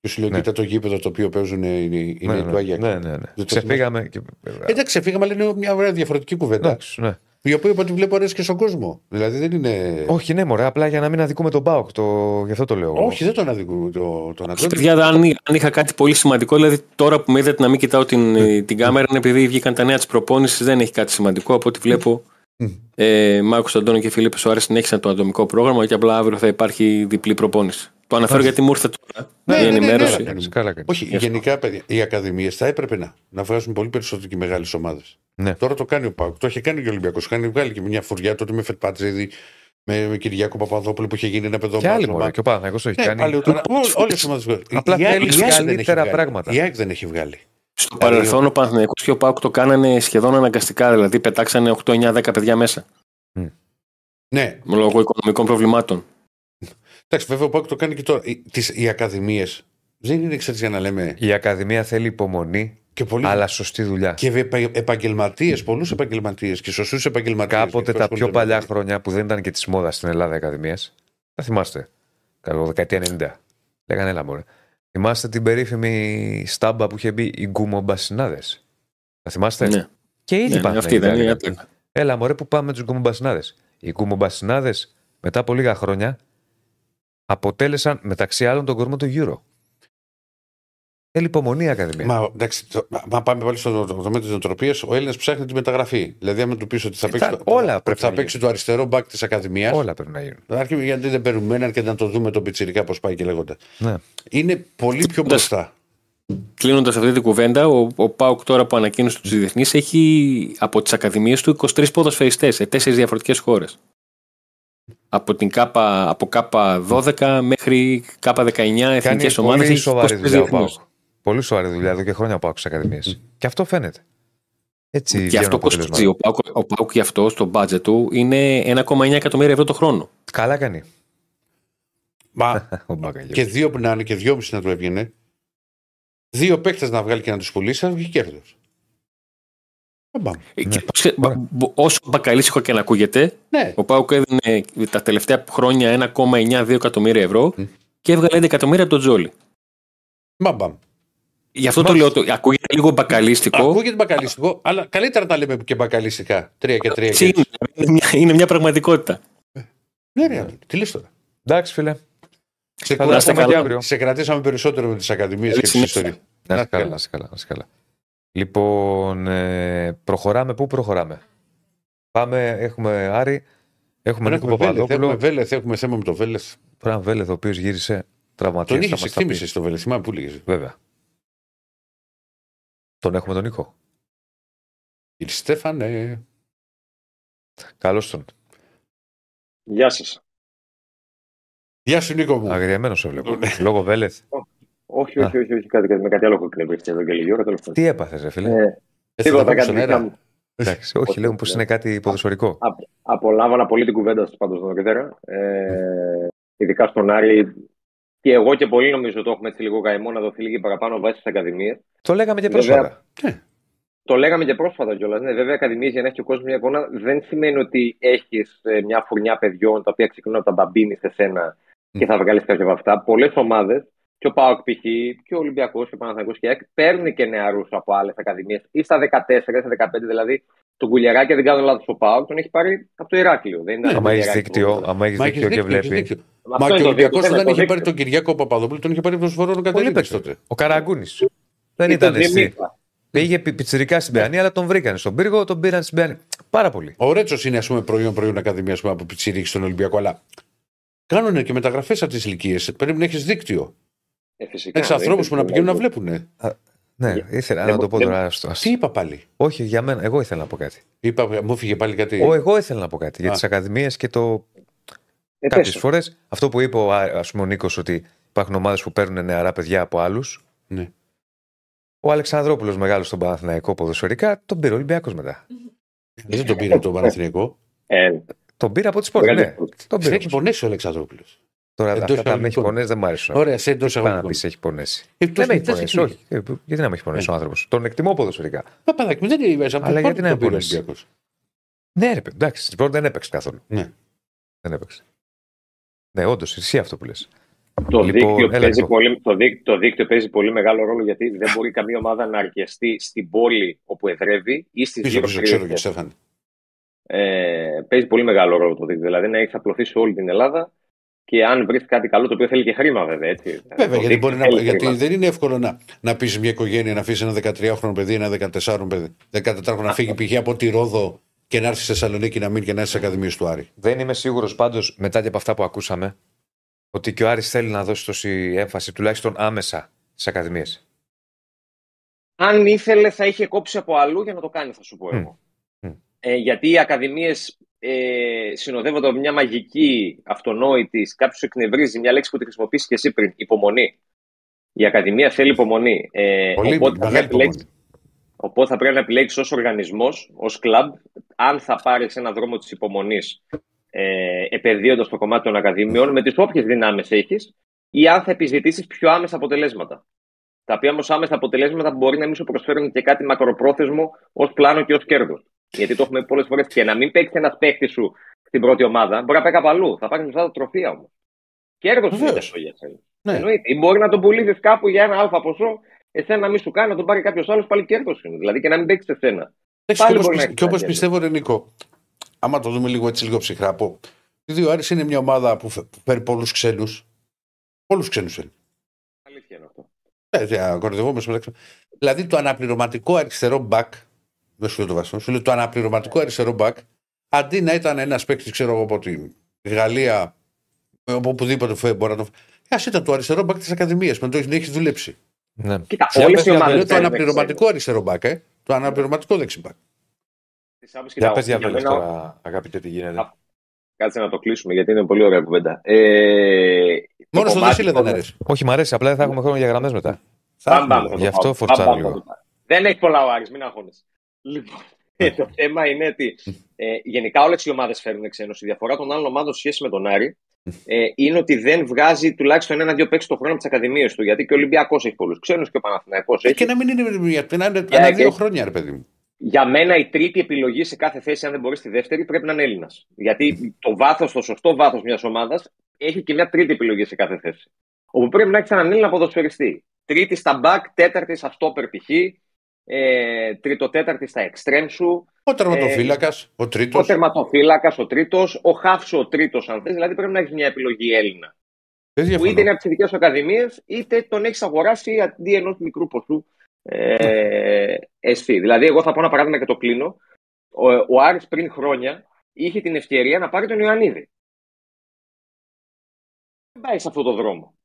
Και σου λέω, Ναι. κοίτα το γήπεδο το οποίο παίζουν οι, οι Ναι, νέοι ναι, του Άγιαξ. ναι, ναι, ναι. το Ξεφύγαμε. Και... Εντάξει, φύγαμε, αλλά είναι μια ωραία διαφορετική κουβέντα. Εντάξει, ναι. Η οποία από ό,τι βλέπω αρέσει και στον κόσμο. Δηλαδή δεν είναι. Όχι, ναι, μωρέ, απλά για να μην αδικούμε τον Μπάουκ. Το... Γι' αυτό το λέω. Όχι, δεν τον αδικούμε το, τον Αντώνη. Παιδιά, αν, αν είχα κάτι πολύ σημαντικό, δηλαδή τώρα που με είδατε να μην κοιτάω την, ε, την κάμερα, είναι επειδή βγήκαν τα νέα της προπόνησης, δεν έχει κάτι σημαντικό. Από ό,τι βλέπω, ε, Μάρκος Αντώνη και Φιλίππε Σοάρε συνέχισαν το ατομικό πρόγραμμα και απλά αύριο θα υπάρχει διπλή προπόνηση. Το αναφέρω γιατί μου ήρθε τώρα Ναι, η ναι, ναι, ναι, ενημέρωση. ναι. Κάνεις, καλά κάνεις. Όχι, γενικά παιδιά, οι ακαδημίες θα έπρεπε να, να βγάζουν πολύ περισσότερο και οι μεγάλες ομάδες. Ναι. Τώρα το κάνει ο Πάουκ. Το είχε κάνει και ο Ολυμπιακός. Κάνει βγάλει και μια φουριά τότε με Φετπάτζεδη, με, με Κυριάκο Παπαδόπουλο που είχε γίνει ένα παιδό Και άλλοι μάζωμα. μωρέ, και ο Παναγιώτος το έχει Ναι, κάνει. πάλι τώρα, όλες οι ομάδε Απλά θέλει καλύτερα πράγματα. Η ΑΕΚ δεν έχει βγάλει. Στο παρελθόν ο Παναθηναϊκός και ο Πάουκ το κάνανε σχεδόν αναγκαστικά, δηλαδή πετάξανε 8, 9, 10 παιδιά μέσα. Ναι, Λόγω οικονομικών προβλημάτων. εντάξει, βέβαια ο Πάουκ το κάνει και τώρα. Οι, τις, οι ακαδημίες δεν είναι ξέρεις για να λέμε. Η Ακαδημία θέλει υπομονή, Και, πολύ, αλλά σωστή δουλειά. και επαγγελματίες, πολλούς επαγγελματίες και σωστούς επαγγελματίες. Κάποτε τα πιο παλιά χρόνια που δεν ήταν και της μόδας στην Ελλάδα οι Ακαδημίε. Θα θυμάστε. Κατά το δεκαετία 90. Λέγανε έλα μωρέ. Θυμάστε την περίφημη στάμπα που είχε μπει οι γκουμομπασινάδε. Θα θυμάστε; Ναι, Και ήδη ναι, πάνε αυτή να ήταν η γίνει άτλητα. κάτι. Έλα μωρέ που πάμε με τους γκουμομπασινάδε. Οι γκουμομπασινάδε μετά από λίγα χρόνια αποτέλεσαν μεταξύ άλλων τον κορμό του Euro. Θέλει υπομονή η Ακαδημία. Μα, εντάξει, το, μα, μα πάμε πάλι στο τομέα της νοοτροπίας. Ο Έλληνας ψάχνει τη μεταγραφή. Δηλαδή, άμα του πεις ότι θα Ε, παίξει, θα- το, όλα ότι πρέπει θα να παίξει το αριστερό μπακ της Ακαδημίας. Όλα πρέπει να γίνουν. Αρχή, γιατί δεν παίρνουμε έναν και να το δούμε τον πιτσιρικά πώς πάει και λέγοντας. Ναι. Είναι πολύ πιο μπροστά. Κλείνοντας αυτή την κουβέντα, ο, ο Πάουκ τώρα που ανακοίνωσε τους διεθνείς έχει από τις ακαδημίες του 23 ποδοσφαιριστές σε τέσσερις διαφορετικές χώρες. Από την ΚΑΠΑ, από ΚΑΠΑ 12 μέχρι ΚΑΠΑ 19 Κάνει εθνικές ομάδες. πολύ σοβαρή δουλειά ο Πάουκ. Πολύ σοβαρή δουλειά εδώ και χρόνια ο Πάουκ στι Ακαδημίε. Και αυτό φαίνεται. Έτσι Και βγαίνουν αυτό αποτελέσματα. κοστίζει. Ο Πάουκ, ο Πάουκ γι' αυτό στο μπάτζετ του είναι 1,9 εκατομμύρια ευρώ το χρόνο. Καλά κάνει. Μα Ο Μπακαγιώτη. και δύο που να είναι και δυόμιση να του έβγαινε. Δύο παίκτες να βγάλει και να τους πουλήσει, θα βγει κέρδος. Ε, και πώς- μπα- μπο- όσο μπακαλίσικο και να ακούγεται, Ναι, ο Πάουκ έδινε τα τελευταία χρόνια 1,92 εκατομμύρια ευρώ και έβγαλε 11 εκατομμύρια από τον Τζόλι. μπαμπαμ. Γι' αυτό το λέω, το, ακούγεται λίγο μπακαλίστικο. Ακούγεται μπακαλιστικό, αλλά καλύτερα να τα λέμε και μπακαλιστικά. Τρία και τρία. Έτσι Και... είναι, είναι, μια, είναι μια πραγματικότητα. Ναι, ρε, τι λες τώρα. Εντάξει, φίλε. Σε, Καλά, κρατήσαμε, είστε καλά. και αύριο. σε κρατήσαμε περισσότερο με τις ακαδημίες και Καλή τις συνέχεια. ιστορίες. Να Να είσαι καλά, καλά. να είσαι καλά, να είσαι καλά. Λοιπόν, ε, προχωράμε. Πού προχωράμε; Πάμε, έχουμε Άρη, έχουμε Νίκο Έχουμε Βέλεθ, Παπαδόπουλο. έχουμε Βέλεθ, έχουμε θέμα με το Βέλεθ. Φραν Βέλεθ, ο οποίος γύρισε Τον τραυματία. είχες εκτίμηση στο Βέλεθ, θυμάμαι που λέγες. Βέβαια. Τον έχουμε τον Νίκο. Κύριε Στέφανε. Καλώς τον. Γεια σας. Γεια σου Νίκο μου. Αγριεμένος σε βλέπω. Λόγω Βέλεθ. Όχι, όχι, όχι, όχι, κάτι, κάτι, με κάτι άλλο έχω εκνευρίσει εδώ και λίγη ώρα. Τέλος πάντων. Τι έπαθες, ρε φίλε; Ε, Έτσι θα τίποτα, τα πούμε κάτι στον δικά αέρα. μου. Εντάξει, όχι, λέω πως είναι κάτι ποδοσφαιρικό. Α- Απολάβανα πολύ την κουβέντα σας πάντως εδώ και πέρα. Ε, ειδικά στον Άρη. Και εγώ και πολλοί νομίζω το έχουμε έτσι λίγο καημό να δοθεί λίγη παραπάνω βάση στις ακαδημίες. Το λέγαμε και Βέβαια. πρόσφατα. Το λέγαμε και πρόσφατα κιόλας. Ναι, βέβαια, ακαδημίες για να έχει ο κόσμος μια εικόνα δεν σημαίνει ότι έχεις μια φουρνιά παιδιών τα οποία ξεκινούν από τα μπαμπίνι σε σένα και θα βγάλεις κάποια από αυτά. Πολλές ομάδες, και ο ΠΑΟΚ π.χ. και ο Ολυμπιακός και ο Παναθηναϊκός και η ΑΕΚ, παίρνουν και νεαρούς από άλλες ακαδημίες ή στα 14 ή στα 15. Δηλαδή, τον Κουλιαράκη, δεν κάνω λάθος, ο ΠΑΟΚ τον έχει πάρει από το Ηράκλειο. Δεν ήταν Άμα το έχεις Κουλιαράκη δίκτυο, που- άμα έχεις Μα έχεις δίκτυο και δίκιο, έχεις βλέπεις. δίκιο. Αυτό Μα είναι και ο το Ολυμπιακός δίκτυο, όταν το είχε πάρει δίκτυο. τον Κυριάκο Παπαδόπουλο, τον είχε πάρει προσφορό τον Κατερίνης τότε. Ο Καραγκούνης. Δεν Ή τον ήταν εσύ. Δημήτρα. Πήγε πι- πιτσιρικά στην Παιανία, αλλά τον βρήκαν στον πύργο, τον πήραν στην Παιανία. Πάρα πολύ. Ο Ρέτσος είναι ας πούμε, προϊόν, προϊόν Ακαδημίας από Πιτσιρίκη στον Ολυμπιακό, αλλά κάνουν και μεταγραφές από τις ηλικίες. Πρέπει να έχεις δίκτυο. Ε, φυσικά, Έχεις δεν ανθρώπους είναι που να πηγαίνουν να δηλαδή. βλέπουν. Ναι, Για- ήθελα δεν να το μπο- πω δεν- τώρα. στο- Τι είπα πάλι; Όχι, για μένα. Εγώ ήθελα να πω κάτι. Είπα, μου έφυγε πάλι κάτι. Ο, εγώ ήθελα να πω κάτι για Α. τις ακαδημίες και το. Ε, Κάποιες πες το. φορές αυτό που είπε ο, Α- ας πούμε, ο Νίκος ότι υπάρχουν ομάδες που παίρνουν νεαρά παιδιά από άλλους. Ναι. Ο Αλεξανδρόπουλος μεγάλος στον Παναθηναϊκό ποδοσφαιρικά τον πήρε ο Ολυμπιακός μετά. Δεν τον πήρε από τον Παναθηναϊκό. Ε, Τον πήρε από τι πόλει. Μεγάλη Ναι, πρόταση. τον πήρε. Έχει πονέσει ο Αλεξανδρόπουλος. Τώρα εντός αυτά τα με έχει εισαγωγικών. πονέσει δεν μου αρέσουν. Ωραία, σε εντός Πάμε να εισαγωγικών. πεις έχει πονέσει. Εκτός Δεν με έχει δεν πονέσει, έχει. όχι. Ε, Γιατί να με έχει πονέσει ο άνθρωπος. Τον εκτιμώ ποδοσφαιρικά. Παπαδάκι μου δεν είναι μέσα. Αλλά γιατί να τον πήρε ο πονέσει; Ολυμπιακός. Ναι, ρε, παιδί, εντάξει, στην πρώτη δεν έπαιξε καθόλου. Ναι. Δεν έπαιξε. Ναι, όντως, εσύ αυτό που λες. Το, Λοιπόν, δίκτυο έλα, παίζει Νίκο. πολύ, το, δίκτυο, το δίκτυο παίζει πολύ μεγάλο ρόλο γιατί δεν μπορεί καμία ομάδα να αρκεστεί στην πόλη όπου εδρεύει ή στις Πίσω, γύρω πίσω, ξέρω και περιοχές. Στέφαν. Ε, παίζει πολύ μεγάλο ρόλο το δίκτυο. Δηλαδή να έχει απλωθεί σε όλη την Ελλάδα και αν βρεις κάτι καλό, το οποίο θέλει και χρήμα βέβαια. Έτσι. Βέβαια, Το γιατί, δίκτυο μπορεί να, θέλει γιατί χρήμα. δεν είναι εύκολο να, να πεις μια οικογένεια να αφήσει ένα 13χρονο παιδί, ένα 14χρονο παιδί, 14χρονο να φύγει π.χ. από τη Ρόδο και να έρθει στη Θεσσαλονίκη να μείνει και να έρθει στις Ακαδημίες του Άρη. Δεν είμαι σίγουρος πάντως μετά και από αυτά που ακούσαμε ότι και ο Άρης θέλει να δώσει τόση έμφαση τουλάχιστον άμεσα στις ακαδημίες. Αν ήθελε, θα είχε κόψει από αλλού για να το κάνει, θα σου πω Μμ. εγώ. Μμ. Ε, γιατί οι ακαδημίες ε, συνοδεύονται από μια μαγική αυτονόητη, κάποιος εκνευρίζει μια λέξη που τη χρησιμοποιήσει και εσύ πριν, υπομονή. Η ακαδημία θέλει υπομονή. Ε, Πολύ οπότε, θα μεγάλη πρέπει, υπομονή. οπότε θα πρέπει να επιλέξεις ως οργανισμός, ως κλαμπ, αν θα πάρεις ένα δρόμο της υπομονής, ε, επενδύοντας το κομμάτι των ακαδημιών με τις όποιες δυνάμεις έχεις, ή αν θα επιζητήσεις πιο άμεσα αποτελέσματα. Τα οποία όμως άμεσα αποτελέσματα μπορεί να μην σου προσφέρουν και κάτι μακροπρόθεσμο ως πλάνο και ως κέρδος. Γιατί το έχουμε πολλές φορές και να μην παίξεις ένας παίκτης σου στην πρώτη ομάδα, μπορεί να πάει κάπου αλλού. Θα πάρεις μετά τα τροφία όμως. Κέρδος είναι Βεβαίως. αυτό για σένα. Ναι. Εννοείται. Ή μπορεί να τον πουλήσεις κάπου για ένα αλφα ποσό, εσένα να μην σου κάνει, να τον πάρει κάποιος άλλος, πάλι κέρδος είναι. Δηλαδή και να μην παίξεις εσένα. Εντάξει, Πάλι και όπως μπορεί να πιστε- έχεις και όπως κάτι πιστεύω, ρε Νίκο, άμα το δούμε λίγο έτσι λίγο ψυχρά, από. Δηλαδή ο Άρης είναι μια ομάδα που, φε- που φέρει πολλούς ξένους. Πολλούς ξένους θέλει. Αλήθεια είναι αυτό. Ε, δεν κοροϊδευόμαστε μεταξύ. Δηλαδή το αναπληρωματικό αριστερό μπακ. Δεν σου λέω το βασικό, σου λέω το αναπληρωματικό αριστερό μπακ, αντί να ήταν ένας παίκτης, ξέρω εγώ από τη Γαλλία, από οπουδήποτε φε- μπορεί να το. Α ήταν το αριστερό μπακ της Ακαδημίας, με το έχει έχεις δουλέψει. Ναι. Κοίτα, Για όλες πες, οι για ομάδες. Είναι το αναπληρωματικό αριστερό μπακ, ε. Το αναπληρωματικό δεξιμπακ. Για πε για για πες μένα- τώρα, αγαπητέ, τι γίνεται. Α, Κάτσε να το κλείσουμε γιατί είναι πολύ ωραία κουβέντα. Ε, το Μόνο στο κομμάτι Δεσίλα των- δεν αρέσει. Όχι, μ' αρέσει, απλά δεν θα έχουμε χρόνο για γραμμές μετά. Θα Πάμε, έχουμε, πάμε, ε. θα Γι' το αυτό πάμε. φορτσάρω Πάμε, λίγο. πάμε, πάμε. Δεν έχει πολλά ο Άρης, μην αγχώνεσαι. Λοιπόν, ε, το θέμα είναι ότι ε, γενικά όλες οι ομάδες φέρνουν ξένου. Η διαφορά των άλλων ομάδων σε σχέση με τον Άρη ε, είναι ότι δεν βγάζει τουλάχιστον ένα-δύο παίξει το χρόνο από τις ακαδημίες του. Γιατί και ο Ολυμπιακός έχει πολλούς ξένους και ο Παναθηναϊκός έχει. Και να μην είναι μια- να είναι Και- ένα δύο και- χρόνια, ρε παιδί μου. Για μένα η τρίτη επιλογή σε κάθε θέση, αν δεν μπορείς στη δεύτερη, πρέπει να είναι Έλληνας. Γιατί το βάθος, το σωστό βάθος μιας ομάδας έχει και μια τρίτη επιλογή σε κάθε θέση. Όπου πρέπει να έχει έναν Έλληνα ποδοσφαιριστή. Τρίτη στα back, τέταρτη στα stopper π.χ. Ε, τρίτο-τέταρτη στα extreme σου. Ο τερματοφύλακας, ο τρίτος. Ο τερματοφύλακας ο τρίτος. Ο χάφσο ο τρίτος, αν θες. Δηλαδή πρέπει να έχεις μια επιλογή Έλληνα. Δεν Που είτε είναι διαφωνώ. από τις δικές σου ακαδημίες, είτε τον έχεις αγοράσει αντί ενός μικρού ποσού ε, εσύ. Δηλαδή, εγώ θα πω ένα παράδειγμα και το κλείνω. Ο, ο Άρης πριν χρόνια είχε την ευκαιρία να πάρει τον Ιωαννίδη. Δεν πάει σε αυτό το δρόμο.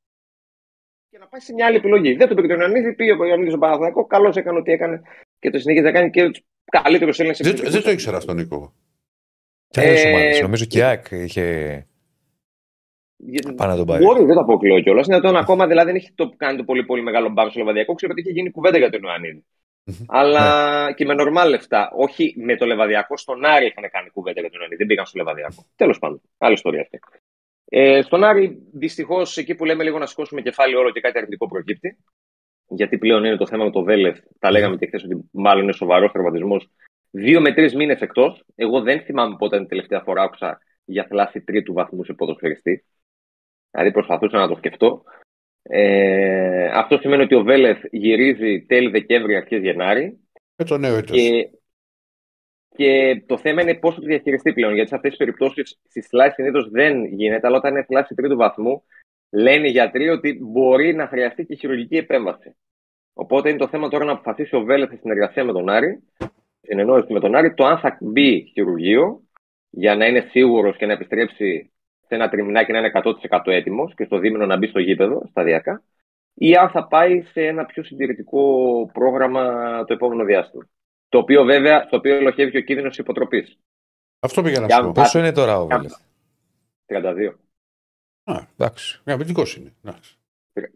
Και να πάει σε μια άλλη επιλογή. Δεν τον πήρε τον Ιωαννίδη, πήγε ο Ιωαννίδης στον Παναθηναϊκό, καλώς έκανε ό,τι έκανε και το συνεχίζει να κάνει και τους καλύτερους Έλληνες Δεν, δεν το ήξερα αυτό, Νίκο. Και άλλε Ε, ομάδε. Νομίζω και η ΑΕΚ είχε πάνω να τον πάρει. Μπορεί, δεν το αποκλείω κιόλας. Είναι τον ακόμα δηλαδή δεν έχει το, κάνει το πολύ, πολύ μεγάλο μπαμ στο Λεβαδιακό. Ξέρω ότι έχει γίνει κουβέντα για τον Ιωαννίδη. Αλλά Ναι. και με νορμάλ λεφτά. Όχι με το Λεβαδιακό, στον Άρη είχαν κάνει κουβέντα για τον Ιωαννίδη. Δεν πήγαν στο Λεβαδιακό. Τέλος πάντων. Άλλη ιστορία αυτή. Ε, στον Άρη, δυστυχώς, εκεί που λέμε λίγο να σηκώσουμε κεφάλι όλο και κάτι αρνητικό προκύπτει. Γιατί πλέον είναι το θέμα με το Βέλεθ. Τα λέγαμε και χθες ότι μάλλον είναι σοβαρός τραυματισμό. Δύο με τρεις μήνες εκτός. Εγώ δεν θυμάμαι πότε ήταν η τελευταία φορά άκουσα για θλάση τρίτου βαθμού σε ποδοσφαιριστή. Δηλαδή προσπαθούσα να το σκεφτώ. Ε, αυτό σημαίνει ότι ο Βέλεθ γυρίζει τέλη Δεκέμβρη, αρχές Γενάρη. Με το νέο έτος. Και, και το θέμα είναι πώς θα το διαχειριστεί πλέον. Γιατί σε αυτές τις περιπτώσεις στη θλάση συνήθως δεν γίνεται, αλλά όταν είναι θλάση τρίτου βαθμού, λένε οι γιατροί ότι μπορεί να χρειαστεί και χειρουργική επέμβαση. Οπότε είναι το θέμα τώρα να αποφασίσει ο Βέλεθ στη συνεργασία με τον Άρη, στην ενόηση με τον Άρη, το αν θα μπει χειρουργείο για να είναι σίγουρος και να επιστρέψει σε ένα τριμηνάκι να είναι 100% έτοιμος και στο δίμηνο να μπει στο γήπεδο σταδιακά, ή αν θα πάει σε ένα πιο συντηρητικό πρόγραμμα το επόμενο διάστημα. Το οποίο βέβαια, στο οποίο ελοχεύει και ο κίνδυνος υποτροπής. Αυτό πήγα να Για- σου πω. Πόσο είναι τώρα ο Βέλεθ. 32. Εντάξει. Αμυντικός είναι. Εντάξει.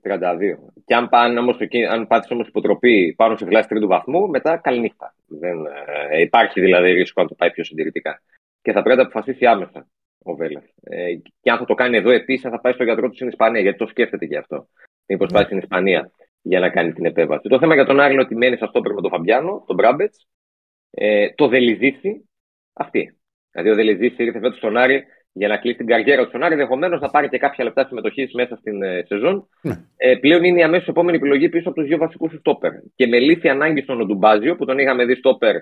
32. Και αν, πάνε όμως, εκεί- αν πάτησε όμως υποτροπή πάνω σε φυλάση τρίτου βαθμού, μετά καληνύχτα. Δεν, ε, υπάρχει δηλαδή ρίσκο αν το πάει πιο συντηρητικά. Και θα πρέπει να αποφασίσει άμεσα ο Βέλεθ. Ε, και αν θα το κάνει εδώ επίσης, θα πάει στο γιατρό του στην Ισπανία, γιατί το σκέφτεται και αυτό. Μήπως πάει στην Ισπανία για να κάνει την επέμβαση. Το θέμα για τον Άρη είναι ότι μένει αυτό με τον Φαμπιάνο, τον Μπράμπετς, ε, το Δελιζίση, αυτή. Δηλαδή ο Δελιζίση ήρθε φέτος στον Άρη για να κλείσει την καριέρα του στον Άρη, ενδεχομένως να πάρει και κάποια λεπτά συμμετοχής μέσα στην ε, σεζόν. Ναι. Ε, πλέον είναι η αμέσως επόμενη επιλογή πίσω από τους δύο βασικούς του στόπερ. Και με λύθη ανάγκη στον Οντουμπάζιο, που τον είχαμε δει στόπερ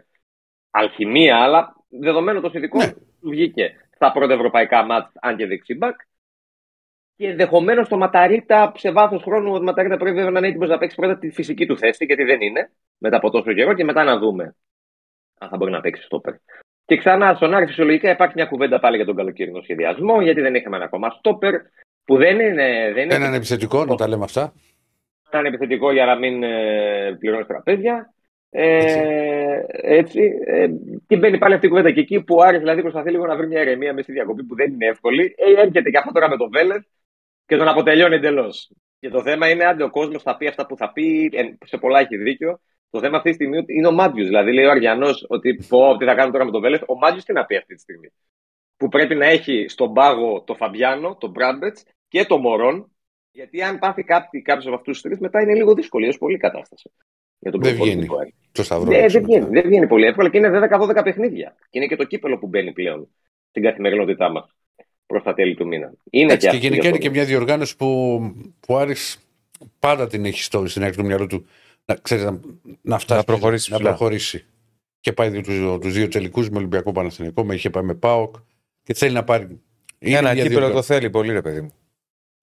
αλχημία, αλλά δεδομένο το συνδικό Ναι. βγήκε στα πρώτα ευρωπαϊκά μάτς, αν και δεξιμπακ. Και ενδεχομένως το Ματαρίτα σε βάθος χρόνου, ο Ματαρίτα πρέπει βέβαια να είναι έτοιμο να παίξει πρώτα τη φυσική του θέση, γιατί δεν είναι μετά από τόσο καιρό, και μετά να δούμε αν θα μπορεί να παίξει στόπερ. Και ξανά στον Άρη φυσιολογικά υπάρχει μια κουβέντα πάλι για τον καλοκαιρινό σχεδιασμό, γιατί δεν είχαμε ένα ακόμα στόπερ που δεν είναι. Δεν είναι Έναν επιθετικό, να τα λέμε αυτά. ήταν επιθετικό για να μην ε, πληρώνεις τραπέζια. Ε, έτσι. Ε, και μπαίνει πάλι αυτή η κουβέντα. Και εκεί που ο Άρης δηλαδή προσπαθεί λίγο να βρει μια ηρεμία μέσα στη διακοπή που δεν είναι εύκολη, ε, έρχεται και αυτό τώρα με τον Βέλεθ και τον αποτελειώνει εντελώς. Και το θέμα είναι αν ο κόσμος θα πει αυτά που θα πει, ε, σε πολλά έχει δίκιο. Το θέμα αυτή τη στιγμή είναι ο Μάτζιο. Δηλαδή λέει ο Αριανός ότι πω, τι θα κάνω τώρα με τον Βέλεθ. Ο Μάτζιο τι να πει αυτή τη στιγμή; Που πρέπει να έχει στον πάγο το Φαμπιάνο, τον Μπράμπετς και το Μωρόν. Γιατί αν πάθει κάποιος από αυτούς τους τρεις, μετά είναι λίγο δύσκολη έως πολύ η κατάσταση. Για τον Δεν προπονητικό βγαίνει. Άρη. Το σταυρό. Ναι, έξω δεν βγαίνει, μετά. δεν βγαίνει πολύ εύκολα και είναι 10-12 παιχνίδια. Και είναι και το κύπελο που μπαίνει πλέον στην καθημερινότητά μας προς τα τέλη του μήνα. Είναι Έτσι, και αυτό γενικά για είναι το- και μια διοργάνωση που, που ο Άρης πάντα την έχει στο, στην άκρη του μυαλού του να, ξέρεις, να, να φτάσει Να προχωρήσει να ψηλά. προχωρήσει. Και πάει τους τους δύο τελικούς με Ολυμπιακό Παναθηναϊκό, με είχε πάει με ΠΑΟΚ και θέλει να πάρει. Είναι Ένα μια κύπελο διοργάνωση. το θέλει πολύ, ρε παιδί μου.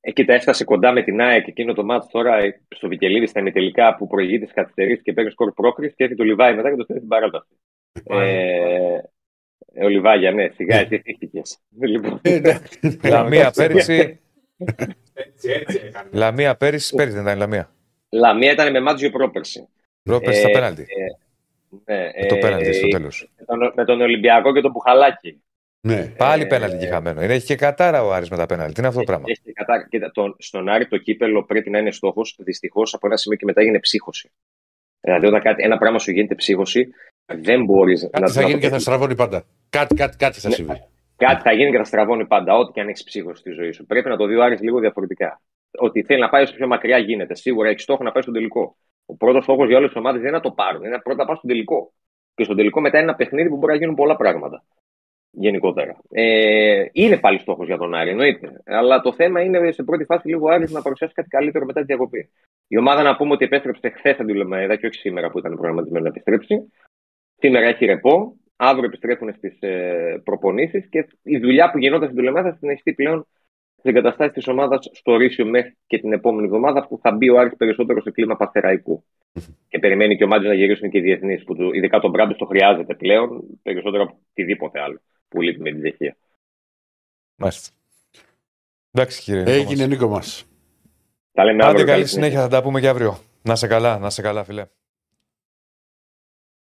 Ε, κοίτα, έφτασε κοντά με την ΑΕΚ εκείνο το μάτι τώρα ε, στο Βικελίδης στα ημιτελικά που προηγείται τι καθυστερήσει και παίρνει σκορ πρόκριση και έρχεται το Λιβάη μετά και το στέλνει στην παράταση. Ε, ε, ο Λιβάγια, ναι, σιγά, Ναι. εσύ θύχτηκες. Λοιπόν, Ε, εντάξει. Λαμία πέρυσι. Έτσι, έτσι έκανε. Λαμία πέρυσι. Πέρυσι δεν ήταν η Λαμία. Λαμία ήταν με Μάτζιο πρόπερση. Πρόπερσι στα πέναλτι. Ναι, Με το ε, πέναλτι στο ε, τέλος. με τον- με τον Ολυμπιακό και τον Μπουχαλάκη. ναι. Πάλι ε, πέναλτι και χαμένο. Είναι, έχει και κατάρα ο Άρης με τα πέναλτι. Τι είναι αυτό το πράγμα; Έχει κατά... Κοίτα, τον, στον Άρη το κύπελο πρέπει να είναι στόχος. Δυστυχώς από ένα σημείο και μετά έγινε ψύχωση. Δηλαδή, όταν κάτι, ένα πράγμα σου γίνεται ψύχωση, δεν μπορείς να Κάτι θα να γίνει το και θα πετύχεις. στραβώνει πάντα. Κάτι, κάτι, κάτι θα Ναι. συμβεί. Κάτι θα γίνει και θα στραβώνει πάντα, ό,τι και αν έχεις ψύχωση στη ζωή σου. Πρέπει να το δει ο Άρης λίγο διαφορετικά. Ότι θέλει να πάει όσο πιο μακριά γίνεται. Σίγουρα έχεις στόχο να πάει στον τελικό. Ο πρώτος στόχος για όλες τις ομάδες δεν είναι να το πάρουν, είναι να πρώτα να πάνε στον τελικό. Και στον τελικό μετά είναι ένα παιχνίδι που μπορεί να γίνουν πολλά πράγματα. Γενικότερα. Ε, είναι πάλι στόχος για τον Άρη, εννοείται. Αλλά το θέμα είναι σε πρώτη φάση λίγο ο Άρης να παρουσιάσει κάτι καλύτερο μετά τη διακοπή. Η ομάδα να πούμε ότι επέστρεψε χθες από τη Λεμαίδα και όχι σήμερα που ήταν προγραμματισμένο να επιστρέψει. Σήμερα έχει ρεπό. Αύριο επιστρέφουν στις ε, προπονήσεις και η δουλειά που γινόταν στην Τουλεμά θα συνεχιστεί πλέον στι εγκαταστάσει της ομάδας στο Ρήσιο μέχρι και την επόμενη εβδομάδα που θα μπει ο Άρης περισσότερο σε κλίμα παθεραϊκού. και περιμένει και ο Μάτζο να γυρίσουν και οι διεθνείς, που του, ειδικά τον Μπράμπη το χρειάζεται πλέον περισσότερο από οτιδήποτε άλλο που λείπει με την Τσεχία. Μάλιστα. Εντάξει κύριε. Έγινε Νίκο μας. Τα λέμε Άντε αύριο. καλή συνέχεια, θα τα πούμε και αύριο. Να σε καλά, να σε καλά, φιλέ.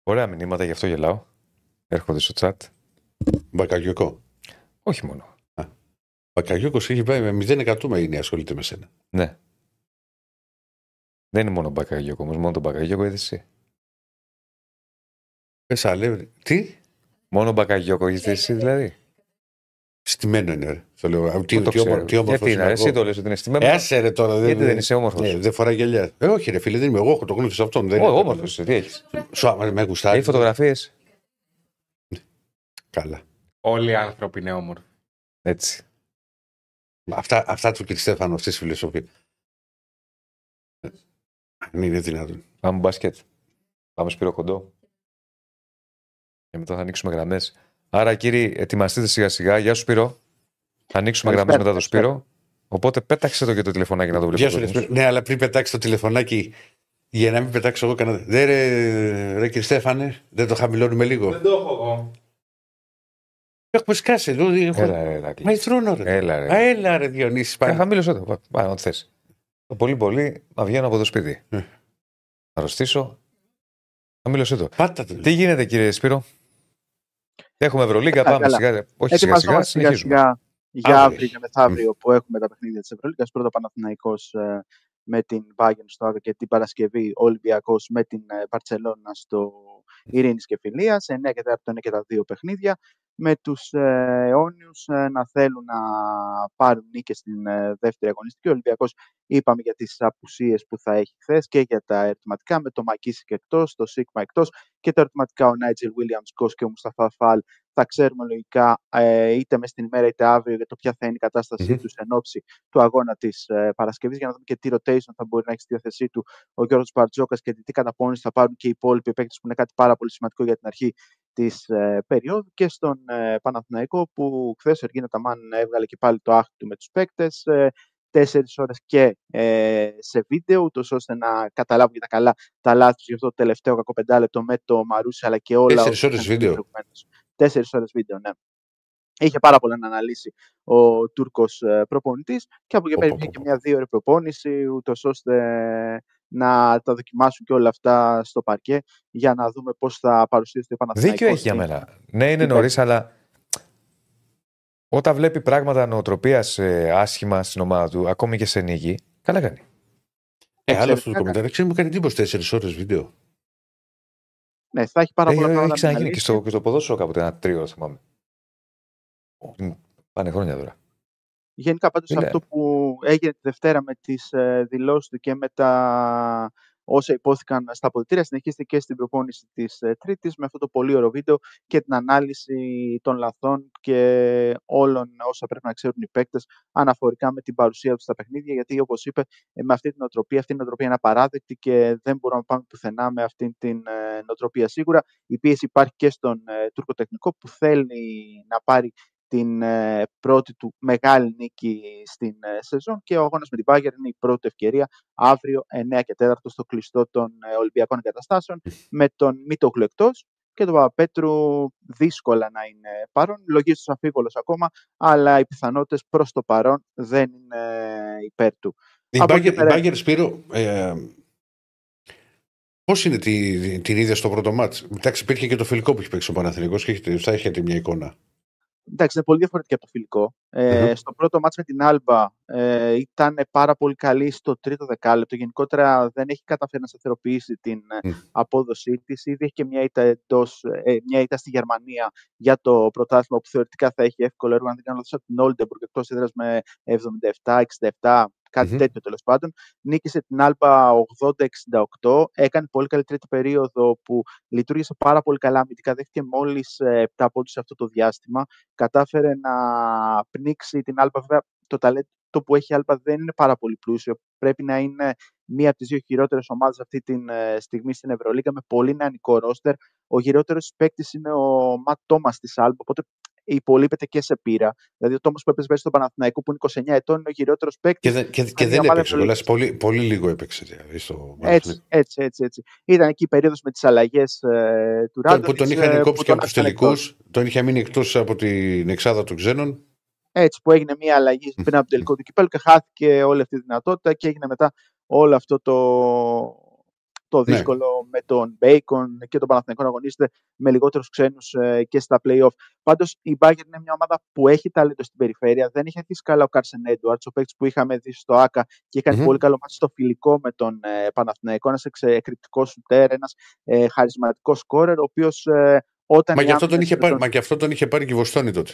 Ωραία μηνύματα, γι' αυτό γελάω. Έρχονται στο chat. Μπακαγιοκό. Όχι μόνο. Μπακαγιοκό έχει πάει με 0% με είναι ασχολείται με σένα. Ναι. Δεν είναι μόνο μπακαγιόκο όμως, μόνο τον μπακαγιόκο είδες εσύ. Πες αλεύρι. Τι; Μόνο μπακαγιόκο είδες εσύ δηλαδή. Στημένο είναι, ρε. Το λέω. Α, Τι, Πού το τι, όμορ- ξέρω. τι όμορφος Γιατί είναι να, εσύ εγώ. το λες ότι είναι στημένο; Ε, άσε ρε τώρα. Γιατί δεν είσαι όμορφος; Ναι, δεν φοράει γυαλιά. Ε, όχι, ρε φίλε, δεν είμαι εγώ. Έχω το γνώθι αυτόν. Δεν Όχι, είναι. όμορφος είσαι, τι έχεις; Σου άμα με γουστάρεις. Έχει φωτογραφίες; Καλά. Όλοι οι άνθρωποι είναι όμορφοι. Έτσι. Αυτά, αυτά του κ. Στέφανο, αυτές τι φιλοσοφίες. Αν είναι δυνατόν. Πάμε μπάσκετ. Πάμε σπύρο κοντό. Και μετά θα ανοίξουμε γραμμές. Άρα, κύριοι, ετοιμαστείτε σιγά σιγά. Γεια σου, Σπύρο. Θα ανοίξουμε γραμμές Καλησπέρα, μετά το Σπύρο. Οπότε πέταξε το και το τηλεφωνάκι να το Γεια βλέπει. σου, ρε, Ναι, αλλά πριν πετάξεις το τηλεφωνάκι, για να μην πετάξω εγώ κανένα. Δεν ρε, ρε κύριε Στέφανε, δεν το χαμηλώνουμε λίγο. Δεν το έχω εγώ. Έχουμε σκάσει εδώ. Έχω... Έλα, ρε, Ηρακλή. Μα ηθρώνω, ρε. Έλα, Α, ρε. έλα, ρε, Διονύση. Ε, Πάμε. χαμήλωσέ το. Πά- Πάμε, ό,τι θες. Το πολύ πολύ να βγαίνω από το σπίτι. Ε. Να αρρωστήσω. Χαμήλωσέ το. Πάτα το. Τι γίνεται, κύριε Σπύρο; Έχουμε Ευρωλίγκα, Καλά, πάμε καλά. σιγά. Όχι σιγά σιγά, Ετοιμαζόμαστε σιγά συνεχίζουμε. σιγά για Αύριο αύριο έχει. και μεθαύριο που έχουμε τα παιχνίδια της Ευρωλίγκας. Πρώτα Παναθηναϊκός ε, με την Bayern στο Άδο και την Παρασκευή ο Ολυμπιακός με την ε, Μπαρτσελώνα στο Ειρήνης και Φιλίας. 9 και 4 είναι και τα δύο παιχνίδια. Με τους ε, αιώνιους ε, να θέλουν να πάρουν νίκες στην ε, δεύτερη αγωνιστική. Ο Ολυμπιακός είπαμε για τις απουσίες που θα έχει χθες και για τα ερωτηματικά με το Μακίσικ εκτός, το Σίγμα εκτός και τα ερωτηματικά ο Νάιτζελ Williams Κος και ο Μουσταφά Φαλ θα ξέρουμε λογικά ε, είτε μέσα στην ημέρα είτε αύριο για το ποια θα είναι η κατάστασή Μμμ. τους εν ώψη του αγώνα της ε, Παρασκευής για να δούμε και τι rotation θα μπορεί να έχει στη διάθεσή του ο Γιώργος Μπαρτζόκας και τι καταπώνηση θα πάρουν και οι υπόλοιποι παίκτες που είναι κάτι πάρα πολύ σημαντικό για την αρχή της ε, περίοδου και στον ε, Παναθηναϊκό που χθες ο Εργίνα Ταμάν έβγαλε και πάλι το άχτη του με τους παίκτες ε, τέσσερις ώρες και ε, σε βίντεο, ούτως ώστε να καταλάβουν για τα καλά τα λάθη τους για αυτό το τελευταίο κακό πεντάλεπτο με το Μαρούσι αλλά και όλα Τέσσερις όσα ώρες είχαν γίνει βίντεο. προηγουμένως. Τέσσερις ώρες βίντεο, ναι. Είχε πάρα πολλά να αναλύσει ο Τούρκος ε, προπονητής και από εκεί Πω, πέρα πω, υπήρχε πω, και πω. μια δύο ώρη προπόνηση ούτως ώστε να τα δοκιμάσουν και όλα αυτά στο παρκέ για να δούμε πώς θα παρουσιαστεί ο Παναθηναϊκός. Δίκιο έχει για στην- μένα. Ναι, είναι στην νωρίς, αλλά όταν βλέπει πράγματα νοοτροπίας άσχημα στην ομάδα του, ακόμη και σε νίκη, καλά κάνει. Ε, άλλο αυτό το Εξαιρετικά κομμεντάρι. μου κάνει εντύπωση τέσσερις ώρες βίντεο. Ναι, θα έχει πάρα πολλά Έχει, πράγματα έχει να ξαναγίνει και αναλύσει. στο, και στο ποδόσφαιρο κάποτε ένα τρίο, θυμάμαι. Μ, Πάνε χρόνια τώρα. Γενικά πάντως Είναι. αυτό που έγινε τη Δευτέρα με τις ε, δηλώσεις του και με τα όσα υπόθηκαν στα αποδητήρια συνεχίζεται και στην προπόνηση της ε, Τρίτης με αυτό το πολύ ωραίο βίντεο και την ανάλυση των λαθών και όλων όσα πρέπει να ξέρουν οι παίκτες αναφορικά με την παρουσία τους στα παιχνίδια γιατί όπως είπε ε, με αυτή την οτροπία, αυτή η νοοτροπία είναι απαράδεκτη και δεν μπορούμε να πάμε πουθενά με αυτή την ε, νοοτροπία σίγουρα. Η πίεση υπάρχει και στον ε, Τούρκο τεχνικό που θέλει να πάρει την ε, πρώτη του μεγάλη νίκη στην ε, σεζόν και ο αγώνας με την Bayern είναι η πρώτη ευκαιρία αύριο 9 και 4 στο κλειστό των ε, Ολυμπιακών εγκαταστάσεων με τον Μίτογλου εκτός και τον Παπαπέτρου δύσκολα να είναι παρόν, λογίστος αμφίβολος ακόμα, αλλά οι πιθανότητες προς το παρόν δεν είναι ε, υπέρ του. Η Από εκεί Μπάγκερ, η πέρα- Μπάγκερ Σπύρο, ε, πώς είναι τη, την ίδια στο πρώτο μάτς; Εντάξει, υπήρχε και το φιλικό που έχει παίξει ο Παναθηναϊκός και έχετε, θα έχετε μια εικόνα. Εντάξει, είναι πολύ διαφορετική από το φιλικό. Ε, Μμμ. Στο πρώτο μάτς με την Άλμπα ε, ήταν πάρα πολύ καλή στο τρίτο δεκάλεπτο. Γενικότερα δεν έχει καταφέρει να σταθεροποιήσει την ε, Μμ. απόδοσή της. Ήδη έχει και μια ήττα, εντός, ε, μια ήττα στη Γερμανία για το πρωτάθλημα που θεωρητικά θα έχει εύκολο έργο. Αν δεν κάνω λάθος από την Oldenburg εκτός έδρας με 77-67, κάτι Μμμ. τέτοιο τέλος πάντων. Νίκησε την Άλμπα 80-68. Έκανε πολύ καλή τρίτη περίοδο που λειτουργήσε πάρα πολύ καλά αμυντικά. Δέχτηκε μόλις 7 πόντους σε αυτό το διάστημα. Κατάφερε να πνίξει την Άλμπα. Βέβαια, το ταλέντο που έχει η Άλμπα δεν είναι πάρα πολύ πλούσιο. Πρέπει να είναι μία από τις δύο χειρότερες ομάδες αυτή τη ε, στιγμή στην Ευρωλίγα με πολύ νεανικό ρόστερ. Ο χειρότερος παίκτης είναι ο Ματ Τόμας της Άλμπα. Οπότε υπολείπεται και σε πείρα. Δηλαδή, ο Τόμο που έπαιζε μέσα στον Παναθηναϊκό που είναι 29 ετών είναι ο χειρότερο παίκτης. Και, δεν- και, και μια δεν ομάδα έπαιξε. Ευρωλίγκας. κιόλας. Πολύ, πολύ λίγο έπαιξε. Δηλαδή, στο Έτσι, έτσι, έτσι, έτσι. Ήταν εκεί η περίοδος με τις αλλαγές ε, του Που- Ράντοβιτς. που τον είχαν ε, κόψει που και από τον τους άφησαν εκτός. τελικούς. Τον είχε μείνει εκτός από την εξάδα των ξένων. Έτσι που έγινε μια αλλαγή πριν από το τελικό του κυπέλου και χάθηκε όλη αυτή η δυνατότητα και έγινε μετά όλο αυτό το, το Ναι. δύσκολο με τον Μπέικον και τον Παναθηναϊκό να αγωνίζεται με λιγότερους ξένους ε, και στα play-off. Πάντως η Bayern είναι μια ομάδα που έχει ταλέντο στην περιφέρεια. Δεν είχε αρχίσει καλά ο Κάρσεν Έντουαρντς, ο παίκτης που είχαμε δει στο ΟΑΚΑ και έκανε Μμμ. πολύ καλό ματς στο φιλικό με τον ε, Παναθηναϊκό. Ένας εκρηκτικός σουτέρ, ένας ε, χαρισματικός σκόρερ, ο οποίος ε, όταν Μα η γι' αυτό τον άμυνα είχε πάρει, τον- μα γι' αυτό τον είχε πάρει και η Βοστόνη τότε.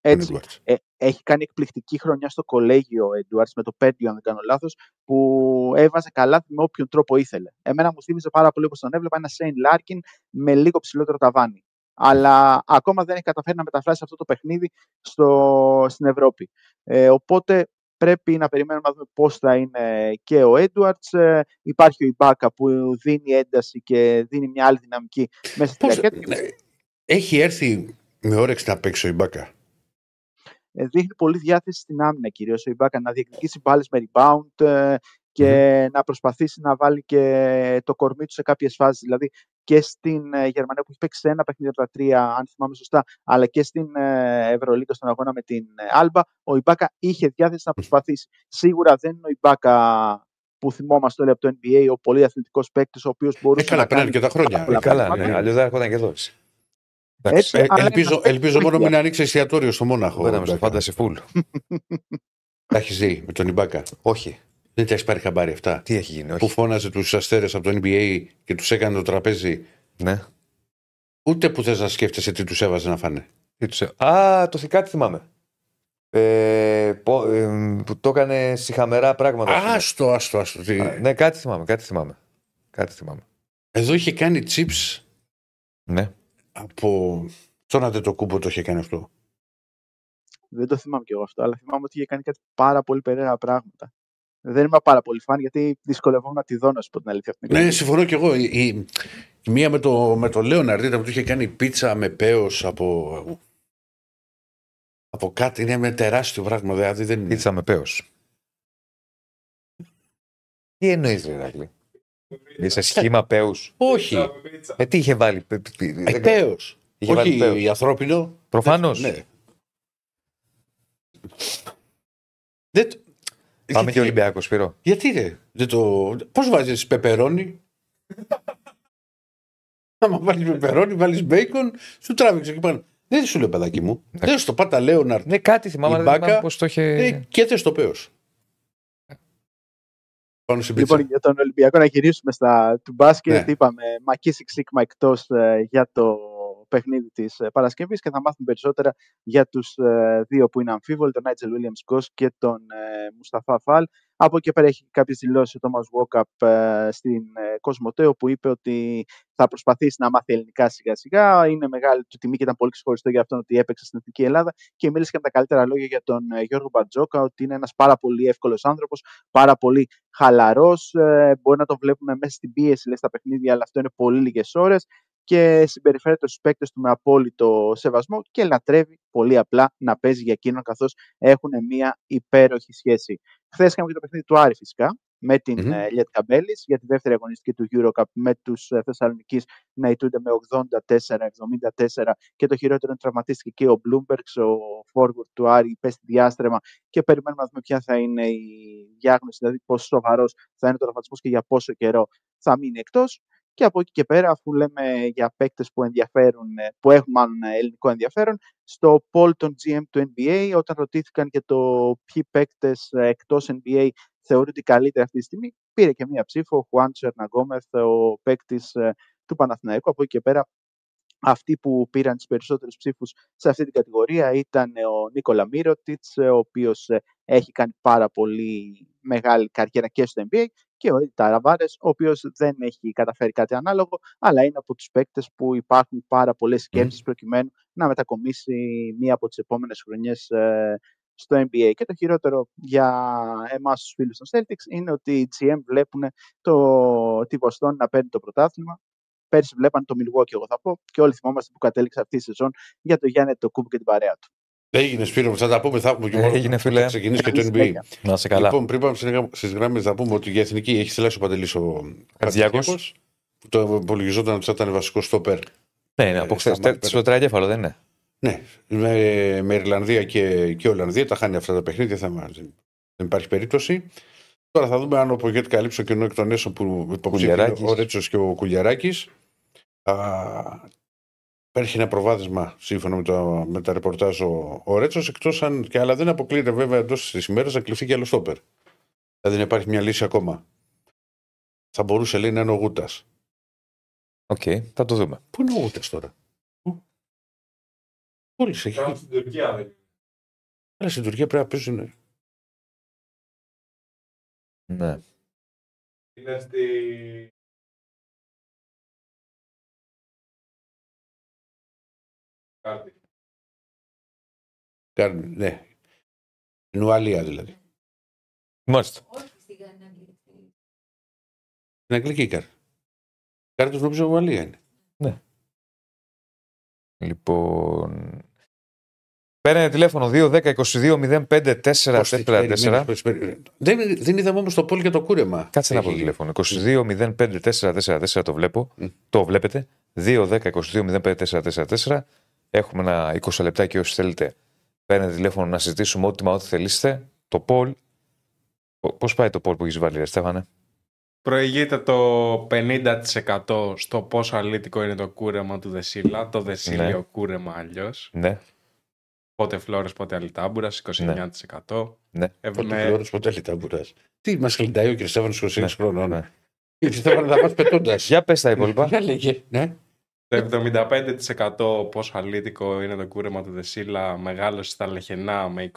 Έτσι, τον Edwards. ε, έχει κάνει εκπληκτική χρονιά στο κολέγιο ο Edwards με το Περντιού, αν δεν κάνω λάθος, που έβαζε καλά με όποιον τρόπο ήθελε. Εμένα μου θύμιζε πάρα πολύ όπως τον έβλεπα ένα Σέιν Λάρκιν με λίγο ψηλότερο ταβάνι. Αλλά ακόμα δεν έχει καταφέρει να μεταφράσει αυτό το παιχνίδι στο, στην Ευρώπη. Ε, οπότε πρέπει να περιμένουμε να δούμε πώς θα είναι και ο Έντουαρντς. Ε, υπάρχει ο Ιμπάκα που δίνει ένταση και δίνει μια άλλη δυναμική μέσα στη Πώς, διάρκεια. ναι, έχει έρθει με όρεξη να παίξει ο Ιμπάκα. Ε, δείχνει πολύ διάθεση στην άμυνα κυρίως ο Ιμπάκα να διεκδικήσει μπάλες με rebound ε, και να προσπαθήσει να βάλει και το κορμί του σε κάποιες φάσεις. Δηλαδή και στην ε, Γερμανία που έχει παίξει σε ένα παιχνίδι από τα τρία, αν θυμάμαι σωστά, αλλά και στην ε, Ευρωλίγα στον αγώνα με την ε, Άλμπα, ο Ιμπάκα είχε διάθεση να προσπαθήσει. Σίγουρα δεν είναι ο Ιμπάκα που θυμόμαστε όλοι από το NBA, ο πολύ αθλητικός παίκτης, ο οποίος Ε, μπορούσε καλά, να πέραν κάνει και τα χρόνια. πάρα πολλά Ε, καλά, πράγματα. ναι, αλλιώς δεν έρχονταν και εδώ. Εσύ. Έτσι, Ε, αλλά ελπίζω, να παίξει ελπίζω μόνο Ολυμπιακό. μην ανοίξει εστιατόριο στο Μόναχο. Μπαίναμε στο Μπάκα. Fantasy Full. Τα έχεις δει με τον Ιμπάκα; Όχι. Δεν τα έχεις πάρει χαμπάρι αυτά; Τι έχει γίνει, Που όχι. φώναζε τους αστέρες από το NBA και τους έκανε το τραπέζι; Ναι. Ούτε που θες να σκέφτεσαι τι τους έβαζε να φάνε. Τι τους έ- Α, το θικάτι θυμάμαι. Ε, πο- ε, που το έκανε συχαμερά πράγματα. ας πούμε. Άστο, άστο, άστο. Τι- Α, Ναι, κάτι θυμάμαι, κάτι θυμάμαι. Κάτι θυμάμαι. Εδώ είχε κάνει chips Ναι. Από. Τον το κούμπο το είχε κάνει αυτό. Δεν το θυμάμαι κι εγώ αυτό, αλλά θυμάμαι ότι είχε κάνει κάτι πάρα πολύ περίεργα πράγματα. Δεν είμαι πάρα πολύ φαν γιατί δυσκολευόμουν να τη δω, να σου πω την αλήθεια. Αυτή την Ναι, εκπομπή. συμφωνώ κι εγώ. Η, η- η μία με το, με το Λέοναρντ ήταν που του είχε κάνει πίτσα με πέος από. Από κάτι είναι με τεράστιο πράγμα. Δηλαδή δεν είναι. Πίτσα με πέος. Τι εννοείς, ρε Ηρακλή. Είσαι σχήμα πέους. Όχι. Ε, τι είχε βάλει. πε- πε- πε- Ε, δεν- πέος. Είχε βάλει Όχι πέος. ανθρώπινο. Προφανώς. Ναι. Δεν... το- Πάμε γιατί, και Ολυμπιακός, Σπύρο. Γιατί ρε. Δεν το... Πώς βάζεις πεπερώνι. Άμα βάλεις πεπερώνι, βάλεις μπέικον, σου τράβηξε εκεί πάνω. Δεν σου λέω παιδάκι μου. Δεν στο πάτα Λέοναρντ Ναι, κάτι θυμάμαι, Η αλλά δεν Μπάκα, θυμάμαι πώς το είχε... ε, και δεν στο πέος. Πάνω στην πίτσα. Λοιπόν, για τον Ολυμπιακό να γυρίσουμε στα του μπάσκετ, Ναι. είπαμε Μακίσικ Σίγμα εκτό για το παιχνίδι της Παρασκευής και θα μάθουμε περισσότερα για τους δύο που είναι αμφίβολοι, τον Νάιτζελ Williams Γκος και τον ε, Μουσταφά Φαλ. Από εκεί πέρα έχει κάποιες δηλώσεις ο Τόμας Βόκαπ στην ε, Κοσμοτέο που είπε ότι θα προσπαθήσει να μάθει ελληνικά σιγά σιγά. Είναι μεγάλη του τιμή και ήταν πολύ ξεχωριστό για αυτόν ότι έπαιξε στην Εθνική Ελλάδα και μίλησε και με τα καλύτερα λόγια για τον ε, Γιώργο Μπατζόκα, ότι είναι ένας πάρα πολύ εύκολος άνθρωπος, πάρα πολύ χαλαρός. μπορεί να το βλέπουμε μέσα στην πίεση λέει, στα παιχνίδια, αλλά αυτό είναι πολύ λίγες ώρες. Και συμπεριφέρεται στους παίκτες του με απόλυτο σεβασμό και λατρεύει πολύ απλά να παίζει για εκείνον καθώς έχουν μια υπέροχη σχέση. Χθες είχαμε και το παιχνίδι του Άρη φυσικά με την Μμμ. mm Λιέτ Καμπέλης για τη δεύτερη αγωνιστική του Eurocup με τους Θεσσαλονίκη να ιτούνται με 84-74 και το χειρότερο είναι τραυματίστηκε και ο Bloomberg, ο forward του Άρη, πέσει διάστρεμα και περιμένουμε να δούμε ποια θα είναι η διάγνωση, δηλαδή πόσο σοβαρός θα είναι το τραυματισμός και για πόσο καιρό θα μείνει εκτός. Και από εκεί και πέρα, αφού λέμε για παίκτες που ενδιαφέρουν, ε, που έχουν μάλλον ε, ελληνικό ενδιαφέρον, στο poll των GM του NBA, όταν ρωτήθηκαν και το ποιοι παίκτες εκτός NBA θεωρούνται καλύτεροι αυτή τη στιγμή, πήρε και μία ψήφο ο Χουάν Τσερναγκόμεθ, ο παίκτης του Παναθηναϊκού. Από εκεί και πέρα, αυτοί που πήραν τις περισσότερες ψήφους σε αυτή την κατηγορία ήταν ο Νίκολα Μύρωτιτς, ο οποίος ε, έχει κάνει πάρα πολύ μεγάλη καριέρα και στο NBA και ο Έδη Ταραβάρες, ο οποίος δεν έχει καταφέρει κάτι ανάλογο, αλλά είναι από τους παίκτες που υπάρχουν πάρα πολλές σκέψεις προκειμένου να μετακομίσει μία από τις επόμενες χρονιές ε, στο NBA. Και το χειρότερο για εμάς τους φίλους των Celtics είναι ότι οι GM βλέπουν το, τη Βοστόνη να παίρνει το πρωτάθλημα Πέρσι βλέπαν το Milwaukee, εγώ θα πω, και όλοι θυμόμαστε που κατέληξε αυτή η σεζόν για το Γιάννη το Κούμπ και την παρέα του. Έγινε Σπύρο, θα τα πούμε, θα έχουμε και Ε, μόνο έγινε, που φίλε. Θα ξεκινήσει και το Καλή NBA. συνέχεια. Να σε καλά. Λοιπόν, πριν πάμε στις γράμμε, να πούμε ότι για εθνική έχει συλλάσει ο Παντελής ο Χατζηδιάκος. Χατζηδιάκος, που το υπολογιζόταν ότι θα ήταν βασικός στόπερ. ναι, ναι, από ε, χθες. στα μάτια. Στο τραγέφαλο δεν είναι. Ναι, με, με Ιρλανδία και, και Ολλανδία τα χάνει αυτά τα παιχνίδια, θα, μα- δεν, δεν υπάρχει περίπτωση. Τώρα θα δούμε αν ο Πογέτ καλύψει το κενό εκ των έσω που υποψήφιο είναι Κουλιαράκης. ο Ρέτσος και ο Κουλιαράκης. Υπάρχει ένα προβάδισμα σύμφωνα με, το, με τα ρεπορτάζ ο, ο Ρέτσος, εκτός αν και αλλά δεν αποκλείεται βέβαια εντός της ημέρας να κληθεί και άλλο στόπερ. Δηλαδή δεν υπάρχει μια λύση ακόμα. Θα μπορούσε λέει να είναι ο Γούτας. Οκ, θα το δούμε. Πού είναι ο Γούτας τώρα, Πού; Όλοι έχει. Κάνουν στην Τουρκία δεν είναι. Αλλά στην Τουρκία πρέπει να παίζουν. Ναι. Είναι στη... Κάτι. Κάνουν, ναι. Νουαλία δηλαδή. Μάλιστα. Την αγγλική κάρτα. Κάρτα του νομίζω Ουαλία είναι. Λοιπόν. Παίρνει τηλέφωνο 2-10-22-05-4-4-4. Δεν, δεν είδαμε όμως το πόλ για το κούρεμα. Κάτσε να πω το Έχει- τηλέφωνο. 22-05-4-4-4 το βλέπω. Το βλέπετε. 2-10-22-05-4-4-4. Έχουμε ένα 20 λεπτάκι όσοι θέλετε. Παίρνετε τηλέφωνο να συζητήσουμε ό,τι μα ό,τι θελήσετε. Το poll. Πώς πάει το poll που έχεις βάλει, ρε Στέφανε; Προηγείται το 50% στο πόσο αλήτικο είναι το κούρεμα του Δεσίλα, το Δεσίλιο Ναι. κούρεμα αλλιώς. Ναι, Πότε φλόρες, πότε αλιτάμπουρας, 29%. ναι. Ε, Πότε με- πλήρω, πότε λιτάμπουρα. Τι μας χλιντάει ο Κριστέφανο 26 Ναι, χρόνων. ναι. Και ο Κριστέφανο θα μας πετώντα. Για πες τα υπόλοιπα. Για λέγε. Ναι. Το 75% πόσο αλήτικο είναι το κούρεμα του Δεσίλα μεγάλωσε στα λεχενά με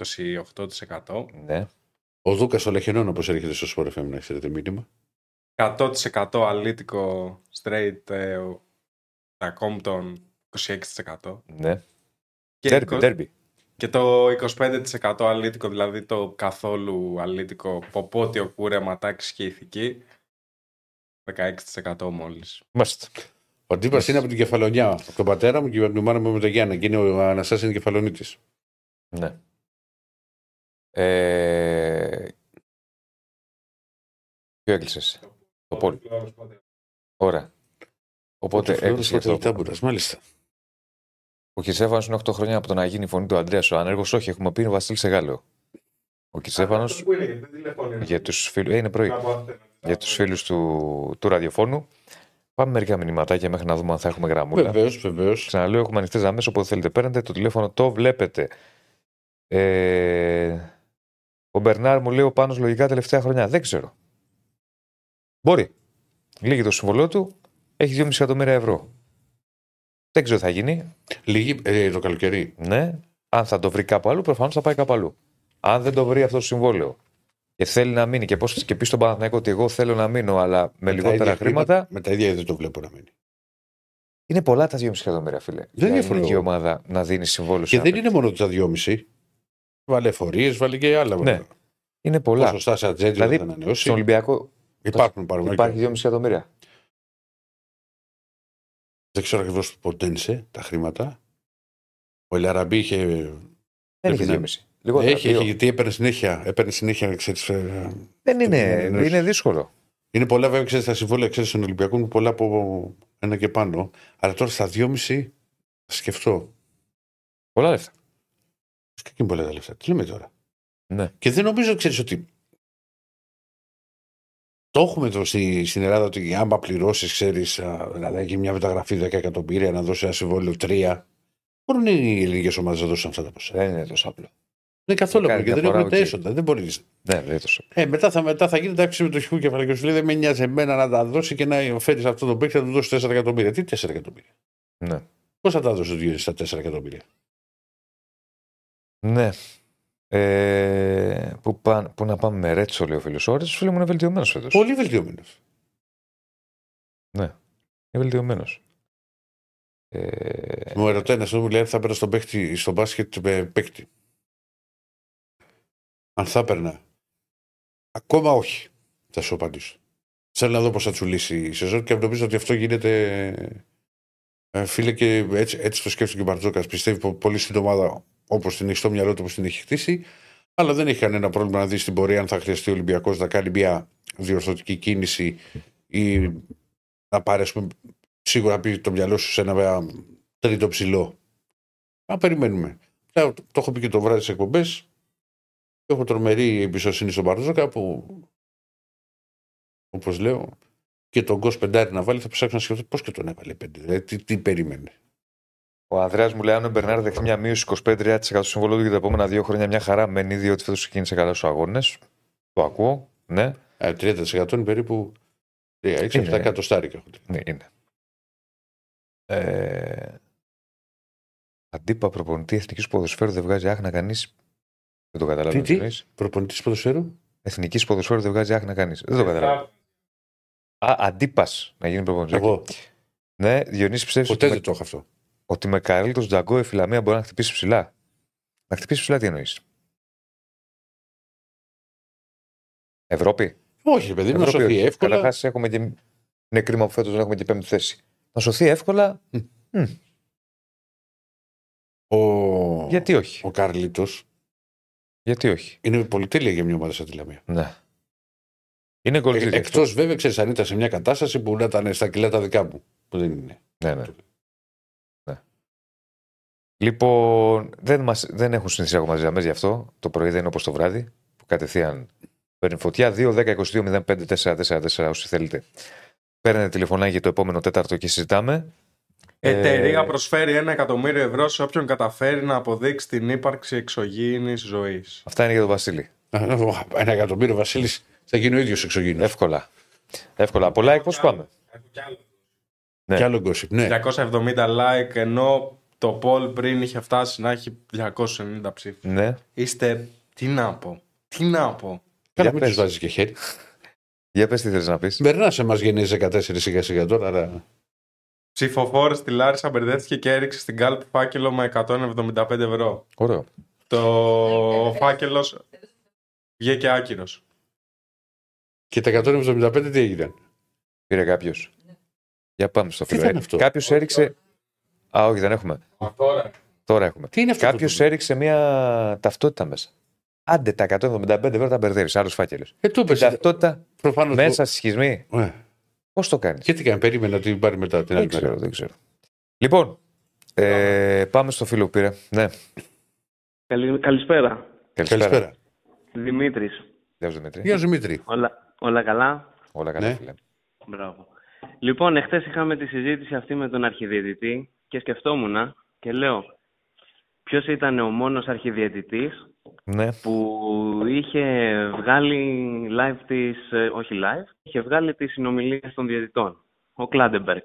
28%. ναι. Ο Δούκας ο Λεχενών, όπως έρχεται στο Sport FM, να ξέρετε μήνυμα. 100% αλήτικο straight ε, ο- τα Compton 26%. ναι. Και, Τέρμπι, εικο- τέρμπι. και το 25% αλήτικο, δηλαδή το καθόλου αλήτικο ποπότιο κούρεμα τάξη και ηθική. 16% μόλις. Μάλιστα. Ο Ντίπα είναι από την Κεφαλονιά. Από τον πατέρα μου και από την μάνα μου με τον Γιάννα. Και είναι ο Αναστάσης είναι κεφαλονίτης. Ναι. Ε... Ποιο έκλεισες. Το πόλ. Ωραία. Οπότε έκλεισε και αυτό. μάλιστα. Ο Κισέφανο είναι 8 χρόνια από το να γίνει η φωνή του Αντρέα ο άνεργος. Όχι, έχουμε πει είναι ο Βασίλης Εγάλεο. Ο Κισέφανο για τους φίλου. Ε, είναι πρωί. Για τους φίλους του, του ραδιοφώνου. Πάμε μερικά μηνυματάκια μέχρι να δούμε αν θα έχουμε γραμμούλα. Βεβαίως, βεβαίως. Ξαναλέω, έχουμε ανοιχτές γραμμές. Όποτε θέλετε, παίρνετε το τηλέφωνο, το βλέπετε. Ε, ο Μπερνάρ μου λέει ο Πάνος λογικά τελευταία χρονιά. Δεν ξέρω. Μπορεί. Λύγει το συμβολό του, έχει 2,5 εκατομμύρια ευρώ. Δεν ξέρω τι θα γίνει. Λίγη ε, το καλοκαίρι. Ναι. Αν θα το βρει κάπου αλλού, προφανώς θα πάει κάπου αλλού. Αν δεν το βρει αυτό το συμβόλαιο και θέλει να μείνει και, πώς, και πει στον Παναθηναϊκό ότι εγώ θέλω να μείνω, αλλά με τα λιγότερα ίδια χρήματα, Με τα ίδια δεν το βλέπω να μείνει. είναι πολλά τα 2,5 εκατομμύρια, φίλε. Δεν Για διαφωνώ. ελληνική ομάδα να δίνει συμβόλαιο σε Και δεν ένα είναι μόνο τα δυόμιση. Βάλε εφορίε, βάλε και άλλα. Ναι. Είναι πολλά. Ποσοστά σε ατζέντη Δηλαδή, θα ανανεώσει. Στον Ολυμπιακό Υπάρχουν υπάρχουν. υπάρχει 2,5 εκατομμύρια. Δεν ξέρω ακριβώς πότε είναι τα χρήματα. Ο Ελαραμπή είχε. Δεν έχει να- 2,5. Λιγότερα. έχει, δύο. έχει, γιατί έπαιρνε συνέχεια. Έπαιρνε συνέχεια ξέρεις, ε, Δεν είναι, Ναι, είναι δύσκολο. Είναι πολλά βέβαια ξέρεις, τα συμβόλαια ξέρεις, των Ολυμπιακών είναι πολλά από ένα και πάνω. Αλλά τώρα στα 2,5 θα σκεφτώ. Πολλά λεφτά. Και είναι πολλά τα λεφτά. Τι λέμε τώρα; Ναι. Και δεν νομίζω, ξέρεις ότι. Το έχουμε εδώ στη, στην Ελλάδα ότι άμα πληρώσεις, ξέρεις, να γίνει μια μεταγραφή 10 εκατομμύρια, να δώσει ένα συμβόλαιο 3. Μπορούν οι ελληνικές ομάδες να δώσουν αυτά τα ποσά. Δεν είναι τόσο απλό. Δεν είναι καθόλου Κάνει απλό και δεν διαφορά, έχουμε τα οκ. έσοδα. Δεν μπορεί. Ναι, δεν είναι τόσο. Ε, μετά, θα, μετά θα γίνει αύξηση μετοχικού κεφαλαίου και σου λέει δεν με νοιάζει εμένα να τα δώσει και να φέρεις αυτό το παίκτη να του δώσει 4 εκατομμύρια. Τι 4 εκατομμύρια; Ναι. Πώς θα τα δώσει στα 4 εκατομμύρια; ναι. Ε, πού, πά, πού να πάμε με Ρέτσο, λέει ο φίλος. Ο Ρέτσος, φίλε μου, είναι βελτιωμένος φέτος. Πολύ βελτιωμένος. Είναι βελτιωμένος. Ε, Μου ερωτάει ένας μου λέει αν θα έπαιρνα στον παίκτη, στο μπάσκετ με παίκτη. Αν θα έπαιρνα. Ακόμα όχι. Θα σου απαντήσω. Θέλω να δω πώς θα τσουλήσει η σεζόν και νομίζω ότι αυτό γίνεται. ε, φίλε, και έτσι, έτσι το σκέφτηκε ο Μπαρτζόκας. Πιστεύει πο- πολύ στην ομάδα όπως την έχει στο μυαλό του, όπως την έχει χτίσει. Αλλά δεν έχει κανένα πρόβλημα να δει στην πορεία αν θα χρειαστεί ο Ολυμπιακός να κάνει μια διορθωτική κίνηση ή να πάρει, ας πούμε, σίγουρα να πει το μυαλό σου σε ένα τρίτο ψηλό. Να περιμένουμε. Το, το έχω πει και το βράδυ στις εκπομπές. Έχω τρομερή εμπιστοσύνη στον Μπαρτζόκα που, όπως λέω, και τον Γκος πεντάρι να βάλει, θα ψάξω να σκεφτώ πώς και τον έβαλε πέντε. Δηλαδή, τι, τι περίμενε. ο Ανδρέας μου λέει: Αν ο Μπερνάρ δεχτεί μια μείωση 25% στο συμβολό του για τα επόμενα δύο χρόνια, μια χαρά μένει, διότι φέτος ξεκίνησε καλά στους αγώνες. Το ακούω. Ναι, Ε, 30% είναι περίπου 6-7 Είναι. εκατοστάρικα. ναι είναι. Ε, αντίπα προπονητή εθνικής ποδοσφαίρου δεν βγάζει άχνα κανείς. Δεν το καταλαβαίνω. Τι, τι; τι εννοείς; Προπονητής ποδοσφαίρου; Εθνικής ποδοσφαίρου δεν βγάζει άχνα κανεί. Δεν το καταλαβαίνω. Α, αντίπας να γίνει προπονητής. Εγώ. Ναι, Διονύσης, πιστεύεις Ποτέ ότι, δεν με- το έχω αυτό. ότι με Καρέλτο Τζαγκό η Φιλαμία μπορεί να χτυπήσει ψηλά. Να χτυπήσει ψηλά τι εννοείς; Ευρώπη; Όχι, ρε παιδί μου, να Ευρώπη σωθεί όχι. εύκολα. Καταρχάς, έχουμε και. Είναι κρίμα που φέτος δεν έχουμε και πέμπτη θέση. Να σωθεί εύκολα; μ, Ο, γιατί όχι; ο Καρλίτος Γιατί όχι; είναι πολυτέλεια για μια ομάδα σαν τη Λαμία. Ναι. Είναι γκολτζίδι. Εκτός βέβαια, ξέρεις, αν ήταν σε μια κατάσταση που να ήταν στα κιλά τα δικά μου. Που δεν είναι. Ναι, ναι. ναι. Λοιπόν, δεν, μας, δεν έχουν συνηθίσει ακόμα γραμμές γι' αυτό. Το πρωί δεν είναι όπως το βράδυ, που κατευθείαν Παίρνει φωτιά 2-10-22-05-4-4-4 όσοι θέλετε. Παίρνετε τηλεφωνάκι για το επόμενο τέταρτο και συζητάμε. Εταιρεία Ε, προσφέρει ένα εκατομμύριο ευρώ σε όποιον καταφέρει να αποδείξει την ύπαρξη εξωγήινης ζωής. Αυτά είναι για τον Βασίλη. Ένα εκατομμύριο Βασίλης θα γίνει ο ίδιος εξωγήινος. Εύκολα. Εύκολα. Πολλά like, πώς πάμε. Ναι. Κι άλλο gossip. Ναι. 270 like ενώ το poll πριν είχε φτάσει να έχει 290 ψήφους. Ναι. Είστε, τι να πω, τι να πω. Καλά, Για μην πες. του βάζεις και χέρι. Για πες τι θέλεις να πεις. Μπερνά σε μας γεννήσεις 14 σιγά σιγά τώρα. Αλλά... Ψηφοφόρος στη Λάρισα μπερδεύτηκε και έριξε στην κάλπη φάκελο με 175 ευρώ. Ωραίο. Το φάκελος βγήκε άκυρος. Και τα 175 τι έγιναν; Πήρε κάποιος. Για πάμε στο Τι φίλο. θα είναι αυτό; Κάποιος έριξε. Α, όχι, δεν έχουμε. Τώρα. Τώρα έχουμε. Τι είναι αυτό. Κάποιος το... έριξε μια ταυτότητα μέσα. Άντε τα 175 ευρώ τα μπερδεύεις. Άλλος φάκελος. Ε, του Την έπεσε. ταυτότητα Προφανώς. μέσα στη σχισμή. Ε, Πώς το κάνεις; και τι κάνει, περίμενα να την πάρει μετά την Δεν άλλη ξέρω, μέρα. δεν ξέρω. Λοιπόν, ε, πάμε στο φίλο που πήρε. Ναι, Καλη- Καλησπέρα. καλησπέρα. Καλησπέρα. Δημήτρης. Γεια σου Δημήτρη. Γεια σου Δημήτρη. Όλα, όλα καλά; Όλα καλά, Ναι. φίλε. Μπράβο. Λοιπόν, εχθές είχαμε τη συζήτηση αυτή με τον αρχιδιαιτητή και σκεφτόμουν και λέω ποιος ήταν ο μόνος αρχιδιαιτητής Ναι, που είχε βγάλει live τις, ε, όχι live, είχε βγάλει τις συνομιλίες των διαιτητών. Ο Κλάντεμπεργκ.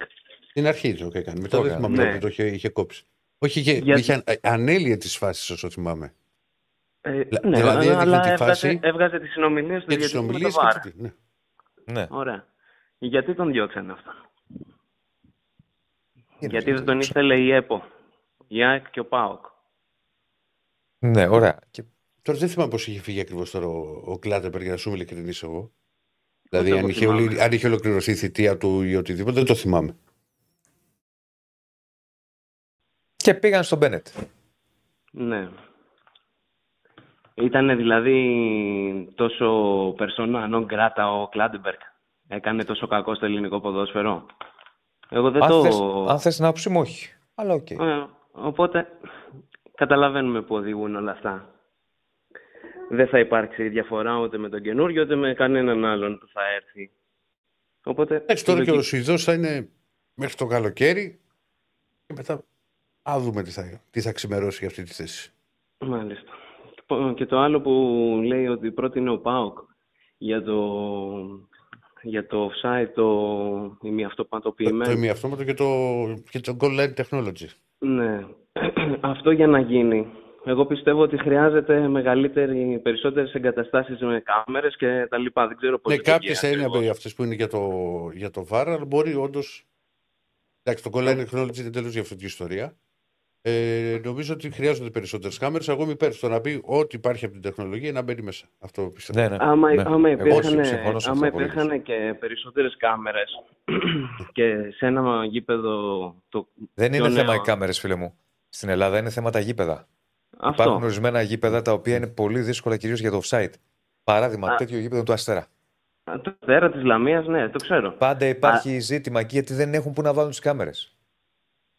Στην αρχή το έκανε. Μετά Το δεν έκανε. θυμάμαι Ναι. ναι. το είχε, είχε κόψει. Όχι, είχε, Γιατί- είχε αν- ανέλυε τις φάσεις όσο θυμάμαι. Ε, Λα- ναι, δηλαδή έδειχνε αλλά τη έβγαζε, φάση έβγαζε τις συνομιλίες του Και τις διαιτητή με το συνομιλίες VAR. και τι. Ναι. ναι. Ωραία. Γιατί τον διώξανε αυτόν. Είναι Γιατί δεν το τον ήθελε η ΕΠΟ, η ΑΕΚ και ο ΠΑΟΚ; Ναι, ωραία. Και Τώρα δεν θυμάμαι πώς είχε φύγει ακριβώς τώρα ο, ο Κλάτενμπεργκ για να σου είμαι ειλικρινής εγώ. Δηλαδή, Ούτε αν εγώ είχε, ολη- θυμάμαι. αν είχε ολοκληρωθεί η θητεία του ή οτιδήποτε, δεν το θυμάμαι. Και πήγαν στον Μπένετ. Ναι. Ήταν δηλαδή τόσο persona non grata ο Κλάτενμπεργκ. Έκανε τόσο κακό στο ελληνικό ποδόσφαιρο. Εγώ δεν Αν το... θες, αν θες να άποψη μου, όχι. Αλλά οκ. Ε, οπότε καταλαβαίνουμε που οδηγούν όλα αυτά. Δεν θα υπάρξει διαφορά ούτε με τον καινούριο ούτε με κανέναν άλλον που θα έρθει. Οπότε. Εντάξει, τώρα η και ο λογική- Σουηδός θα είναι μέχρι το καλοκαίρι και μετά. Α δούμε τι θα, τι θα ξημερώσει για αυτή τη θέση. Μάλιστα. Και το άλλο που λέει ότι πρότεινε ο ΠΑΟΚ για το, για το offside, το Το, ημιαυτοπατοποιημένο. το ημιαυτόματο και το, και το goal line technology. Ναι. Αυτό για να γίνει. Εγώ πιστεύω ότι χρειάζεται μεγαλύτερη, περισσότερες εγκαταστάσεις με κάμερες και τα λοιπά. Δεν ξέρω πώς Ναι, λειτουργεί κάποιες θα είναι ακριβώς. από αυτέ που είναι για το, για το VAR, αλλά μπορεί όντως. Εντάξει, το goal line technology είναι τελείως διαφορετική ιστορία. Ε, νομίζω ότι χρειάζονται περισσότερες κάμερες. Εγώ είμαι υπέρ στο να πει ό,τι υπάρχει από την τεχνολογία να μπαίνει μέσα. Αυτό πιστεύω. Ναι, ναι. Άμα, ναι. άμα Εγώ υπήρχαν, συμφωνώ σε άμα αυτό πολύ. υπήρχαν και περισσότερες κάμερες και σε ένα γήπεδο το Δεν πιο είναι θέμα νέο- οι κάμερες, φίλε μου. Στην Ελλάδα είναι θέμα τα γήπεδα. Αυτό. Υπάρχουν ορισμένα γήπεδα τα οποία είναι πολύ δύσκολα κυρίως για το offside. Παράδειγμα, Α. τέτοιο γήπεδο του Αστέρα. Α, Το Αστέρα της Λαμίας, ναι, το ξέρω. Πάντα υπάρχει ζήτημα εκεί γιατί δεν έχουν που να βάλουν τις κάμερες.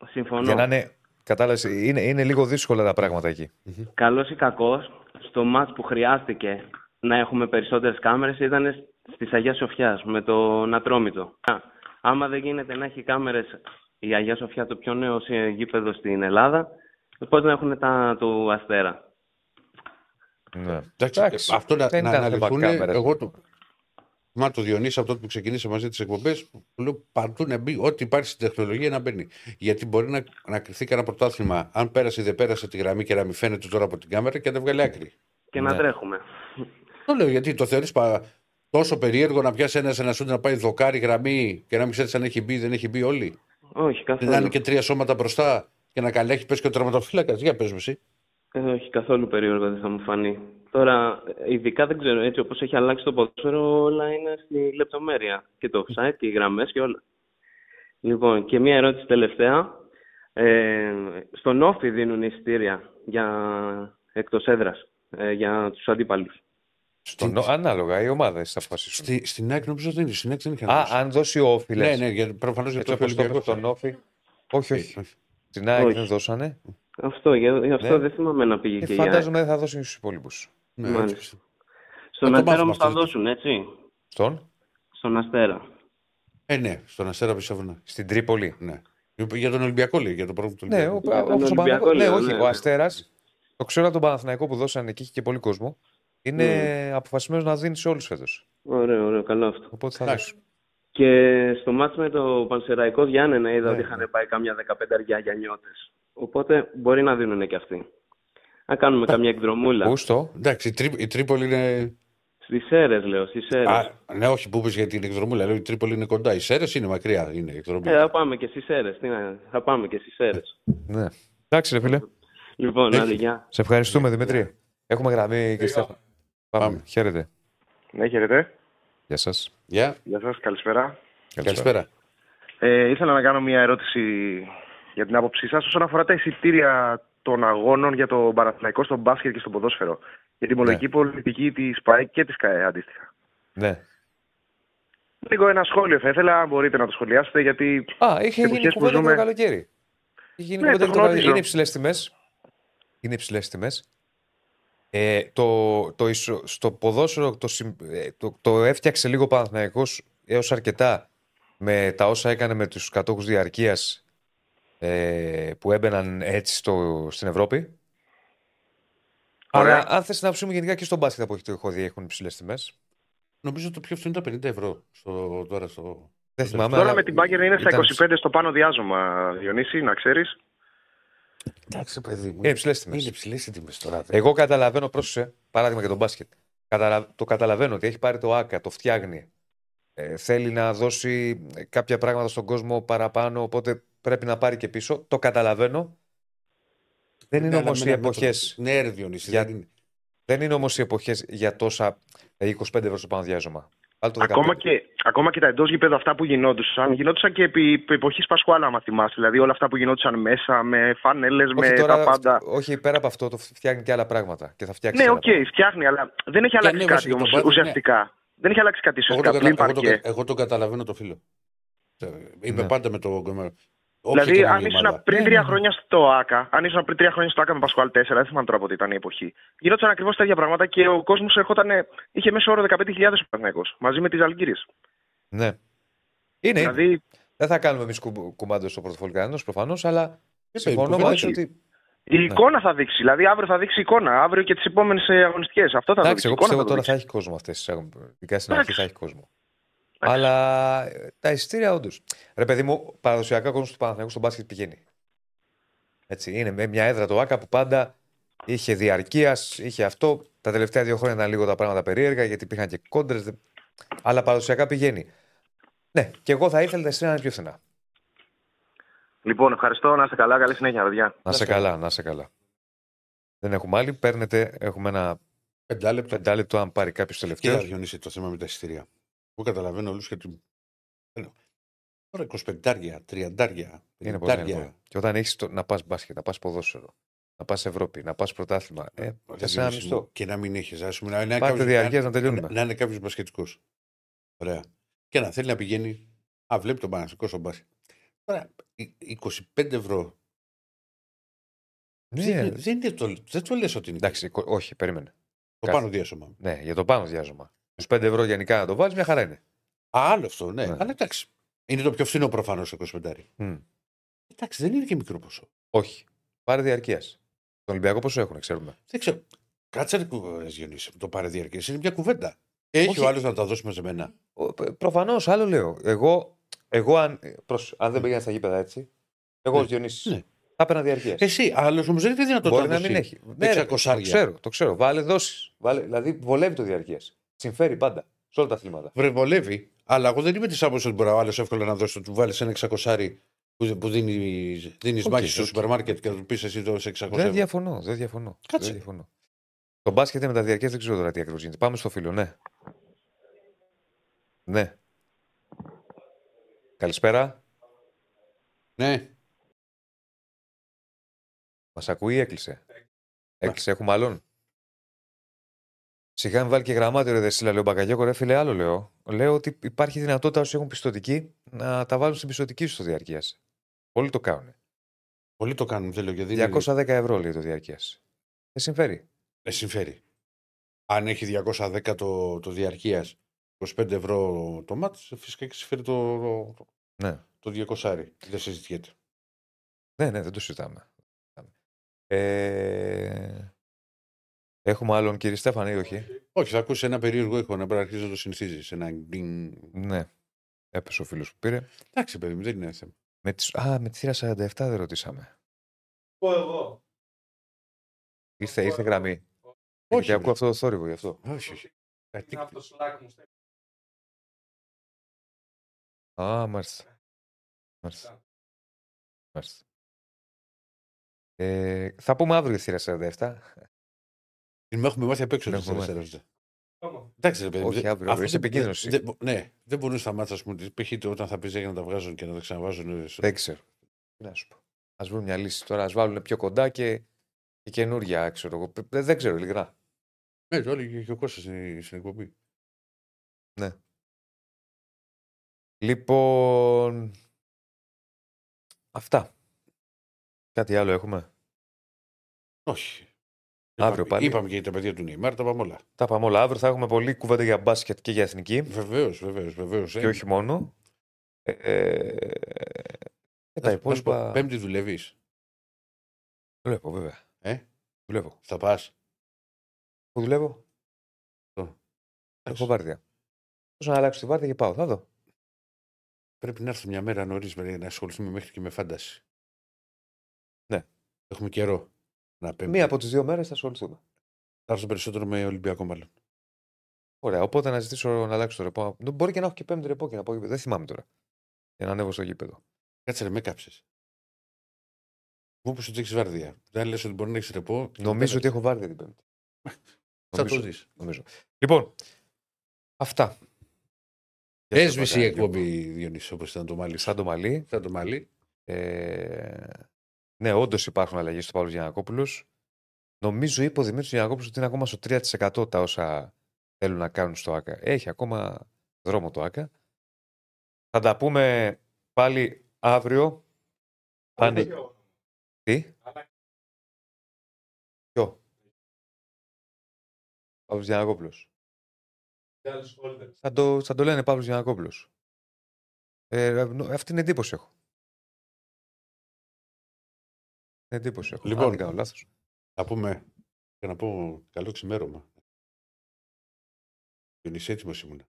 Συμφωνώ. Για να είναι. Κατάλαβες, είναι, είναι λίγο δύσκολα τα πράγματα εκεί. Καλός ή κακός, στο μάτς που χρειάστηκε να έχουμε περισσότερες κάμερες ήταν στις Αγίας Σοφιάς με το Νατρόμητο. Α, άμα δεν γίνεται να έχει κάμερες η Αγία Σοφιά το πιο νέο σε- γήπεδο στην Ελλάδα, πώς να έχουν τα του Αστέρα; Ναι. Εντάξει, Εντάξει, αυτό να, δεν να ήταν θέμα αναλυθούν. κάμερας. Εγώ το. Μα το Διονύση από τότε που ξεκινήσε μαζί τι εκπομπές, που λέω παντού να μπει ό,τι υπάρχει στην τεχνολογία να μπαίνει. Γιατί μπορεί να, να κρυφθεί κανένα πρωτάθλημα, αν πέρασε ή δεν πέρασε τη γραμμή και να μην φαίνεται τώρα από την κάμερα και να τα βγάλει άκρη. Και Ναι. να τρέχουμε. Το λέω γιατί το θεωρείς τόσο περίεργο να πιάσει ένας ένας σούτ να πάει δοκάρι γραμμή και να μην ξέρεις αν έχει μπει ή δεν έχει μπει όλοι. Όχι, Να είναι καθόλου. και τρία σώματα μπροστά και να καλέχει πες και ο τραυματοφύλακα. Για πες εσύ. Ε, όχι, καθόλου περίεργο δεν θα μου φανεί. Τώρα, ειδικά δεν ξέρω, έτσι όπως έχει αλλάξει το ποδόσφαιρο, όλα είναι στη λεπτομέρεια. Και το offside και οι γραμμές και όλα. Λοιπόν, και μία ερώτηση τελευταία. Ε, στον Όφη δίνουν εισιτήρια για εκτός έδρας, ε, για τους αντίπαλους. Στον, ανάλογα, οι ομάδες θα αποφασίσουν. Στη, στην ΑΕΚ νομίζω δεν είναι. Στην ΑΕΚ δεν είχαν. Α, δώσει. αν δώσει ο Όφη, ναι, λες. ναι, για, προφανώς για Έτσι το όπως το είπε Ολυμπιακό. στον Όφη. Όχι, όχι. όχι. Στην ΑΕΚ Όχι. δεν δώσανε. Αυτό, για, γι' αυτό Ναι. δεν θυμάμαι να πήγε Και και η ΑΕΚ. φαντάζομαι δεν θα δώσουν στους υπόλοιπους. Ναι, Μάλιστα. έτσι. Στον Να το Αστέρα μάθουμε μου θα αυτό. δώσουν, έτσι. Στον, Στον Αστέρα. Ε, ναι, στον Αστέρα πιστεύω ναι. στην Τρίπολη. ναι. Για τον Ολυμπιακό λέει, για το πρόβλημα του Ναι, ο, Ολυμπιακού. τον όπως ο Ολυμπιακό Παναθηναϊκός- ναι, λέω, όχι. ναι, Ο ναι. Αστέρας, το ξέρω από τον Παναθηναϊκό που δώσανε εκεί είχε και πολύ κόσμο. Είναι Ναι. αποφασισμένος να δίνει σε όλους φέτος. Ωραίο, ωραίο, καλό αυτό. Οπότε θα Εντάξει. δώσει. Και στο μάτς με το Πανσεραϊκό Γιάννενα είδα Ναι, ότι είχαν πάει κάμια 15 αριά για νιώτες. Οπότε μπορεί να δίνουν και αυτοί. Να κάνουμε καμιά εκδρομούλα. Πού στο. Εντάξει, η, Τρί- η Τρίπολη είναι. Στις Σέρες λέω, στις Σέρες. Α, ναι, όχι που είπες για την εκδρομούλα. Λέω η Τρίπολη είναι κοντά. Οι Σέρες είναι μακριά. Είναι η εκδρομή. Ε, θα πάμε και στις Σέρες. Τι να... Θα πάμε και στις Σέρες. Ναι. Εντάξει, ρε φίλε. Λοιπόν, Έχει. άντε, γεια. Σε ευχαριστούμε, Δημήτρη. Έχουμε γραμμή και Στέφανο. Πάμε. Πάμε. Χαίρετε. Ναι, χαίρετε. Γεια σας. Γεια. Γεια σας, καλησπέρα. Καλησπέρα. Ε, ήθελα να κάνω μια ερώτηση για την άποψή σας όσον αφορά τα εισιτήρια των αγώνων για το Παναθηναϊκό στο μπάσκετ και στο ποδόσφαιρο. Για την τιμολογική πολιτική της ΠΑΕ και της ΚΑΕ αντίστοιχα. Ναι. Λίγο ένα σχόλιο θα ήθελα, αν μπορείτε να το σχολιάσετε, γιατί Α, είχε Σε γίνει εποχές που κουβέντα και το ζούμε- καλοκαίρι. Είχε γίνει Ναι, κουβέντα το και το καλοκαίρι. γνωρίζω. Είναι υψηλές τιμές. Είναι υψηλές τιμές. Ε, το, το, ισο- στο ποδόσφαιρο το, συμ- ε, το, το έφτιαξε λίγο ο Παναθηναϊκός έως αρκετά με τα όσα έκανε με τους κατόχους διαρκείας ε, που έμπαιναν έτσι στο, στην Ευρώπη. Ωραία. Αλλά αν θες να ψούμε γενικά και στο μπάσκετ από εκεί το έχω δει έχουν υψηλές τιμές. Νομίζω το πιο φθηνό ήταν 50 ευρώ στο, τώρα στο. Δεν θυμάμαι. τώρα αλλά με την Bayern είναι στα ήταν 25 στο πάνω διάζωμα, Διονύση, να ξέρεις. Εντάξει, παιδί μου. Είναι υψηλές τιμές. Είναι υψηλές οι τιμές τώρα. δε. Εγώ καταλαβαίνω, πρόσεχε, παράδειγμα για τον μπάσκετ. Καταλα... Το καταλαβαίνω ότι έχει πάρει το ΑΚΑ, το φτιάχνει. Ε, θέλει να δώσει ε, κάποια πράγματα στον κόσμο παραπάνω, οπότε πρέπει να πάρει και πίσω. Το καταλαβαίνω. Δεν είναι Ναι, αλλά όμως με οι ένα μέτρο. εποχές. Ναι, ρε Διονύση. Για- δεν είναι. Δεν είναι όμως οι εποχές για τόσα ε, 25 ευρώ στο πάνω διάζωμα. Βάλ το 15. Ακόμα και, ακόμα και τα εντός γηπέδου αυτά που γινόντουσαν, γινόντουσαν και επί, επί εποχής Πασχουάλα, άμα θυμάσαι. Δηλαδή όλα αυτά που γινόντουσαν μέσα, με φανέλες, με όχι, τώρα, τα πάντα. όχι, πέρα από αυτό, το φτιάχνει και άλλα πράγματα. Και θα φτιάξει. Ναι, άλλα οκ, πράγματα. φτιάχνει, αλλά δεν έχει αλλάξει ανέβασε κάτι και το όμως μπάσκετ, ναι. ουσιαστικά. Δεν έχει αλλάξει κάτι Εγώ το, ουσιαστικά. κατα... Πλην εγώ, το... παρκέ. εγώ το καταλαβαίνω το φίλο. Ε, Είμαι Ναι. πάντα με το. Με- όποια Δηλαδή, και να αν είναι η ήσουν ομάδα. πριν Ναι, τρία ναι, ναι. χρόνια στο ΑΚΑ, αν ήσουν πριν τρία χρόνια στο ΑΚΑ με Πασχουάλ 4, δεν θυμάμαι τώρα πότε ήταν η εποχή. Γινόταν ακριβώς τα ίδια πράγματα και ο κόσμος είχε μέσω όρο 15.000 ο Παναθηναϊκός, μαζί με τις Αλγύριε. Ναι. Είναι, είναι. Δηλαδή, Δεν θα κάνουμε εμείς κουμάντο στο πορτοφόλι κανένας προφανώς, αλλά Ε, συμφωνώ παιδί, μαζί σου κουβέντα. ότι. η Ναι. εικόνα θα δείξει. Δηλαδή, αύριο θα δείξει εικόνα. Αύριο και τις επόμενες αγωνιστικές. Αυτό θα Εντάξει, δείξει. εγώ εικόνα πιστεύω θα το τώρα θα δείξει. έχει κόσμο αυτές τις Ειδικά στην αρχή Εντάξει. θα έχει κόσμο. Αλλά ε, τα εισιτήρια όντως. Ρε παιδί μου, παραδοσιακά ο κόσμος του Παναθηναϊκού στο μπάσκετ πηγαίνει. Έτσι, είναι με μια έδρα το ΑΚΑ που πάντα είχε διαρκείας, είχε αυτό. Τα τελευταία δύο χρόνια ήταν λίγο τα πράγματα περίεργα γιατί υπήρχαν και κόντρες. Αλλά παραδοσιακά πηγαίνει. Ναι, και εγώ θα ήθελα τα εισιτήρια να είναι πιο φθηνά. Λοιπόν, ευχαριστώ. Να είστε καλά. Καλή συνέχεια, παιδιά. Να σε καλά, να σε καλά. Δεν έχουμε άλλη. Παίρνετε, έχουμε ένα Πεντάλεπτο. πεντάλεπτο αν πάρει κάποιος Κοίτα, τελευταίος. Διονύση, το θέμα με τα εισιτήρια. Εγώ καταλαβαίνω όλους και του. Τώρα 25, 30, Είναι πολύ 50. εύκολο. Και όταν έχεις να πας μπάσκετ, να πας ποδόσφαιρο, να πας Ευρώπη, να πας πρωτάθλημα. Ε, Ρε, σε ένα Διονύση μισθό. μου, Και να μην έχεις, ας πούμε, να είναι Πάρτε κάποιος- διαρκεία να να, τελειώνουμε. να είναι κάποιος μπασκετικός. Ωραία. Και να θέλει να πηγαίνει. Α, βλέπει τον Παναθηνικό στο μπάσκετ. Τώρα, οι- 25 ευρώ. Ναι, δεν, δεν, είναι το, δεν το λες ότι είναι εντάξει, κο- όχι, περίμενε. το κάθε- πάνω διάσωμα. Ναι, για το πάνω διάζωμα. 25 ευρώ γενικά να το βάλεις, μια χαρά είναι. Α, άλλο αυτό, ναι. Ναι. Αλλά εντάξει. Είναι το πιο φθηνό προφανώς το 25. Μμ. Εντάξει, δεν είναι και μικρό ποσό. Όχι. Πάρε διαρκείας. Τον Ολυμπιακό πόσο έχουν, ξέρουμε. Δεν ξέρω. Κάτσε ρε κουβέντες, Διονύση, το πάρε διαρκείας. Είναι μια κουβέντα. Έχει Όχι. ο άλλος να τα δώσει μαζεμένα. Προφανώς, άλλο λέω. Εγώ, εγώ αν, προς, αν δεν πήγαινα στα γήπεδα έτσι, εγώ Ναι. ω Διονύσης, Ναι. θα έπαιρνα διαρκείας. Εσύ, άλλος όμως δεν είναι δυνατόν Μπορεί να να μην δώσει έχει. Ναι, ρε, 600 το ξέρω, το ξέρω. Βάλε δόσεις. Δηλαδή βολεύει το διαρκείας. Συμφέρει πάντα σε όλα τα αθλήματα. Βρε, βολεύει. Αλλά εγώ δεν είμαι της άποψης ότι μπορεί ο άλλος εύκολα να δώσει, του βάλεις ένα 600 που, που δίνει δίνεις Οκ, μάχη στο οκ. σούπερ μάρκετ και να του πεις εσύ το 600 Δεν ευρώ. διαφωνώ. Δεν διαφωνώ. Κάτσε. Δεν διαφωνώ. Το μπάσκετ με τα διαρκεία δεν ξέρω τώρα τι ακριβώς γίνεται. Πάμε στο φίλο, ναι. Ναι. Καλησπέρα. Ναι, Μας ακούει ή έκλεισε; Έκλεισε, έχουμε άλλον; Σιγά μην βάλει και γραμμάτιο ρε Δεσίλα, λέω Μπακαγιώκο, ρε φίλε, άλλο λέω. Λέω ότι υπάρχει δυνατότητα όσοι έχουν πιστοτική να τα βάλουν στην πιστοτική σου το διαρκείας. Πολλοί το κάνουν. πολλοί το κάνουν. Δεν λέω γιατί. είναι- 210 ευρώ λέει το διαρκείας. Δεν συμφέρει. Ε, συμφέρει. Αν έχει 210 το, το διαρκείας, 25 ευρώ το μάτς, φυσικά και συμφέρει το, το, Ναι. το 200. Δεν συζητιέται. Ναι, ναι, δεν το συζητάμε. Ε, έχουμε άλλον κύριε Στέφανη ή όχι; Όχι, θα ακούσει ένα περίεργο ήχο να πρέπει να αρχίσει να το συνηθίζει. Ένα γκριν. Ναι. Έπεσε ο φίλος που πήρε. Εντάξει, παιδί μου, δεν είναι θέμα. Με τις... Α, με τη θύρα 47 δεν ρωτήσαμε. Πω εγώ. Ήρθε, ήρθε γραμμή. Όχι, Και ακούω βρε. αυτό το θόρυβο γι' αυτό. Όχι, όχι. Κάτι- Είναι αυτό το Slack μου. στέλνει. Α, μάλιστα. Μάλιστα. μάλιστα. Ε, θα πούμε αύριο τη θύρα 47. Την έχουμε μάθει απ' έξω Την τη έχουμε τελευταία. Άμα. Εντάξει, ρε παιδί. μου, Όχι, δεν- αύριο, αυτό είσαι δεν- επικίνδυνος δεν- δεν- Ναι, δεν μπορούν στα μάτια, ας πούμε. Π.χ. το όταν θα πεις για να τα βγάζουν και να τα ξαναβάζουν. ε, στο- Δεν ξέρω. Τι να σου πω. Α βρουν μια λύση τώρα. Α βάλουν πιο κοντά και, και καινούρια, ξέρω εγώ. Δεν, δεν ξέρω, ειλικρινά. Ναι, το έλεγε και ο Κώστας στην στην εκπομπή. Λοιπόν. Αυτά. Κάτι άλλο έχουμε; Όχι. Αύριο είπαμε, πάλι. Είπαμε και για τα παιδιά του Νεϊμάρ, τα πάμε όλα. Τα πάμε όλα αύριο. Θα έχουμε πολλή κουβέντα για μπάσκετ και για εθνική. Βεβαίως, βεβαίως, βεβαίως. Και όχι μόνο. Ε, ε, και τα υπόλοιπα. Πέμπτη δουλεύεις. Δουλεύω, βέβαια. Ε; Δουλεύω. Θα πας; Πού δουλεύω; Έχω βάρδια. Πώ να αλλάξω τη βάρδια και πάω. Θα δω. Πρέπει να έρθω μια μέρα νωρίς να ασχοληθούμε μέχρι και με φάνταση. Ναι. Έχουμε καιρό. Να πέμπτη. Μία από τις δύο μέρες θα ασχοληθούμε. Θα έρθω περισσότερο με Ολυμπιακό μάλλον. Ωραία. Οπότε να ζητήσω να αλλάξω το ρεπό. Μπορεί και να έχω και πέμπτη ρεπό και να πάω. Δεν θυμάμαι τώρα. Για να ανέβω στο γήπεδο. Κάτσε ρε, με κάψες. Μου είπες ότι έχεις βάρδια. Δεν λες ότι μπορεί να έχεις ρεπό. Νομίζω ότι έχω βάρδια την πέμπτη. Θα το νομίζω, δει. νομίζω. Λοιπόν, αυτά. Έσβησε η εκπομπή Διονύση όπως ήταν το μάλι. Σαν το μαλλί. Σαν το μάλι. Ε, ναι, όντως υπάρχουν αλλαγές στο Παύλος Γιανακόπουλος. Νομίζω είπε ο Δημήτρης Γιανακόπουλος ότι είναι ακόμα στο 3% τα όσα θέλουν να κάνουν στο ΑΚΑ. Έχει ακόμα δρόμο το ΑΚΑ. Θα τα πούμε πάλι αύριο. Πάνε. Τι; Ποιο; Παύλος Γιανακόπουλος. Θα το, θα το λένε Παύλος Γιανακόπουλος. Ε, νο- αυτή είναι εντύπωση έχω. Εντύπωση έχω. Λοιπόν. Αν δεν κάνω λάθος. Να πούμε και να πω καλό ξημέρωμα. Διονύση, έτοιμο ήμουν.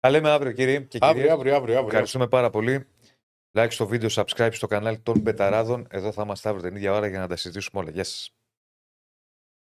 Τα λέμε αύριο κύριε και Αύριο, κυρίες. αύριο, αύριο. αύριο. Ευχαριστούμε πάρα πολύ. Like στο βίντεο, subscribe στο κανάλι των Μπεταράδων. Εδώ θα είμαστε αύριο την ίδια ώρα για να τα συζητήσουμε όλα. Γεια σας.